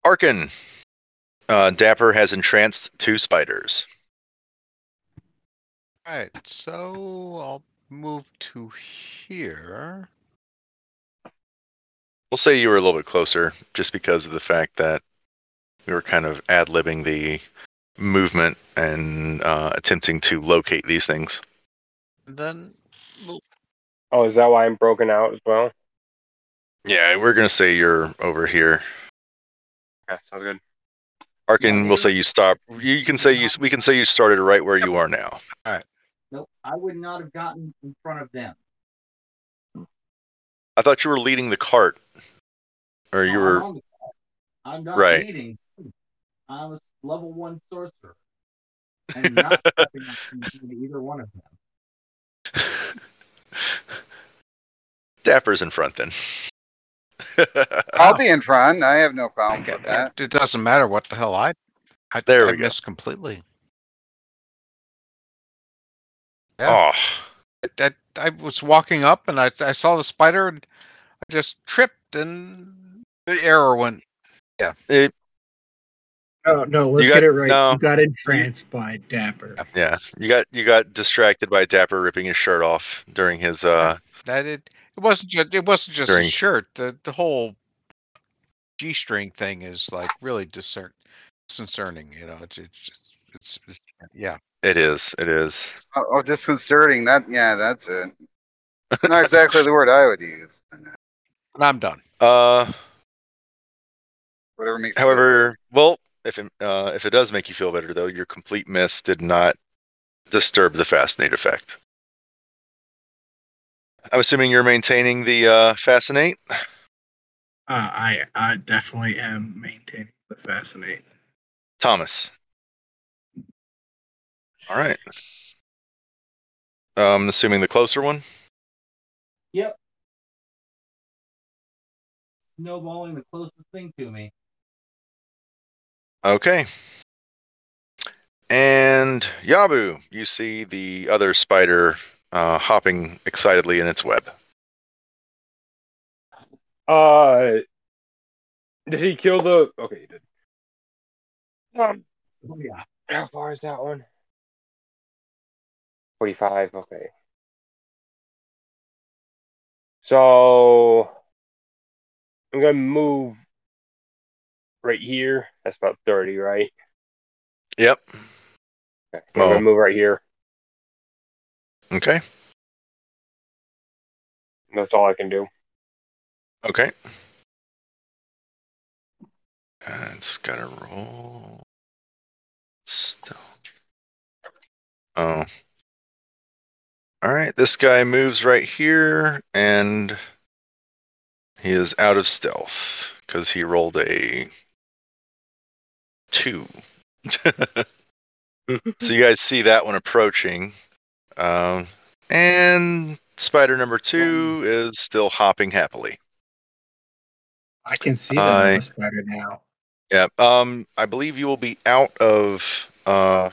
Arkin, uh, Dapper has entranced two spiders. Alright, so I'll move to here. We'll say you were a little bit closer, just because of the fact that we were kind of ad libbing the movement and uh, attempting to locate these things. And then move. Oh, is that why I'm broken out as well? Yeah, we're gonna say you're over here. Yeah, sounds good. Arkin, Yeah, we'll say you stop. You can say you. We can say you started right where you are now. Nope, I would not have gotten in front of them. I thought you were leading the cart, or you I'm were. on the call. I'm not Right. leading. I'm a level one sorcerer. I'm not stepping up into either one of them. Dapper's in front then. I'll be in front. I have no problem problems with that. It doesn't matter what the hell I. I There I we go. missed completely. Yeah. Oh, I, I was walking up and I, I saw the spider and I just tripped and the arrow went. Yeah. it, Oh no, let's got- get it right. no. You got entranced by Dapper. yeah. You got you got distracted by Dapper ripping his shirt off during his uh. That it it wasn't just it wasn't just During- a shirt. The the whole G string thing is like really discern disconcerting. You know, it's it's, it's, it's yeah. It is. It is. Oh, oh, disconcerting. That yeah, that's it. Not exactly the word I would use. And I'm done. Uh. Whatever makes. you However, well, if it, uh, if it does make you feel better, though, your complete miss did not disturb the fascinate effect. I'm assuming you're maintaining the uh, fascinate. Uh, I I definitely am maintaining the fascinate. Thomas. All right. Um, assuming the closer one. Yep. Snowballing the closest thing to me. Okay. And Yabu, you see the other spider uh, hopping excitedly in its web. Uh, did he kill the? Okay, he did. Um, Oh yeah. how far is that one? Forty-five. Okay. So I'm gonna move right here. That's about thirty, right? Yep. Okay. I'm Oh. gonna move right here. Okay. That's all I can do. Okay. Uh, it's got to roll. Stealth. Oh. All right. This guy moves right here, and he is out of stealth because he rolled a two. so you guys see that one approaching, um, and spider number two is still hopping happily. I can see that I- on the spider now. Yeah. Um, I believe you will be out of uh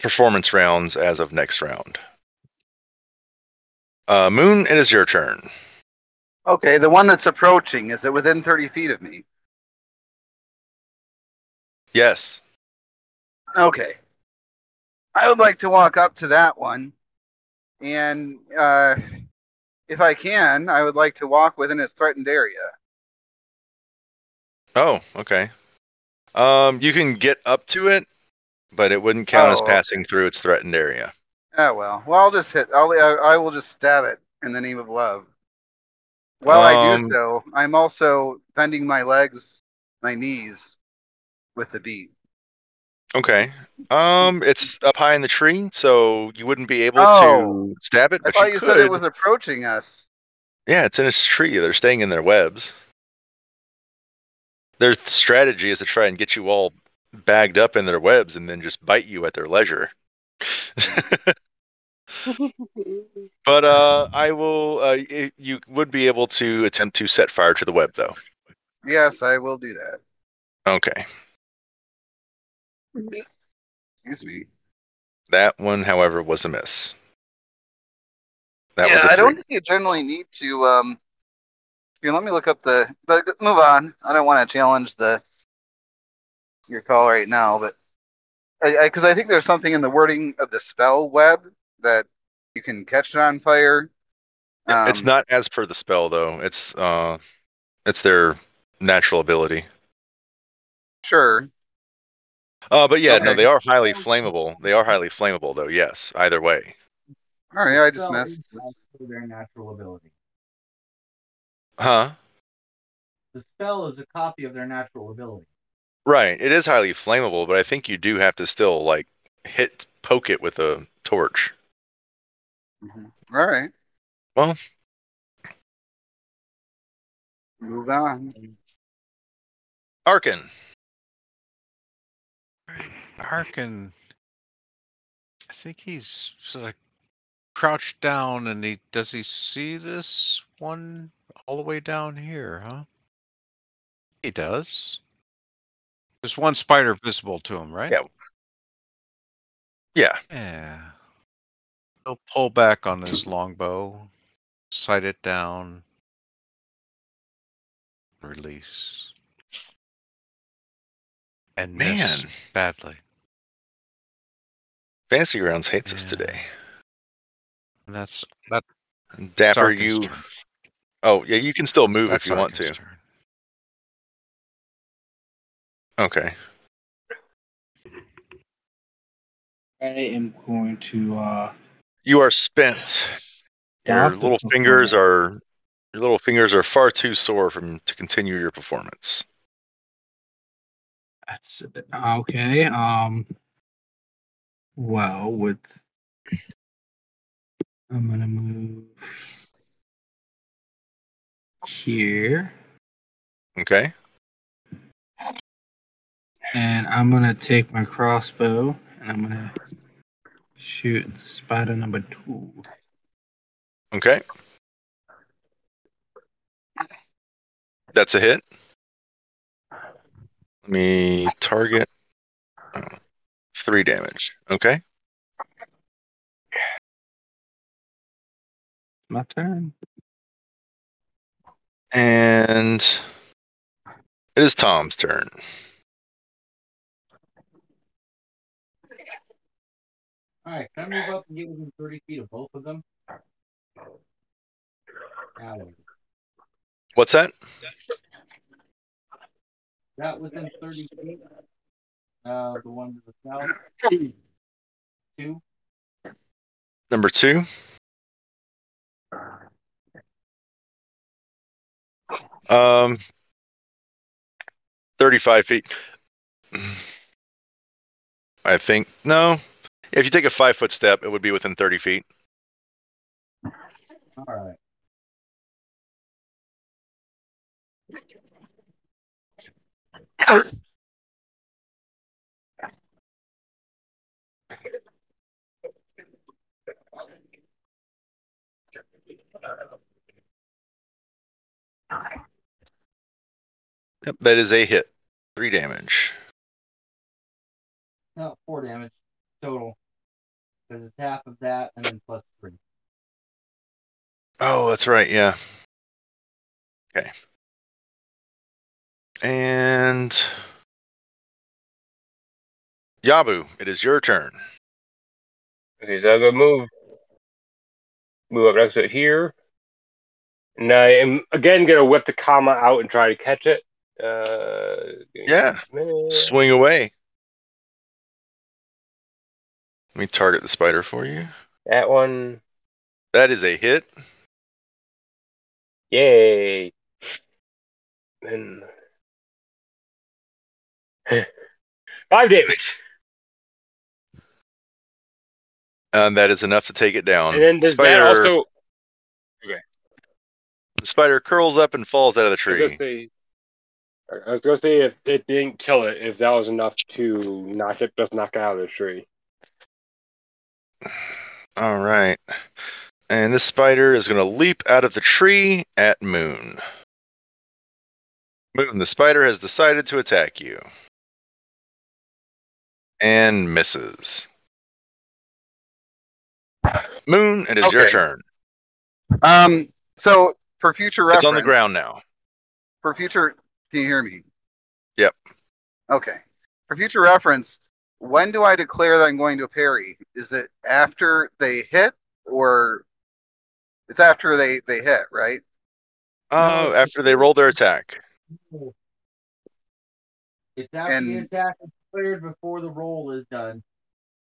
performance rounds as of next round. Uh, Moon, it is your turn. Okay, the one that's approaching is it within thirty feet of me? Yes. Okay. I would like to walk up to that one, and uh, if I can, I would like to walk within its threatened area. Oh, okay. Um, you can get up to it, but it wouldn't count as Oh, passing through its threatened area. Oh well. Well, I'll just hit. I'll. I, I will just stab it in the name of love. While I Um, do so, I'm also bending my legs, my knees, with the beat. Okay. Um, it's up high in the tree, so you wouldn't be able Oh. to stab it, I thought you, you said it was approaching us. Yeah, it's in its tree. They're staying in their webs. Their strategy is to try and get you all bagged up in their webs and then just bite you at their leisure. but uh, I will. Uh, y- you would be able to attempt to set fire to the web, though. Yes, I will do that. Okay. Excuse me. That one, however, was a miss. That yeah, was a I don't think you generally need to. Um, here, let me look up the. But move on. I don't want to challenge the your call right now, but I because I, think there's something in the wording of the spell web that you can catch it on fire. Yeah, it's Um, not as per the spell, though. It's uh, it's their natural ability. sure. Uh, but yeah, no, they are highly flammable. They are highly flammable, though. Yes, either way. All right, I just Spell missed. is their natural ability. Huh? The spell is a copy of their natural ability. Right. It is highly flammable, but I think you do have to still like hit poke it with a torch. Mhm. All right. Well. Move on. Arkin. Harkin. I think he's sort of crouched down, and he does he see this one all the way down here, huh? He does. There's one spider visible to him, right? Yeah. Yeah. Yeah. He'll pull back on his longbow, sight it down, release. And miss Man. badly. Fantasy Grounds hates us today. And that's that's Dapper, you. turn. Oh, yeah, you can still move That's if you want to. Turn. Okay. I am going to uh You are spent. Your little fingers are your little fingers are far too sore from to continue your performance. That's bit, okay. Um. Well, with I'm gonna move here, Okay. And I'm gonna take my crossbow, and I'm gonna shoot spider number two. Okay. That's a hit. Let me target. oh, Three damage. Okay. My turn. And it is Tom's turn. All right, can I move up and get within 30 feet of both of them? What's that? that within 30 feet. Uh, the one to the south. Two. Number two. Um, 35 feet. I think. No. If you take a five foot step, it would be within 30 feet. All right. Yep, that is a hit. Three damage. No, four damage total. Because it's half of that and then plus three. Oh, that's right. Yeah. Okay. And Yabu, it is your turn. Okay, so I'm gonna move move up next to it here. And I am again gonna whip the kama out and try to catch it. Uh Yeah. just a minute. Swing away. Let me target the spider for you. That one. That is a hit. Yay. And five damage. And that is enough to take it down. And then does spider, that also Okay. the spider curls up and falls out of the I was gonna tree. say I was gonna say if it didn't kill it, if that was enough to knock it just knock it out of the tree. All right. And this spider is going to leap out of the tree at Moon. Moon, the spider has decided to attack you. And misses. Moon, it is your Okay. turn. Um, so for future reference, It's on the ground now. For future, can you hear me? Yep. Okay. For future reference, when do I declare that I'm going to parry? Is it after they hit, or it's after they they hit, right? Oh, No, after they roll their attack. It's after the attack is cleared before the roll is done.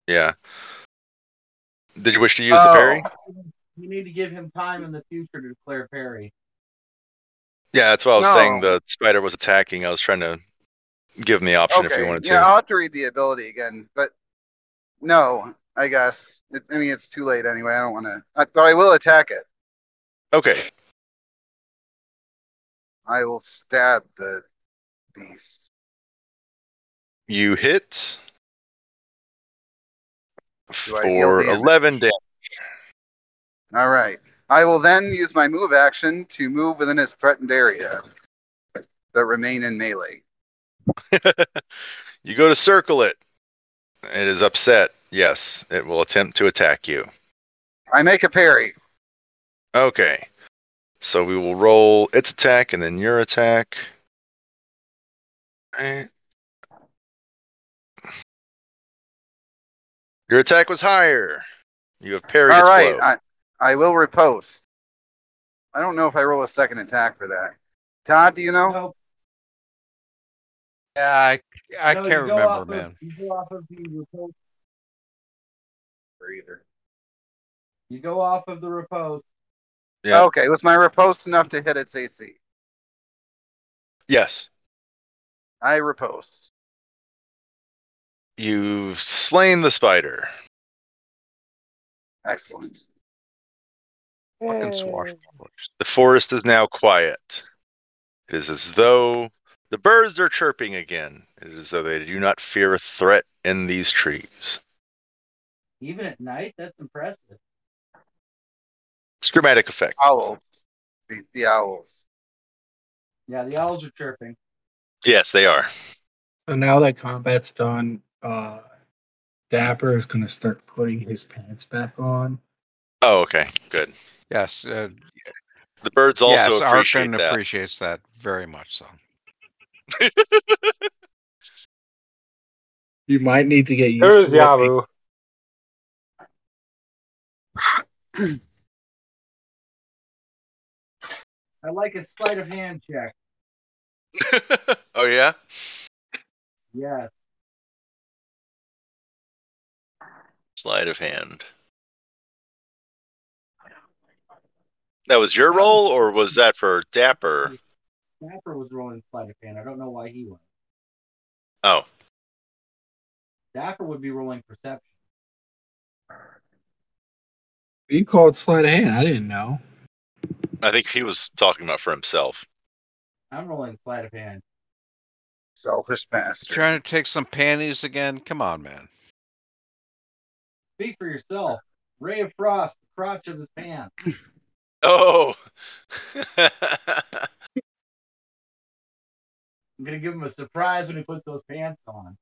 Yeah. Did you wish to use the Oh. parry? You need to give him time in the future to declare parry. Yeah, that's why I was saying the spider was attacking. I was trying to give him the option if okay. you wanted yeah, to. I'll have to read the ability again, but no, I guess. It, I mean, it's too late anyway. I don't want to, but I will attack it. Okay. I will stab the beast. You hit Do I deal for damage? 11 damage. All right. I will then use my move action to move within his threatened area that remain in melee. you go to circle it. It is upset. Yes, it will attempt to attack you. I make a parry. Okay. So we will roll its attack and then your attack. Eh. Your attack was higher. You have parried All its blow. I, I will riposte. I don't know if I roll a second attack for that. Todd, do you know? Nope. Yeah, I, I No, can't remember, off of- man. you go off of the riposte. For either. You go off of the riposte. Yeah. Okay, was my riposte enough to hit its AC? Yes. I riposte. You've slain the spider. Excellent. Fucking swashbucklers. The forest is now quiet. It is as though the birds are chirping again. It is as though they do not fear a threat in these trees. Even at night, that's impressive. It's dramatic effect. Owls. The, the owls. Yeah, the owls are chirping. Yes, they are. So now that combat's done, uh, Dapper is going to start putting his pants back on. Oh, okay, good. Yes, uh, The birds also yes, appreciate Arkin that. appreciates that very much so. You might need to get used There's to what Yabu. I like a sleight of hand check. oh yeah. Yes. Sleight of hand. That was your roll, or was that for Dapper? Dapper was rolling sleight of hand. I don't know why he was. Oh, Dapper would be rolling perception. you called sleight of hand. I didn't know. I think he was talking about for himself. I'm rolling sleight of hand. Selfish bastard. Trying to take some panties again? Come on, man. Speak for yourself. Ray of Frost, the crotch of his pants. Oh. I'm gonna give him a surprise when he puts those pants on.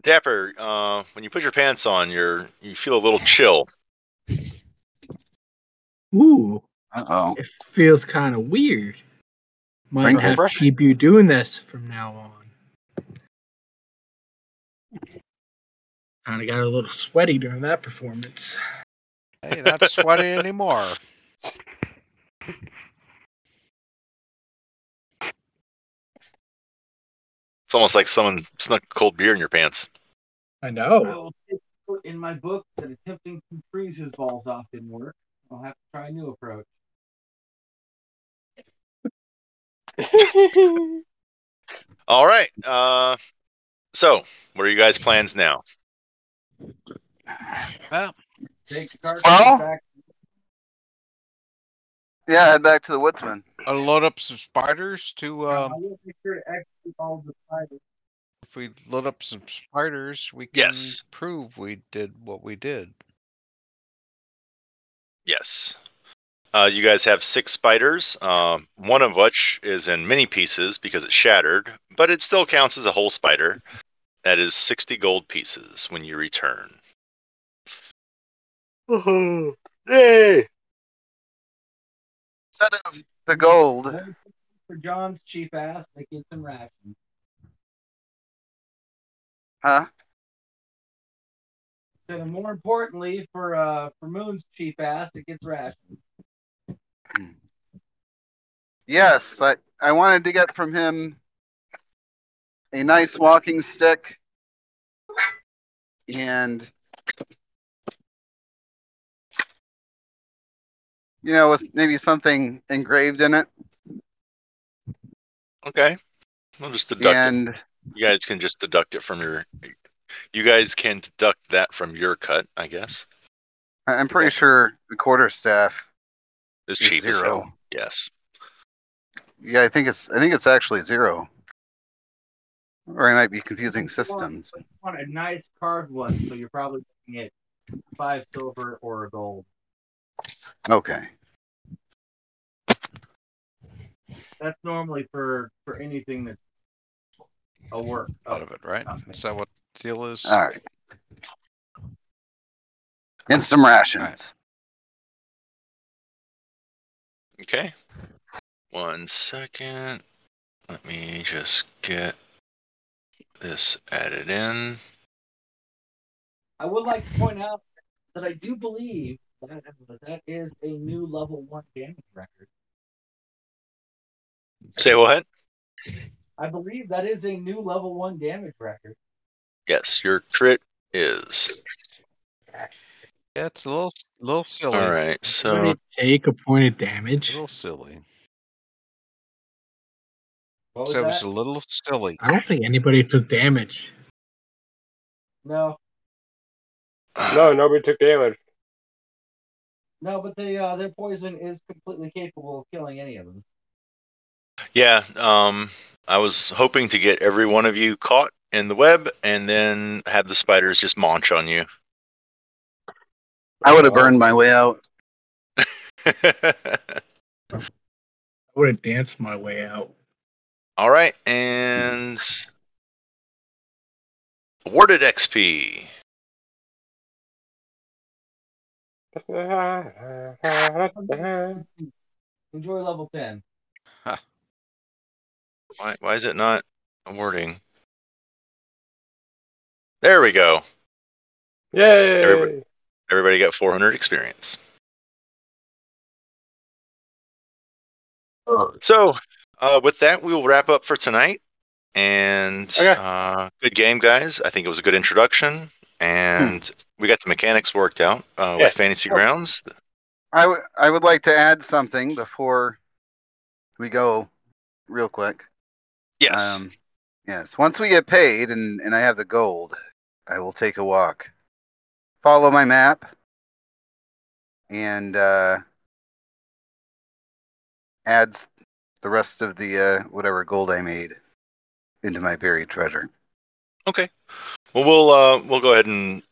Dapper, uh, when you put your pants on, you're you feel a little chill. Ooh, Uh oh. it feels kind of weird. Might Bring have to keep you doing this from now on. Kind of got a little sweaty during that performance. Hey, not sweaty anymore. It's almost like someone snuck cold beer in your pants. I I know. will in my book that attempting to freeze his balls off didn't work. I'll have to try a new approach. All right. Uh, so, what are you guys' plans now? Well, Take the cartridge Well- back. Yeah, head back to the woodsman. I'll load up some spiders to. I Um, will make sure to execute all the spiders. if we load up some spiders, we can Yes. prove we did what we did. Yes. Uh, you guys have six spiders, um, one of which is in many pieces because it shattered, but it still counts as a whole spider. That is 60 gold pieces when you return. Yay! Instead of the gold, For John's cheap ass, they get some rations. huh? So more importantly, for uh for Moon's cheap ass, it gets rations. Yes, I, I wanted to get from him a nice walking stick and you know, with maybe something engraved in it. Okay. We'll just deduct it. And You guys can just deduct it from your. You guys can deduct that from your cut, I guess. I- I'm pretty sure the quarter staff. is, It's cheap as zero. hell. Yes. Yeah, I think it's I think it's actually zero. Or I might be confusing systems. I want a nice carved one, so you're probably looking at five silver or a gold. Okay. That's normally for for anything that's a work. Out of it, right? okay. Is that what the deal is? All right. And some rations. Okay. One second. Let me just get this added in. I would like to point out that I do believe that that is a new level one damage record. Say what? I believe that is a new level one damage record. Yes, your crit is. Yeah, it's a little, little silly. All right, so take a point of A damage. little silly. What was So it was that? a little silly. I don't think anybody took damage. No, No, nobody took damage. no, but they uh, their poison is completely capable of killing any of them. Yeah, um, I was hoping to get every one of you caught in the web, and then have the spiders just munch on you. I would have burned my way out. I would have danced my way out. All right, and awarded XP. Enjoy level ten. Why, why is it not awarding? There we go. Yay! Everybody- Everybody got 400 experience. So, uh, with that, we will wrap up for tonight. And Okay. uh, good game, guys. I think it was a good introduction, and we got the mechanics worked out uh, Yeah. with Fantasy Grounds. I, w- I would like to add something before we go real quick. Yes. Um, yes. Once we get paid and, and I have the gold, I will take a walk, follow my map, and uh, add the rest of the uh, whatever gold I made into my buried treasure. Okay. Well, we'll uh, we'll go ahead and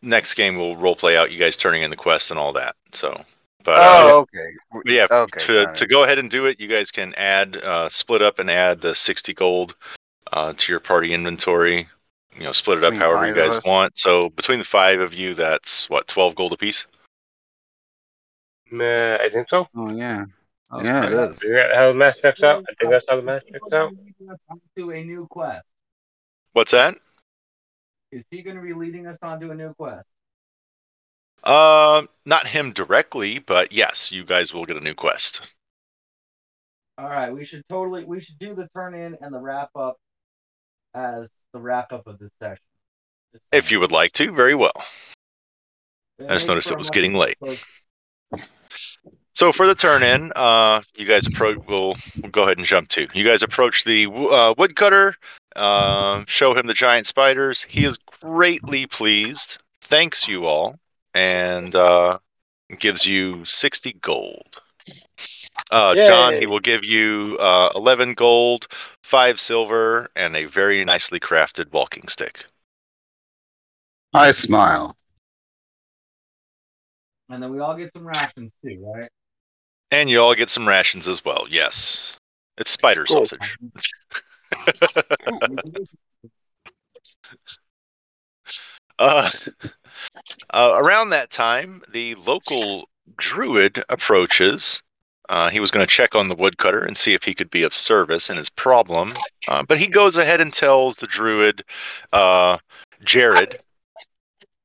next game we'll role play out you guys turning in the quest and all that. So, but uh, oh, okay. But yeah, Okay, to, to go ahead and do it, you guys can add, uh, split up and add the 60 gold uh, to your party inventory. You know, split it up Between however you guys want. So between the five of you, that's what 12 gold apiece. Nah, I think so. Oh yeah. Yeah, it is. Is that how the math checks out? I think that's how the math checks out. To a new quest. What's that? Is he going to be leading us onto a new quest? Uh, not him directly, but yes, you guys will get a new quest. All right, we should totally we should do the turn in and the wrap up as the wrap up of this session. If you would like to, very well. I just noticed it was getting late. So for the turn in, uh, you guys approach. We'll, we'll go ahead and jump to. You guys approach the uh, woodcutter. Uh, show him the giant spiders. He is greatly pleased. Thanks you all, and uh, gives you sixty gold. Uh, John, he will give you uh, eleven gold, five silver, and a very nicely crafted walking stick. I smile. And then we all get some rations too, right? And you all get some rations as well. Yes, it's spider Cool. sausage. Uh, uh, around that time, the local druid approaches. Uh, he was going to check on the woodcutter and see if he could be of service in his problem. Uh, but he goes ahead and tells the druid, uh, Jared,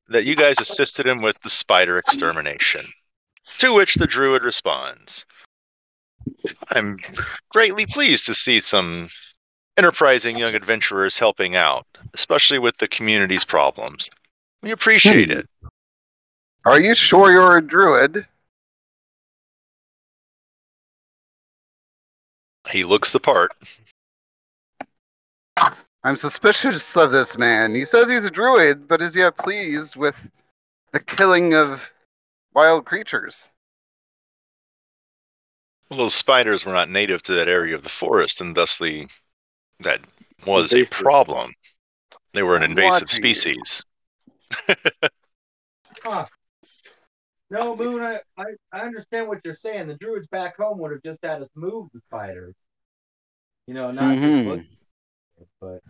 that you guys assisted him with the spider extermination. To which the druid responds, I'm greatly pleased to see some enterprising young adventurers helping out, especially with the community's problems. We appreciate it. Are you sure you're a druid? He looks the part. I'm suspicious of this man. He says he's a druid, but is yet pleased with the killing of wild creatures. Well, those spiders were not native to that area of the forest, and thusly that was a problem. They were an invasive species. Huh. No, Moon, I, I, I understand what you're saying. The druids back home would have just had us move the spiders. You know, not just Mhm. look but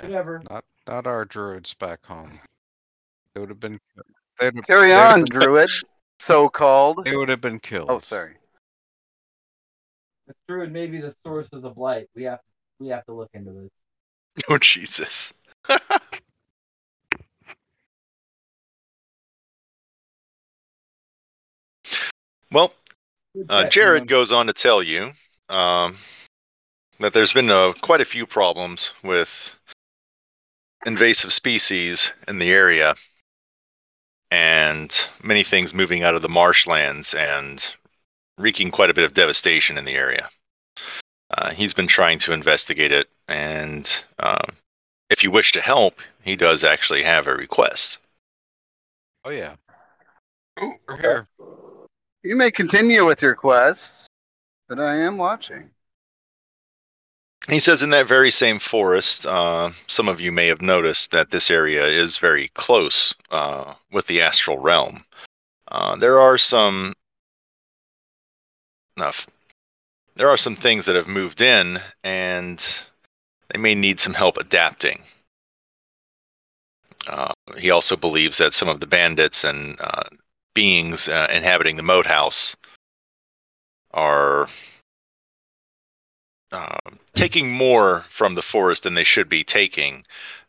whatever. Not not our druids back home. They would have been. They'd, Carry they would on, have- druid. So called. They would have been killed. Oh, sorry. The druid may be the source of the blight. We have we have to look into this. Oh Jesus. well, Uh, Jared goes on to tell you um, that there's been uh, quite a few problems with invasive species in the area and many things moving out of the marshlands and wreaking quite a bit of devastation in the area. Uh, he's been trying to investigate it, and uh, if you wish to help, he does actually have a request. Oh yeah. Ooh, We're okay. here. You may continue with your quest, but I am watching. He says in that very same forest, uh, some of you may have noticed that this area is very close uh, with the astral realm. Uh, there are some. Enough. There are some things that have moved in, and they may need some help adapting. Uh, he also believes that some of the bandits and uh, beings uh, inhabiting the moat house are uh, taking more from the forest than they should be taking.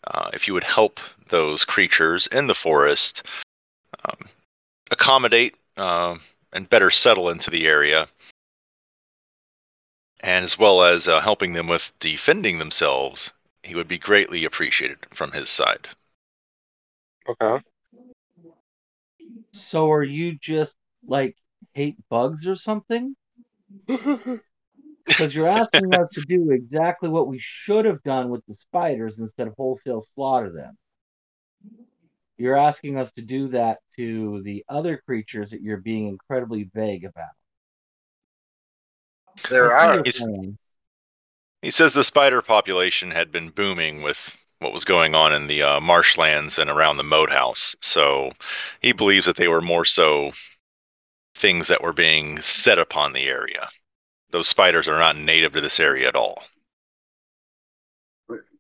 Uh, if you would help those creatures in the forest um, accommodate uh, and better settle into the area, and as well as uh, helping them with defending themselves, he would be greatly appreciated from his side. Okay. So are you just like hate bugs or something? Because you're asking us to do exactly what we should have done with the spiders instead of wholesale slaughter them. You're asking us to do that to the other creatures that you're being incredibly vague about. There I see are. your It's- plan. He says the spider population had been booming with what was going on in the uh, marshlands and around the moat house. So he believes that they were more so things that were being set upon the area. Those spiders are not native to this area at all.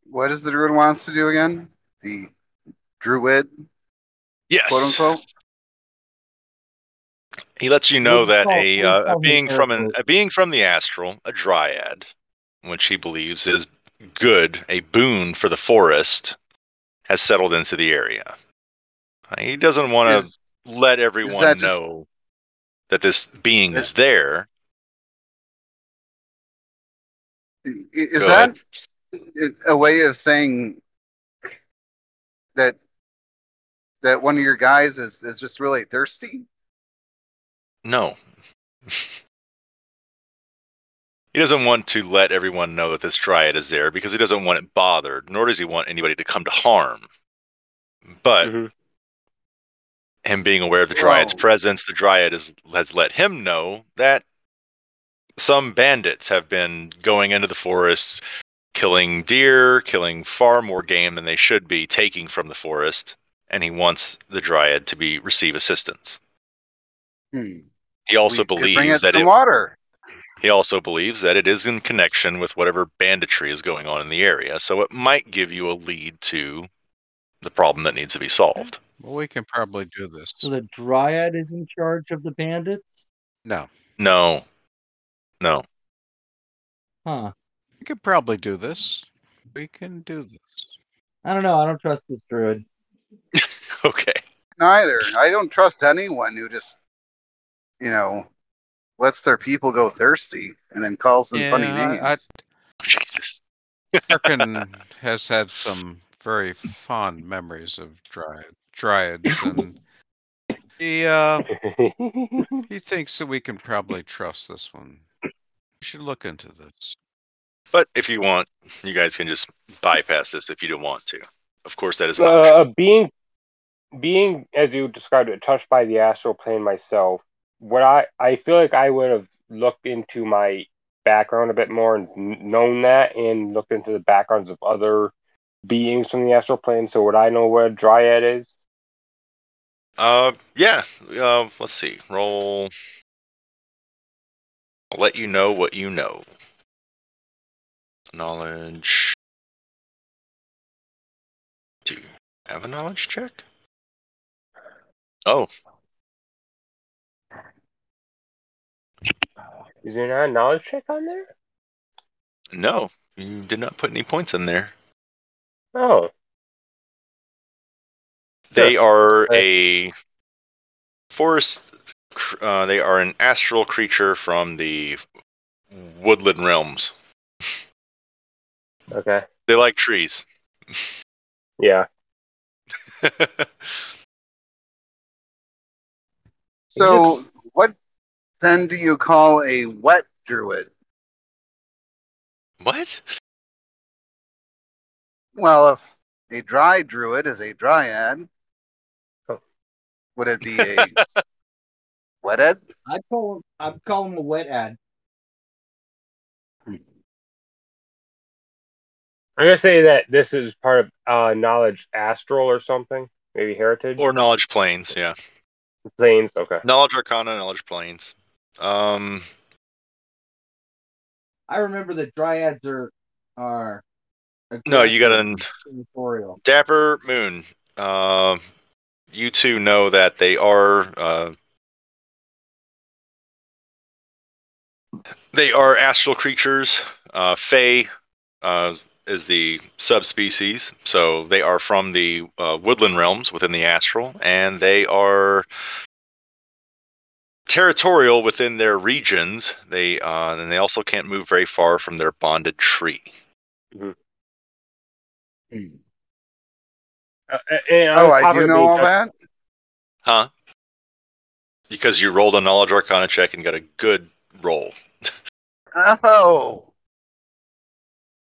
What does the druid wants to do again? The druid, Yes. quote unquote. He lets you know that a, uh, a being from an a being from the astral, a dryad, which he believes is good, a boon for the forest, has settled into the area. Uh, He doesn't want to let everyone that just- know that this being is there. is Go that a way of saying that that one of your guys is, is just really thirsty? No. he doesn't want to let everyone know that this dryad is there because he doesn't want it bothered, nor does he want anybody to come to harm. But Mhm. him being aware of the dryad's Whoa. presence, the dryad is, has let him know that some bandits have been going into the forest, killing deer, killing far more game than they should be taking from the forest, and he wants the dryad to be receive assistance. Hmm. He also We believes that some it, water. He also believes that it is in connection with whatever banditry is going on in the area, so it might give you a lead to the problem that needs to be solved. Well, we can probably do this. So the dryad is in charge of the bandits? No, No, no. Huh. we could probably do this. We can do this. I don't know. I don't trust this druid. Okay. Neither. I don't trust anyone who just, you know, lets their people go thirsty and then calls them funny Yeah, names. I, Jesus. Arkin has had some very fond memories of dryad, dryads, and he uh, he thinks that we can probably trust this one. We should look into this. But if you want, you guys can just bypass this if you don't want to. Of course, that is uh, being being as you described it touched by the astral plane myself what i i feel like i would have looked into my background a bit more and kn- known that and looked into the backgrounds of other beings from the astral plane so would i know what a dryad is Uh, yeah. Uh, let's see. Roll. I'll let you know what you know. Knowledge. Do you have a knowledge check? Oh, Is there not a knowledge check on there? no. You did not put any points in there. Oh, They are Okay. a forest. Uh, they are an astral creature from the woodland realms. okay. They like trees. Yeah. So, what then do you call a wet druid? what? Well, if a dry druid is a dryad, Oh. would it be a wethead? I'd call him. I'd call him a wet ad. I'm gonna say that this is part of uh, knowledge astral or something. Maybe heritage Or knowledge planes, yeah. planes. Okay. Knowledge arcana, knowledge planes. Um, I remember that dryads are are. No, you got an-. Dapper Moon. Uh, you two know that they are. Uh, they are astral creatures. Uh, Fae uh, is the subspecies, so they are from the uh, woodland realms within the astral, and they are territorial within their regions. They uh, and they also can't move very far from their bonded tree. Uh, and on Oh, I do it know all touched- that. Huh? Because you rolled a knowledge arcana check and got a good roll. Oh.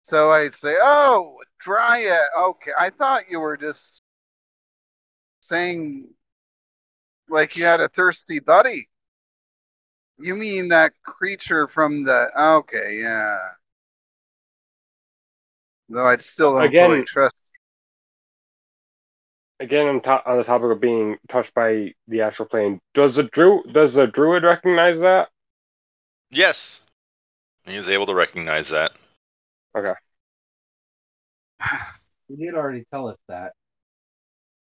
So I say, oh, dryad. Okay, I thought you were just saying like you had a thirsty buddy. You mean that creature from the? Okay, yeah. Though I'd still don't Again- fully trust. again on, top, on the topic of being touched by the astral plane. Does the dru does the druid recognize that? Yes. He is able to recognize that. Okay. He did already tell us that.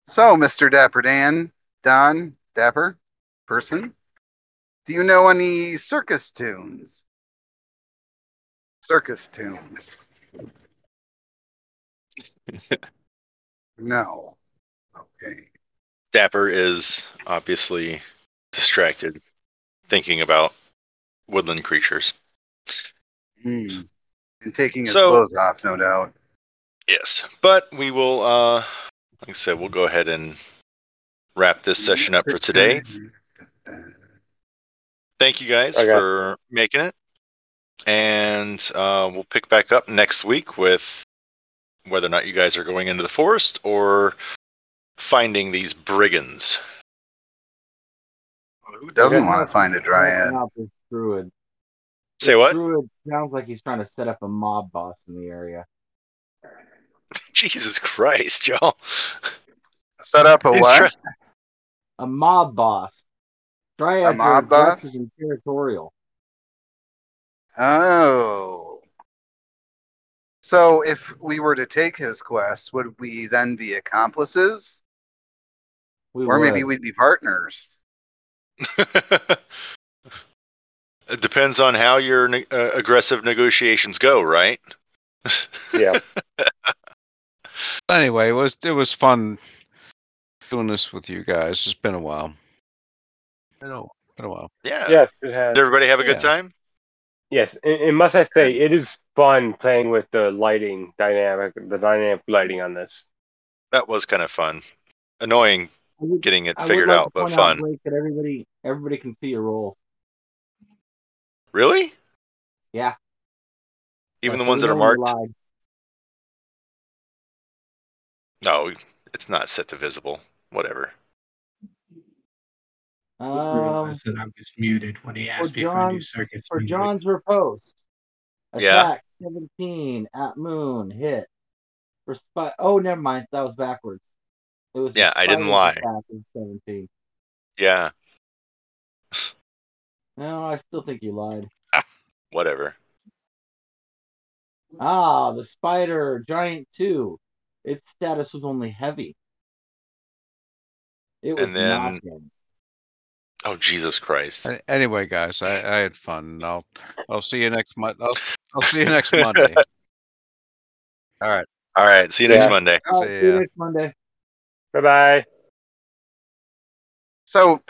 So, Mr. Dapper Dan, Don Dapper, person, do you know any circus tunes? Circus tunes. No. Okay. Dapper is obviously distracted, thinking about woodland creatures. Hmm. And taking his So- clothes off, no doubt. Yes. But we will, uh, like I said, we'll go ahead and wrap this session up for today. Thank you guys Okay. for making it. And uh, we'll pick back up next week with whether or not you guys are going into the forest or finding these brigands. Who doesn't want to find a dryad? Druid. Say This what? Druid sounds like he's trying to set up a mob boss in the area. Jesus Christ, y'all. Set up a He's what? try- A mob boss. Dryads A are mob boss? aggressive and territorial. Oh. So if we were to take his quest, would we then be accomplices? We or maybe we'd be partners? it depends on how your ne- uh, aggressive negotiations go, right? Yeah. Anyway, it was it was fun doing this with you guys. It's been a while. Been a, been a while. Yeah. yes, it has. Did everybody have a good Yeah. time? Yes, and, and must I say, it is fun playing with the lighting dynamic, the dynamic lighting on this. That was kind of fun. Annoying would- getting it I figured like out, but point out, fun. Blake, that everybody, everybody can see your rolls. Really? Yeah. Even Like, the ones that are know when you marked? lied. No, it's not set to visible. Whatever. I Um, realized that I was muted when he asked me for a new circus for music. John's riposte. Yeah. Attack 17 at moon hit. For spy- oh, never mind. That was backwards. It was Yeah, I didn't lie. 17. Yeah, No, in 17. yeah, No, I still think you lied. whatever. Ah, the spider giant 2. Its status was only heavy. It was then- not him. Oh Jesus Christ! Anyway, guys, I, I had fun. I'll I'll see you next month. I'll, I'll see you next Monday. All right. All right, see you next Yeah. Monday. All right, See see you next Monday. Bye bye. So